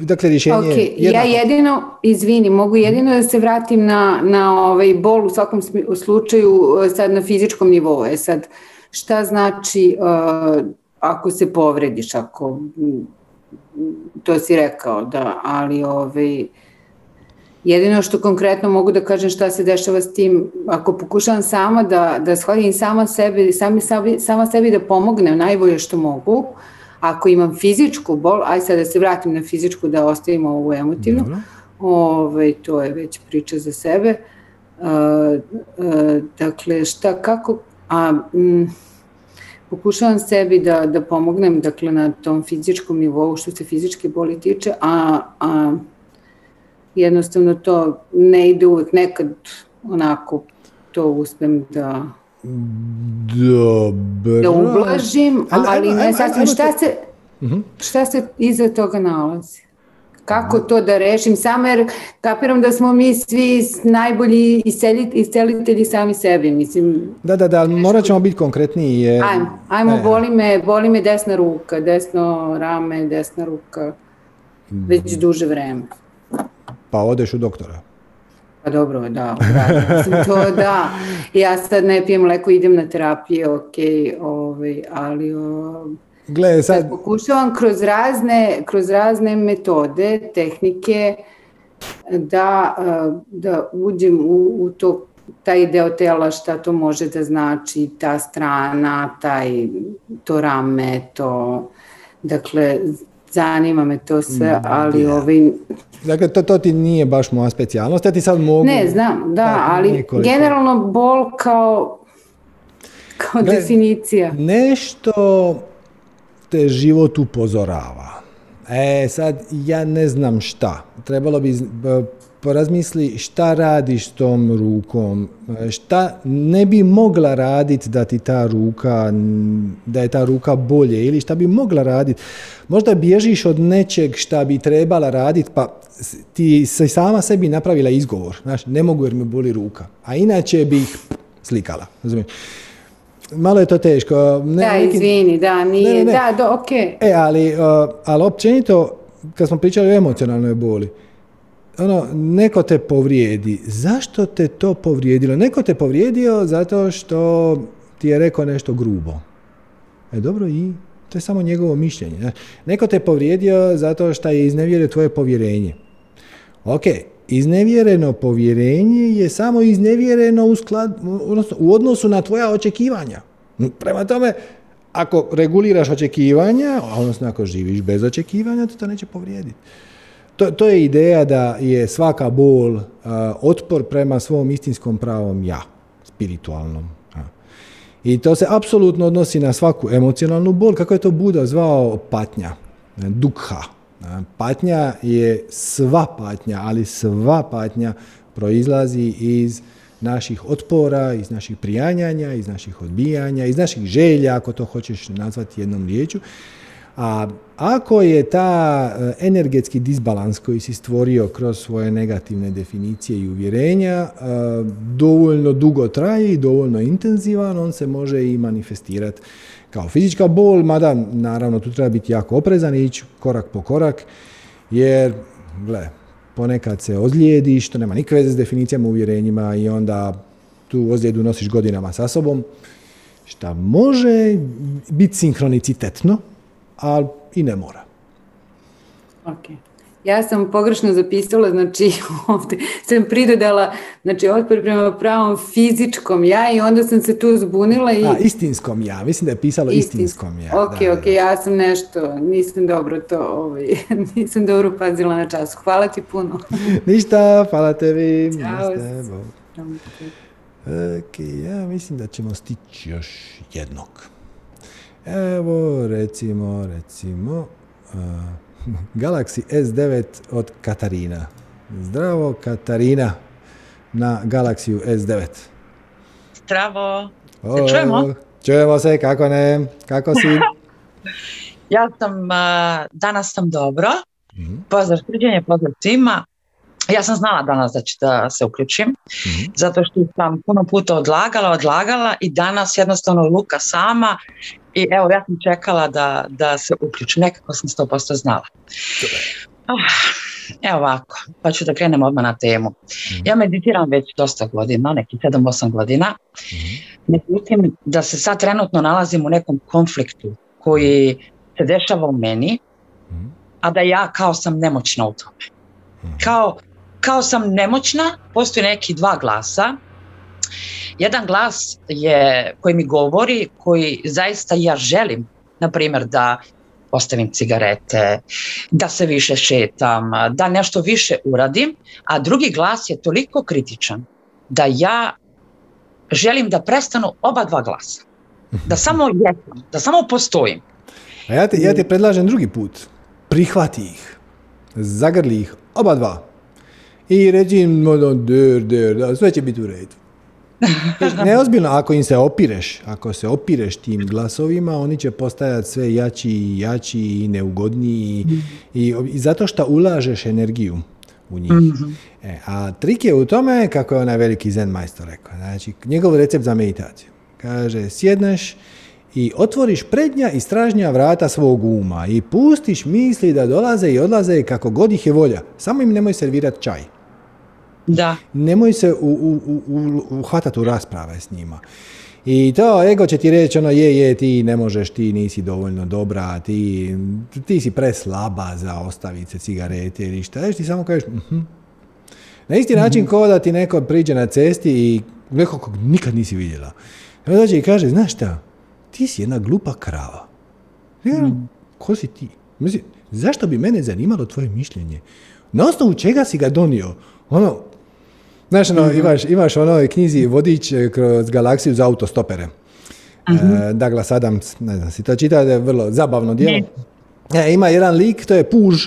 dakle, rješenje okay. je Ja jedino, izvini, mogu jedino da se vratim na, na ovaj bol u svakom slučaju e, sad na fizičkom nivou. E sad, šta znači uh, ako se povrediš, ako to si rekao, da, ali ovaj, Jedino što konkretno mogu da kažem šta se dešava s tim, ako pokušavam sama da, da shvatim sama sebi, sami, sami, sama sebi da pomognem najbolje što mogu, ako imam fizičku bol, aj sad da se vratim na fizičku da ostavimo ovu emotivnu, Dobro. Ove, ovaj, to je već priča za sebe. Uh, uh, dakle, šta, kako, a m, pokušavam sebi da, da pomognem dakle, na tom fizičkom nivou što se fizičke boli tiče, a, a jednostavno to ne ide uvek, nekad onako to uspem da Dobro. da ublažim, ali, ali ne sasvim šta se, mhm. šta se iza toga nalazi? Kako to da rešim? Samo jer kapiram da smo mi svi najbolji iscelitelji sami sebi. Mislim, da, da, da, morat ćemo biti konkretniji. Je... Ajmo, ajmo e. boli, me, boli me desna ruka, desno rame, desna ruka, već duže vreme. Pa odeš u doktora? Pa dobro, da, da, to da. Ja sad ne pijem leko, idem na terapiju, ok, ovaj, ali o, Gle, sad... Pokušavam kroz razne, kroz razne metode, tehnike, da, da uđem u, u to, taj deo tela šta to može da znači, ta strana, taj, to rame, to, dakle, zanima me to sve, mm, ali ja. ovaj... Dakle, to, to ti nije baš moja specijalnost, ja ti sad mogu... Ne, znam, da, ali nekoliko. generalno bol kao, kao Gle, definicija. Nešto te život upozorava. E, sad, ja ne znam šta. Trebalo bi porazmisli šta radiš s tom rukom, šta ne bi mogla raditi da ti ta ruka, da je ta ruka bolje ili šta bi mogla raditi. Možda bježiš od nečeg šta bi trebala raditi, pa ti se sama sebi napravila izgovor. Znaš, ne mogu jer me boli ruka. A inače bi ih slikala. Razumiješ? malo je to teško. Ne, da, neki... izvini, da, nije, ne, ne, da, do, ok. E, ali, uh, ali općenito, kad smo pričali o emocionalnoj boli, ono, neko te povrijedi. Zašto te to povrijedilo? Neko te povrijedio zato što ti je rekao nešto grubo. E, dobro, i to je samo njegovo mišljenje. Neko te povrijedio zato što je iznevjerio tvoje povjerenje. Ok, Iznevjereno povjerenje je samo iznevjereno u, sklad, odnosno, u odnosu na tvoja očekivanja. Prema tome, ako reguliraš očekivanja, odnosno ako živiš bez očekivanja, to to neće povrijediti. To, to je ideja da je svaka bol otpor prema svom istinskom pravom ja, spiritualnom. I to se apsolutno odnosi na svaku emocionalnu bol, kako je to Buda zvao patnja, dukha, Patnja je sva patnja, ali sva patnja proizlazi iz naših otpora, iz naših prijanjanja, iz naših odbijanja, iz naših želja, ako to hoćeš nazvati jednom riječu. A ako je ta e, energetski disbalans koji si stvorio kroz svoje negativne definicije i uvjerenja e, dovoljno dugo traje i dovoljno intenzivan, on se može i manifestirati kao fizička bol, mada naravno tu treba biti jako oprezan i ići korak po korak, jer, gle, ponekad se ozlijediš, što nema nikakve veze s definicijama uvjerenjima i onda tu ozljedu nosiš godinama sa sobom, šta može biti sinkronicitetno, ali i ne mora. Okay. Ja sam pogrešno zapisala, znači [LAUGHS] ovdje sam pridodala, znači otpor prema pravom fizičkom ja i onda sam se tu zbunila. I... A, istinskom ja, mislim da je pisalo istinskom ja. Ok, da, ok, da. ja sam nešto, nisam dobro to, ovaj, [LAUGHS] nisam dobro pazila na čas. Hvala ti puno. [LAUGHS] Ništa, hvala tebi. Ćao. Ok, ja mislim da ćemo stići još jednog. Evo, recimo, recimo... Uh, [LAUGHS] Galaxy S9 od Katarina. Zdravo Katarina na Galaxy S9. Zdravo. Se čujemo? Čujemo se, kako ne? Kako si? [LAUGHS] ja sam, danas sam dobro. Mm-hmm. Pozdrav sređenje, pozdrav svima. Ja sam znala danas da ću da se uključim, mm-hmm. zato što sam puno puta odlagala, odlagala i danas jednostavno luka sama i evo, ja sam čekala da, da se uključim. Nekako sam 100% znala. Oh, evo ovako, pa ću da krenem odmah na temu. Mm. Ja meditiram već dosta godina, neki 7-8 godina. Mm. Međutim, da se sad trenutno nalazim u nekom konfliktu koji se dešava u meni, mm. a da ja kao sam nemoćna u tome. Mm. Kao, kao sam nemoćna, postoji neki dva glasa jedan glas je koji mi govori, koji zaista ja želim, na primjer, da ostavim cigarete, da se više šetam, da nešto više uradim, a drugi glas je toliko kritičan da ja želim da prestanu oba dva glasa. [LAUGHS] Da samo jesam, da samo postojim. A ja ti, ja ti predlažem drugi put. Prihvati ih. Zagrli ih. Oba dva. I reći im, der, der, da, sve će biti u redu. [LAUGHS] Neozbiljno, ako im se opireš, ako se opireš tim glasovima, oni će postajati sve jači i jači i neugodniji i, i zato što ulažeš energiju u njih. Mhm. E, a trik je u tome, kako je onaj veliki zen majstor rekao, znači njegov recept za meditaciju. Kaže, sjedneš i otvoriš prednja i stražnja vrata svog uma i pustiš misli da dolaze i odlaze kako god ih je volja. Samo im nemoj servirati čaj. Da. Nemoj se uhvatati u, u, u rasprave s njima. I to ego će ti reći ono je, je, ti ne možeš, ti nisi dovoljno dobra, ti, ti si preslaba za ostavice cigarete ili šta. ti samo kažeš, uh Na isti način mm kao da ti neko priđe na cesti i neko kog nikad nisi vidjela. I onda dođe i kaže, znaš šta, ti si jedna glupa krava. Ja, mm. ko si ti? Mislim, zašto bi mene zanimalo tvoje mišljenje? Na osnovu čega si ga donio? Ono, Znaš, ono, mm imaš, imaš ono knjizi Vodič eh, kroz galaksiju za autostopere. Mm-hmm. E, Douglas Adams, ne znam, si to čita, je vrlo zabavno djelo. E, ima jedan lik, to je puž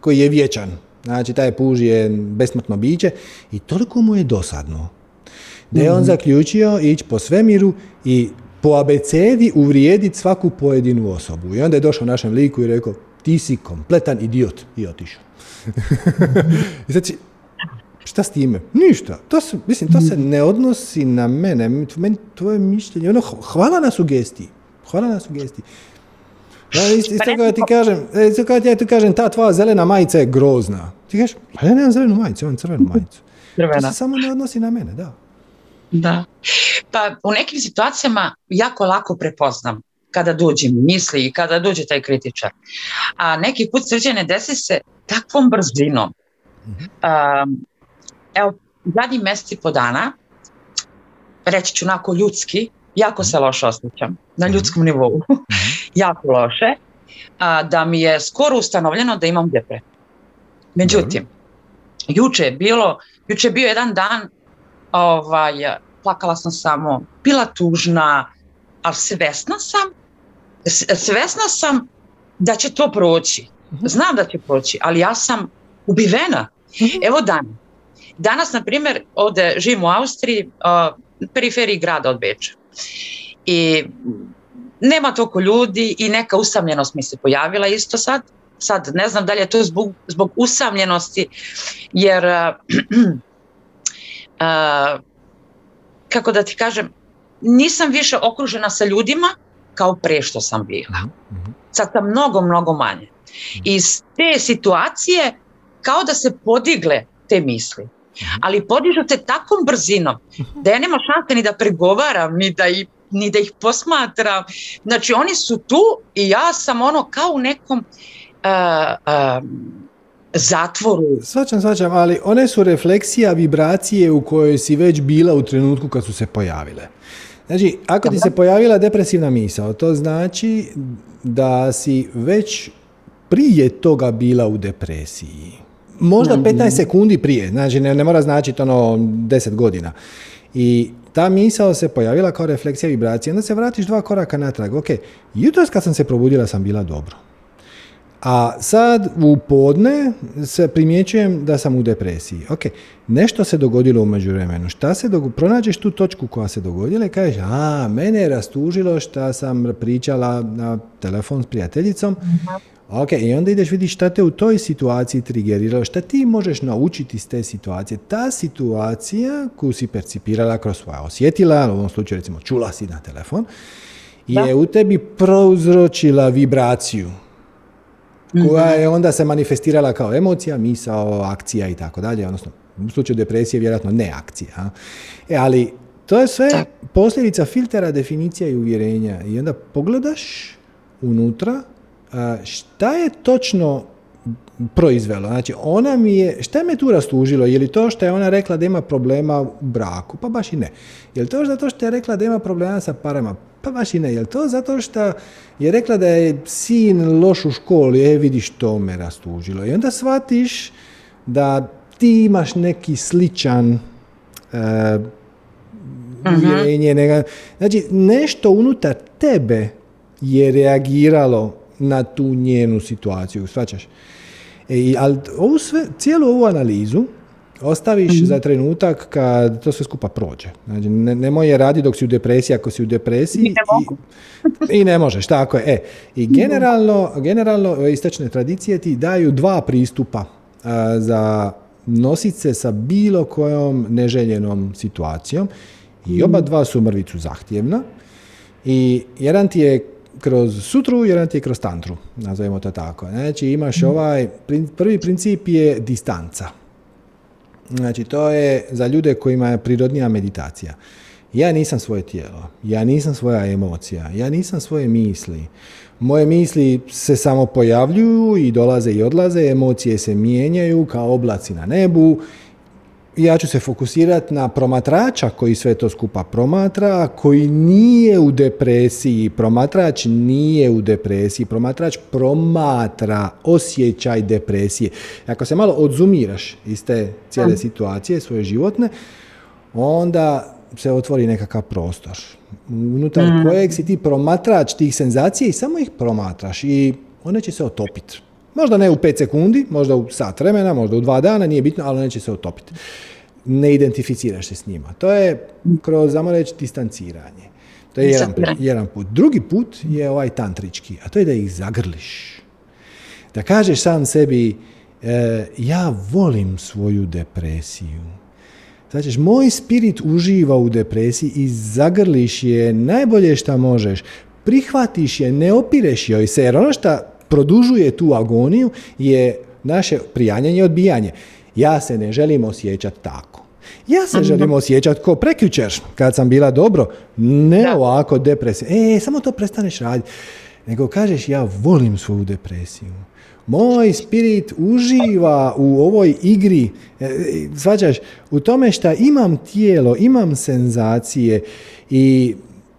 koji je vječan. Znači, taj puž je besmrtno biće i toliko mu je dosadno. Da je on mhm. zaključio ići po svemiru i po abecedi uvrijediti svaku pojedinu osobu. I onda je došao našem liku i rekao, ti si kompletan idiot. I otišao. [LAUGHS] I znači, Šta s time? Ništa. To se, mislim, to se ne odnosi na mene. Meni tvoje mišljenje, ono, hvala na sugestiji. Hvala na sugestiji. Ja, isto, isto pa ti kažem, e, isto kada ja ti kažem, ta tvoja zelena majica je grozna. Ti kažeš, pa ja nemam zelenu majicu, imam crvenu [LAUGHS] majicu. Crvena. To se samo ne odnosi na mene, da. Da. Pa u nekim situacijama jako lako prepoznam kada dođe misli i kada dođe taj kritičar. A neki put srđene desi se takvom brzinom. Um, evo, zadnji mjeseci po dana, reći ću onako ljudski, jako se loše osjećam, na mhm. ljudskom nivou, mhm. [LAUGHS] jako loše, a, da mi je skoro ustanovljeno da imam depre. Međutim, juče je bilo, juče je bio jedan dan, ovaj, plakala sam samo, bila tužna, ali svesna sam, svesna sam da će to proći. Mhm. Znam da će proći, ali ja sam ubivena. Evo dan, Danas, na primjer, ovdje živim u Austriji, periferiji grada od Beča. I nema toliko ljudi i neka usamljenost mi se pojavila isto sad. Sad ne znam da li je to zbog, zbog usamljenosti, jer uh, [CLEARS THROAT] kako da ti kažem, nisam više okružena sa ljudima kao pre što sam bila. Mhm. Sad sam mnogo, mnogo manje. Iz te situacije kao da se podigle te misli. Mhm. ali podižu te takvom brzinom da ja nema šanse ni da pregovaram, ni da, i, ni da ih posmatram. Znači oni su tu i ja sam ono kao u nekom uh, uh, zatvoru. Svačam, svačam, ali one su refleksija vibracije u kojoj si već bila u trenutku kad su se pojavile. Znači, ako ti se pojavila depresivna misao, to znači da si već prije toga bila u depresiji možda 15 sekundi prije, znači ne, ne mora značiti ono 10 godina. I ta misao se pojavila kao refleksija vibracije, onda se vratiš dva koraka natrag. Ok, jutros kad sam se probudila sam bila dobro. A sad u podne se primjećujem da sam u depresiji. Ok, nešto se dogodilo u međuvremenu. Šta se dogodilo? Pronađeš tu točku koja se dogodila i kažeš, a, mene je rastužilo što sam pričala na telefon s prijateljicom. Ok, i onda ideš vidiš šta te u toj situaciji trigeriralo, šta ti možeš naučiti iz te situacije. Ta situacija koju si percipirala kroz svoja osjetila, u ovom slučaju recimo čula si na telefon, je u tebi prouzročila vibraciju koja mhm. je onda se manifestirala kao emocija, misao, akcija i tako dalje, odnosno u slučaju depresije vjerojatno ne akcija. E, ali to je sve posljedica filtera, definicija i uvjerenja. I onda pogledaš unutra šta je točno proizvelo? Znači, ona mi je, šta me tu rastužilo? Je li to što je ona rekla da ima problema u braku? Pa baš i ne. Je li to zato što je rekla da ima problema sa parama? Pa baš i ne, jel to zato što je rekla da je sin loš u školi, e vidiš to me rastužilo. I onda shvatiš da ti imaš neki sličan uh, uvjerenje. Znači, nešto unutar tebe je reagiralo na tu njenu situaciju, svačaš? E, ali ovu sve, cijelu ovu analizu ostaviš mhm. za trenutak kad to sve skupa prođe. Znači, ne, nemoj je raditi dok si u depresiji, ako si u depresiji. I ne, I, [LAUGHS] ne možeš, tako je. E, I generalno, generalno istočne tradicije ti daju dva pristupa za nositi sa bilo kojom neželjenom situacijom i oba mhm. dva su mrvicu zahtjevna i jedan ti je kroz sutru, jedan ti je kroz tantru, nazovimo to tako. Znači imaš mhm. ovaj, prvi princip je distanca. Znači to je za ljude kojima je prirodnija meditacija. Ja nisam svoje tijelo, ja nisam svoja emocija, ja nisam svoje misli. Moje misli se samo pojavljuju i dolaze i odlaze, emocije se mijenjaju kao oblaci na nebu. Ja ću se fokusirati na promatrača koji sve to skupa promatra, koji nije u depresiji. Promatrač nije u depresiji. Promatrač promatra osjećaj depresije. Ako se malo odzumiraš iz te cijele situacije, svoje životne, onda se otvori nekakav prostor unutar mm. kojeg si ti promatrač tih senzacija i samo ih promatraš i one će se otopiti. Možda ne u pet sekundi, možda u sat vremena, možda u dva dana, nije bitno, ali one će se otopiti. Ne identificiraš se s njima. To je kroz, znamo reći, distanciranje. To je jedan, jedan put. Drugi put je ovaj tantrički, a to je da ih zagrliš. Da kažeš sam sebi, e, ja volim svoju depresiju Znači, moj spirit uživa u depresiji i zagrliš je najbolje što možeš. Prihvatiš je, ne opireš joj se, jer ono što produžuje tu agoniju je naše prijanjanje i odbijanje. Ja se ne želim osjećati tako. Ja se želim osjećati ko prekjučer, kad sam bila dobro, ne ovako depresija. E, samo to prestaneš raditi. Nego kažeš, ja volim svoju depresiju moj spirit uživa u ovoj igri, e, svađaš, u tome što imam tijelo, imam senzacije i,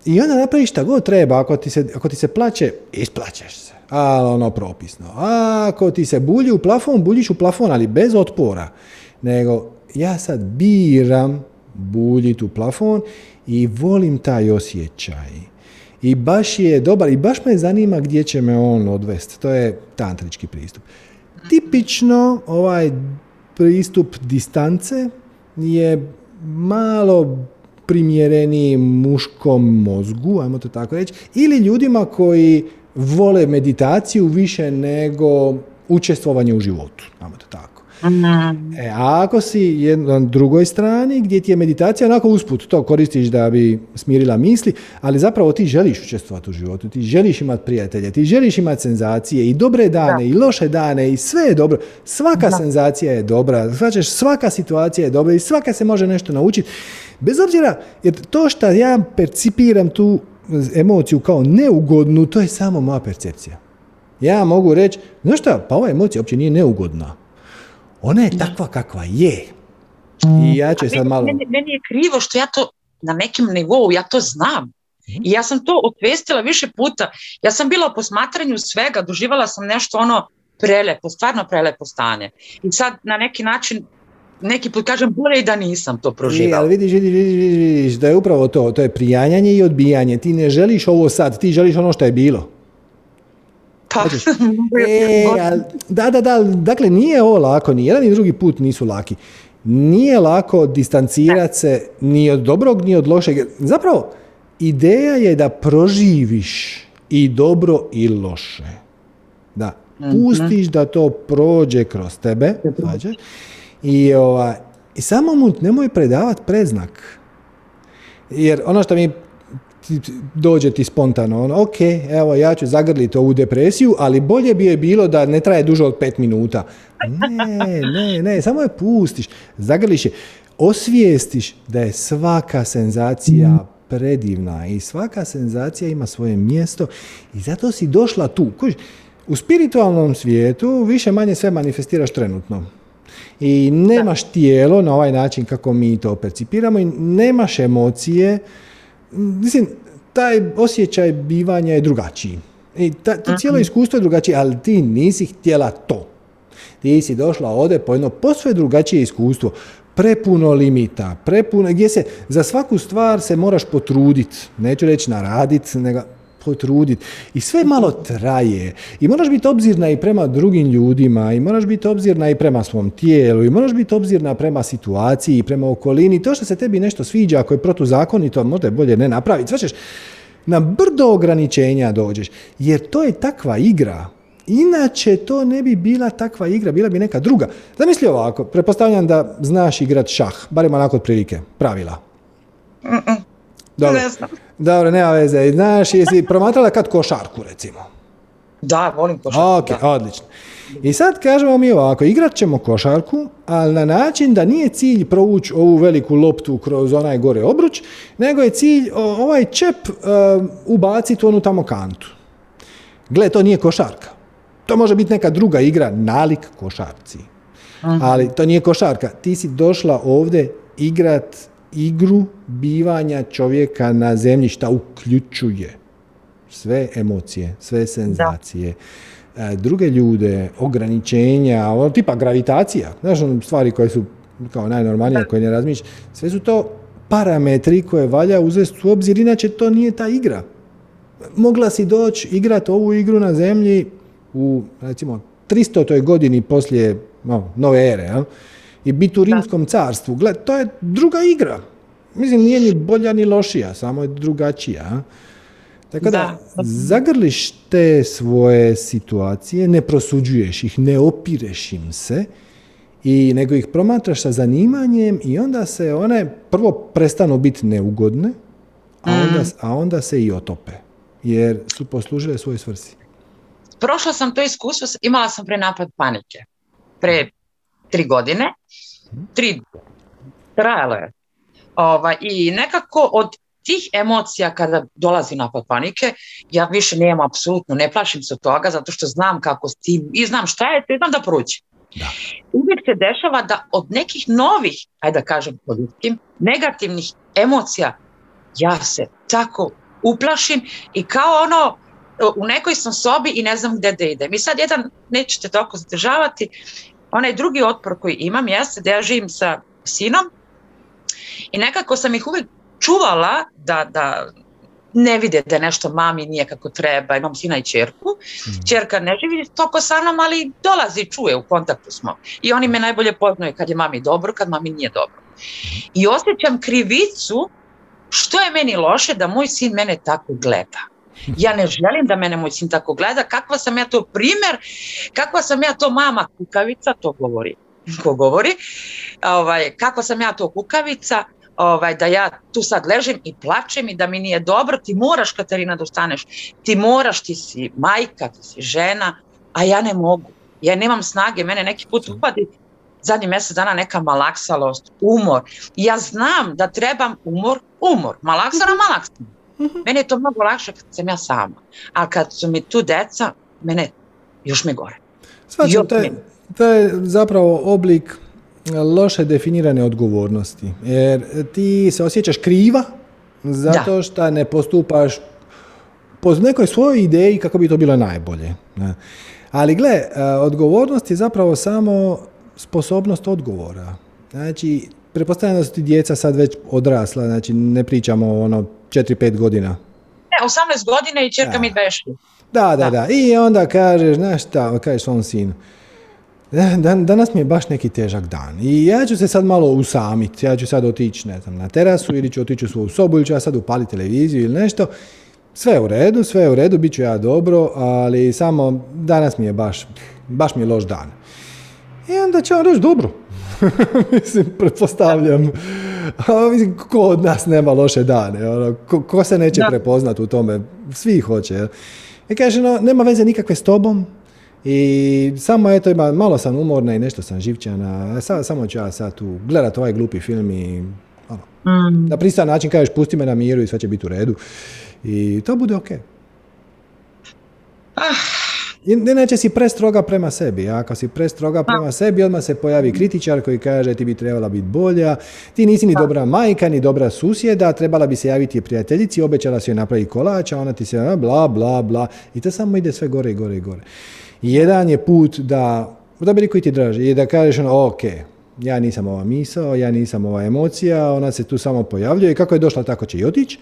i onda napraviš šta god treba, ako ti se, ako ti se plaće, isplaćeš se, ali ono propisno. A ako ti se bulji u plafon, buljiš u plafon, ali bez otpora. Nego ja sad biram buljiti u plafon i volim taj osjećaj. I baš je dobar i baš me zanima gdje će me on odvesti. To je tantrički pristup. Tipično ovaj pristup distance je malo primjereniji muškom mozgu, ajmo to tako reći, ili ljudima koji vole meditaciju više nego učestvovanje u životu, ajmo to tako. E, a ako si na drugoj strani gdje ti je meditacija onako usput, to koristiš da bi smirila misli, ali zapravo ti želiš učestvovati u životu, ti želiš imati prijatelje, ti želiš imati senzacije i dobre dane i loše dane i sve je dobro. Svaka senzacija je dobra, znači svaka situacija je dobra i svaka se može nešto naučiti. Bez obzira, jer to što ja percipiram tu emociju kao neugodnu, to je samo moja percepcija. Ja mogu reći, znaš šta, pa ova emocija uopće nije neugodna ona je takva kakva je. I ja ću sad malo... Meni, meni je krivo što ja to na nekim nivou, ja to znam. I ja sam to otvestila više puta. Ja sam bila u posmatranju svega, doživala sam nešto ono prelepo, stvarno prelepo stanje. I sad na neki način neki put kažem bolje i da nisam to proživala. ali vidiš, vidiš, vidiš, vidiš, da je upravo to, to je prijanjanje i odbijanje. Ti ne želiš ovo sad, ti želiš ono što je bilo. Pa, [LAUGHS] e, da, da, da, dakle nije ovo lako, ni jedan ni drugi put nisu laki. Nije lako distancirati se ni od dobrog ni od lošeg. Zapravo, ideja je da proživiš i dobro i loše. Da, mhm. pustiš da to prođe kroz tebe i, ova, i samo mu nemoj predavati preznak. Jer ono što mi dođe ti spontano, ono, ok, evo ja ću zagrliti ovu depresiju, ali bolje bi je bilo da ne traje duže od pet minuta. Ne, ne, ne, samo je pustiš, zagrliš je, osvijestiš da je svaka senzacija predivna i svaka senzacija ima svoje mjesto i zato si došla tu. U spiritualnom svijetu više manje sve manifestiraš trenutno. I nemaš tijelo na ovaj način kako mi to percipiramo i nemaš emocije, mislim, taj osjećaj bivanja je drugačiji. I ta, to cijelo Mhm. iskustvo je drugačije, ali ti nisi htjela to. Ti si došla ovdje po jedno posve drugačije iskustvo. Prepuno limita, prepuno, gdje se za svaku stvar se moraš potruditi. Neću reći naradit, nego potruditi. I sve malo traje. I moraš biti obzirna i prema drugim ljudima, i moraš biti obzirna i prema svom tijelu, i moraš biti obzirna prema situaciji, i prema okolini. To što se tebi nešto sviđa, ako je protuzakonito, možda je bolje ne napraviti. Sve ćeš, na brdo ograničenja dođeš. Jer to je takva igra. Inače to ne bi bila takva igra, bila bi neka druga. Zamisli ovako, pretpostavljam da znaš igrat šah, barem onako otprilike, pravila. Dobro, Ne znam. dobro, nema veze. Znaš, jesi promatrala kad košarku, recimo? Da, volim košarku. Ok, da. odlično. I sad kažemo mi ovako, igrat ćemo košarku, ali na način da nije cilj provući ovu veliku loptu kroz onaj gore obruč, nego je cilj ovaj čep uh, ubaciti u onu tamo kantu. Gle, to nije košarka. To može biti neka druga igra, nalik košarci. Ali to nije košarka. Ti si došla ovdje igrat igru bivanja čovjeka na zemlji, šta uključuje sve emocije, sve senzacije, e, druge ljude, ograničenja, ono, tipa gravitacija, znaš, ono, stvari koje su kao najnormalnije, koje ne razmišljaš, sve su to parametri koje valja uzeti u obzir, inače to nije ta igra. Mogla si doći igrati ovu igru na zemlji u, recimo, 300. godini poslije no, nove ere, jel? I biti u rimskom carstvu. Gled, to je druga igra. Mislim, nije ni bolja ni lošija, samo je drugačija. Tako da, Da. zagrliš te svoje situacije, ne prosuđuješ ih, ne opireš im se, i nego ih promatraš sa zanimanjem i onda se one prvo prestanu biti neugodne, a onda, a onda se i otope, jer su poslužile svoj svrsi. Prošla sam to iskustvo, imala sam prenapad panike. Pre tri godine. Tri, trajalo je. Ovaj, I nekako od tih emocija kada dolazi napad panike, ja više nemam apsolutno, ne plašim se od toga zato što znam kako s tim i znam šta je, to i znam da prođe. Da. Uvijek se dešava da od nekih novih, ajde da kažem po ljudskim, negativnih emocija, ja se tako uplašim i kao ono, u nekoj sam sobi i ne znam gde da idem. I sad jedan, nećete toliko zadržavati, onaj drugi otpor koji imam jeste da ja živim sa sinom i nekako sam ih uvijek čuvala da, da ne vide da nešto mami nije kako treba, imam sina i čerku. Čerka ne živi toliko sa mnom, ali dolazi, čuje, u kontaktu smo. I oni me najbolje poznaju kad je mami dobro, kad mami nije dobro. I osjećam krivicu što je meni loše da moj sin mene tako gleda. Ja ne želim da mene moj sin tako gleda, kakva sam ja to primjer, kakva sam ja to mama kukavica, to govori, ko govori, ovaj, kakva sam ja to kukavica, ovaj, da ja tu sad ležim i plačem i da mi nije dobro, ti moraš Katarina da ustaneš, ti moraš, ti si majka, ti si žena, a ja ne mogu, ja nemam snage, mene neki put upadi. Zadnji mjesec dana neka malaksalost, umor. Ja znam da trebam umor, umor, malaksana, malaksana. Meni je to mnogo lakše kad sam ja sama. A kad su mi tu deca, mene još mi gore. Svačam, Još to je, zapravo oblik loše definirane odgovornosti. Jer ti se osjećaš kriva zato što ne postupaš po nekoj svojoj ideji kako bi to bilo najbolje. Ali gle, e, odgovornost je zapravo samo sposobnost odgovora. Znači, pretpostavljam da su ti djeca sad već odrasla, znači ne pričamo o ono 4-5 godina. Ne, 18 godina i čerka Da. mi 26. Da, da, Da. da. I onda kažeš, znaš šta, kažeš svom sinu, "Da- dan- danas mi je baš neki težak dan i ja ću se sad malo usamiti, ja ću sad otići, ne znam, na terasu ili ću otići u svoju sobu ili ću ja sad upaliti televiziju ili nešto. Sve je u redu, sve je u redu, bit ću ja dobro, ali samo danas mi je baš, baš mi je loš dan. I onda će on reći, dobro. [LAUGHS] mislim, pretpostavljam. Mislim, ko od nas nema loše dane? Ono, ko, ko se neće Da. prepoznati u tome? Svi hoće. jel? I kaže, no, nema veze nikakve s tobom. I samo eto, ima, malo sam umorna i nešto sam živčana. Sa, samo ću ja sad tu gledat ovaj glupi film i ono, Mm. na pristojan način kažeš pusti me na miru i sve će biti u redu. I to bude ok. Ah, Inače si prestroga prema sebi. A ako si prestroga prema sebi, odmah se pojavi kritičar koji kaže ti bi trebala biti bolja, ti nisi ni dobra majka, ni dobra susjeda, trebala bi se javiti prijateljici, obećala si joj napraviti kolač, a ona ti se bla, bla, bla. I to samo ide sve gore i gore i gore. Jedan je put da, odaberi koji ti draži, je da kažeš ono, ok, ja nisam ova misao, ja nisam ova emocija, ona se tu samo pojavljuje i kako je došla tako će i otići.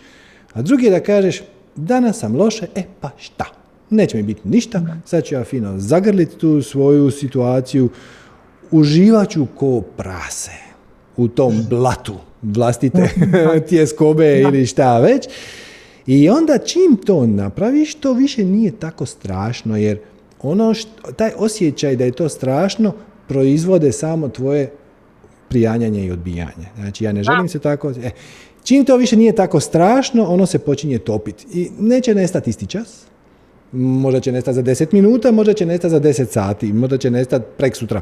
A drugi je da kažeš, danas sam loše, e pa šta? Neće mi biti ništa, sad ću ja fino zagrliti tu svoju situaciju, uživat ću ko prase u tom blatu vlastite [LAUGHS] [LAUGHS] tjeskobe ili šta već. I onda čim to napraviš, to više nije tako strašno, jer ono što, taj osjećaj da je to strašno proizvode samo tvoje prijanjanje i odbijanje. Znači, ja ne želim se tako... E, čim to više nije tako strašno, ono se počinje topiti. I neće nestati isti čas, možda će nestati za 10 minuta, možda će nestati za 10 sati, možda će nestati prek sutra.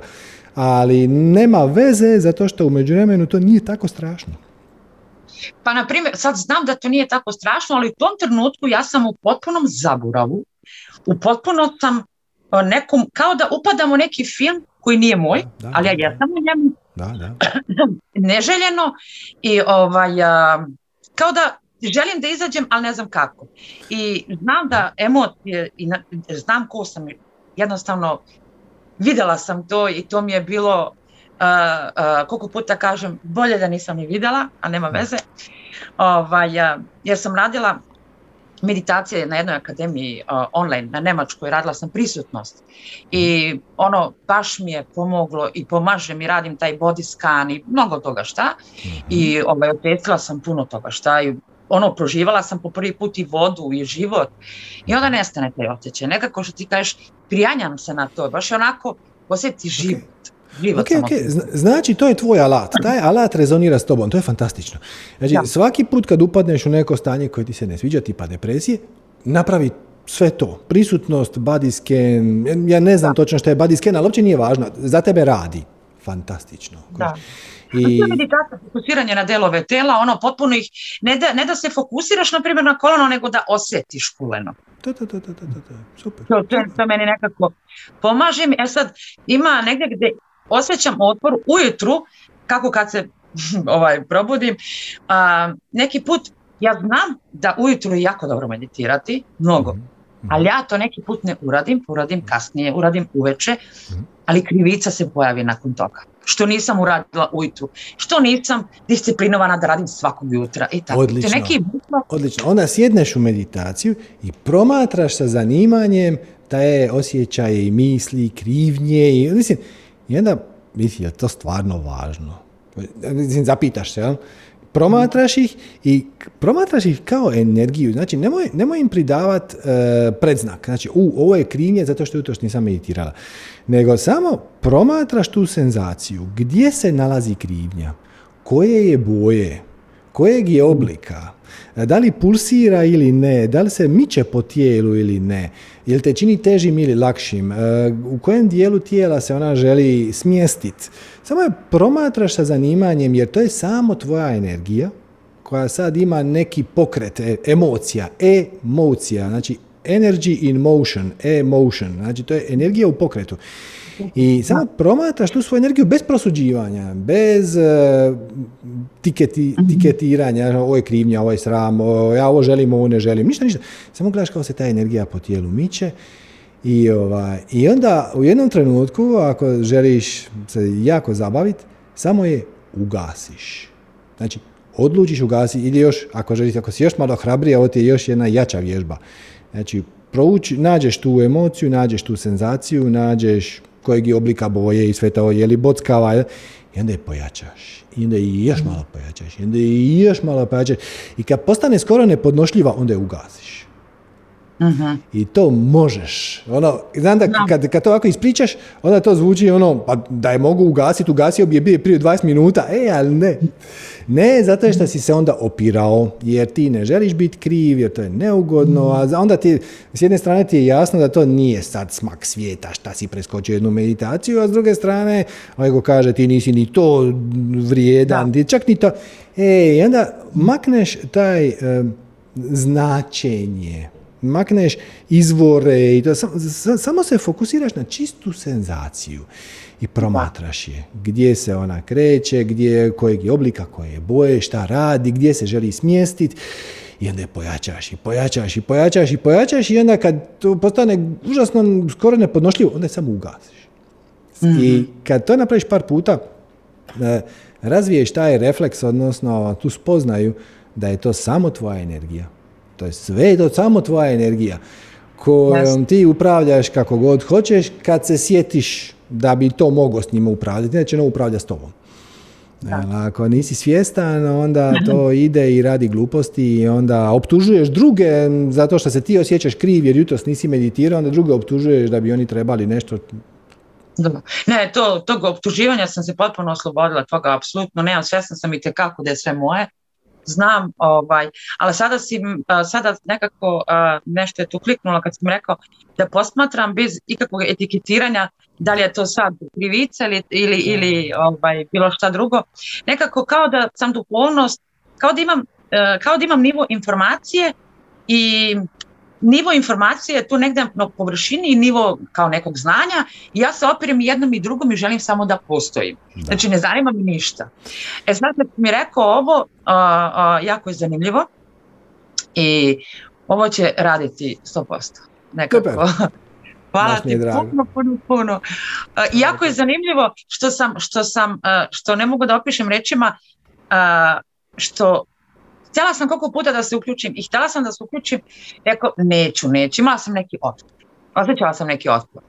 Ali nema veze zato što u međuvremenu to nije tako strašno. Pa na primjer, sad znam da to nije tako strašno, ali u tom trenutku ja sam u potpunom zaburavu, u potpuno sam nekom, kao da upadam u neki film koji nije moj, ali ja jesam u njemu da, da. [CLEARS THROAT] neželjeno i ovaj, kao da želim da izađem, ali ne znam kako. I znam da emocije, i znam ko sam, jednostavno vidjela sam to i to mi je bilo, uh, koliko puta kažem, bolje da nisam ni vidjela, a nema veze, ovaj, jer sam radila meditacije na jednoj akademiji online na Nemačkoj, radila sam prisutnost. I ono baš mi je pomoglo i pomaže mi, radim taj body scan i mnogo toga šta. I ovaj, sam puno toga šta i ono, proživala sam po prvi put i vodu i život i onda nestane taj osjećaj. Nekako što ti kažeš, prijanjam se na to, baš onako osjeti život. Znači, to je tvoj alat. Taj alat rezonira s tobom. To je fantastično. Znači, svaki put kad upadneš u neko stanje koje ti se ne sviđa, tipa depresije, napravi sve to. Prisutnost, body scan, ja ne znam točno što je body scan, ali uopće nije važno. Za tebe radi. Fantastično. Da. I... Meditacija, fokusiranje na delove tela, ono potpuno ih, ne da, ne da se fokusiraš na primjer na koleno, nego da osjetiš koleno. Da, da, da, da, da, super. To, to, to meni nekako pomaže mi. E sad, ima negdje gdje osjećam otpor ujutru, kako kad se [LAUGHS] ovaj, probudim, a, neki put ja znam da ujutru je jako dobro meditirati, mnogo, mhm, mhm. ali ja to neki put ne uradim, uradim kasnije, uradim uveče, mhm. Ali krivica se pojavi nakon toga. Što nisam uradila ujutru, što nisam disciplinovana da radim svakog jutra i tako. Odlično, odlično. Onda sjedneš u meditaciju i promatraš sa zanimanjem je osjećaje i misli, i krivnje i mislim, i onda, mislim, je to stvarno važno? Mislim, zapitaš se, jel? Promatraš ih i promatraš ih kao energiju. Znači, nemoj, nemoj im pridavati e, predznak. Znači, u, ovo je krivnje zato što jutros nisam meditirala. Nego samo promatraš tu senzaciju. Gdje se nalazi krivnja? Koje je boje? Kojeg je oblika? Da li pulsira ili ne? Da li se miče po tijelu ili ne? Jel te čini težim ili lakšim? E, u kojem dijelu tijela se ona želi smjestiti? Samo je promatraš sa zanimanjem jer to je samo tvoja energija koja sad ima neki pokret, e, emocija, emocija, znači energy in motion, emotion, znači to je energija u pokretu. I samo promatraš tu svoju energiju bez prosuđivanja, bez uh, tiketi, mhm. tiketiranja, ovo je krivnja, ovo je sram, ja ovo želim, ovo ne želim, ništa, ništa. Samo gledaš kako se ta energija po tijelu miče i, ovaj, i onda u jednom trenutku, ako želiš se jako zabaviti, samo je ugasiš. Znači, odlučiš ugasiti ili još, ako želiš, ako si još malo hrabrije, ovo ti je još jedna jača vježba. Znači, prouči, nađeš tu emociju, nađeš tu senzaciju, nađeš kojeg je oblika boje i sve to, je li bockava, i onda je pojačaš. I onda je još malo pojačaš. I onda je još malo pojačaš. I kad postane skoro nepodnošljiva, onda je ugasiš. Uh I to možeš. Ono, znam da kad, kad to ovako ispričaš, onda to zvuči ono, pa da je mogu ugasiti, ugasio bi je bio prije 20 minuta. E, ali ne. Ne, zato što si se onda opirao, jer ti ne želiš biti kriv, jer to je neugodno, a onda ti, s jedne strane ti je jasno da to nije sad smak svijeta, šta si preskočio jednu meditaciju, a s druge strane, ovaj ko kaže ti nisi ni to vrijedan, ti čak ni to. E, i onda makneš taj značenje makneš izvore i to, samo se fokusiraš na čistu senzaciju i promatraš je. Gdje se ona kreće, gdje, kojeg je oblika, koje je boje, šta radi, gdje se želi smjestiti i onda je pojačaš i pojačaš i pojačaš i pojačaš i onda kad to postane užasno skoro nepodnošljivo, onda je samo ugasiš. I mhm. kad to napraviš par puta, e, razviješ taj refleks, odnosno tu spoznaju da je to samo tvoja energija. To je sve to samo tvoja energija kojom ti upravljaš kako god hoćeš kad se sjetiš da bi to mogao s njima upravljati, neće ne upravlja s tobom. ako nisi svjestan, onda to ide i radi gluposti i onda optužuješ druge zato što se ti osjećaš kriv jer jutros nisi meditirao, onda druge optužuješ da bi oni trebali nešto. Ne, to, tog optuživanja sam se potpuno oslobodila toga, apsolutno nemam, svjesna sam i kako da je sve moje, znam, ovaj, ali sada, si, sada nekako nešto je tu kliknulo kad sam rekao da posmatram bez ikakvog etiketiranja da li je to sad krivica ili, ili, ili ovaj, bilo šta drugo. Nekako kao da sam duhovnost, kao da imam, e, kao da imam nivo informacije i nivo informacije je tu negdje na površini i nivo kao nekog znanja i ja se opirem jednom i drugom i želim samo da postojim. Znači ne zanima mi ništa. E sad kad mi rekao ovo, jako je zanimljivo i ovo će raditi 100%. Nekako. [LAUGHS] Hvala ti puno, puno, puno. jako je zanimljivo što sam, što sam, što ne mogu da opišem rečima, što htjela sam koliko puta da se uključim i htjela sam da se uključim, rekao neću, neću, imala sam neki otpor. Osjećala sam neki otpor.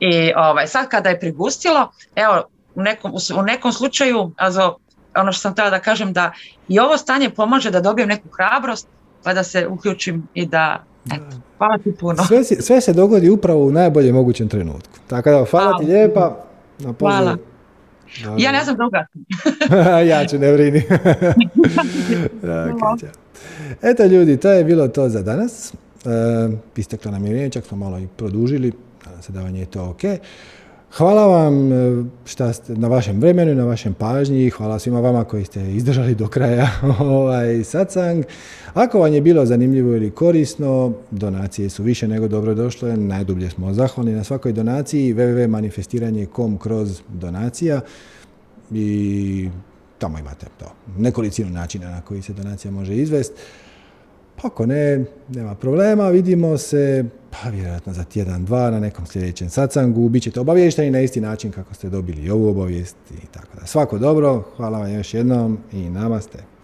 I ovaj, sad kada je prigustilo, evo, u nekom, u nekom slučaju, azo, ono što sam htjela da kažem, da i ovo stanje pomaže da dobijem neku hrabrost, pa da se uključim i da, eto, hvala ti puno. Sve, sve se dogodi upravo u najboljem mogućem trenutku. Tako da, hvala, ti lijepa. Na hvala. Ja ne znam druga. [LAUGHS] ja ću, ne brini. [LAUGHS] Eto ljudi, to je bilo to za danas. E, isteklo nam je čak smo malo i produžili. Nadam se da vam je to ok. Hvala vam e, šta ste, na vašem vremenu, na vašem pažnji. Hvala svima vama koji ste izdržali do kraja [LAUGHS] ovaj satsang. Ako vam je bilo zanimljivo ili korisno, donacije su više nego dobro došle. Najdublje smo zahvalni na svakoj donaciji www.manifestiranje.com kroz donacija i tamo imate to. Nekolicinu načina na koji se donacija može izvesti. Pa ako ne, nema problema, vidimo se, pa vjerojatno za tjedan, dva na nekom sljedećem satsangu, bit ćete obavješteni na isti način kako ste dobili ovu obavijest i tako da. Svako dobro, hvala vam još jednom i namaste.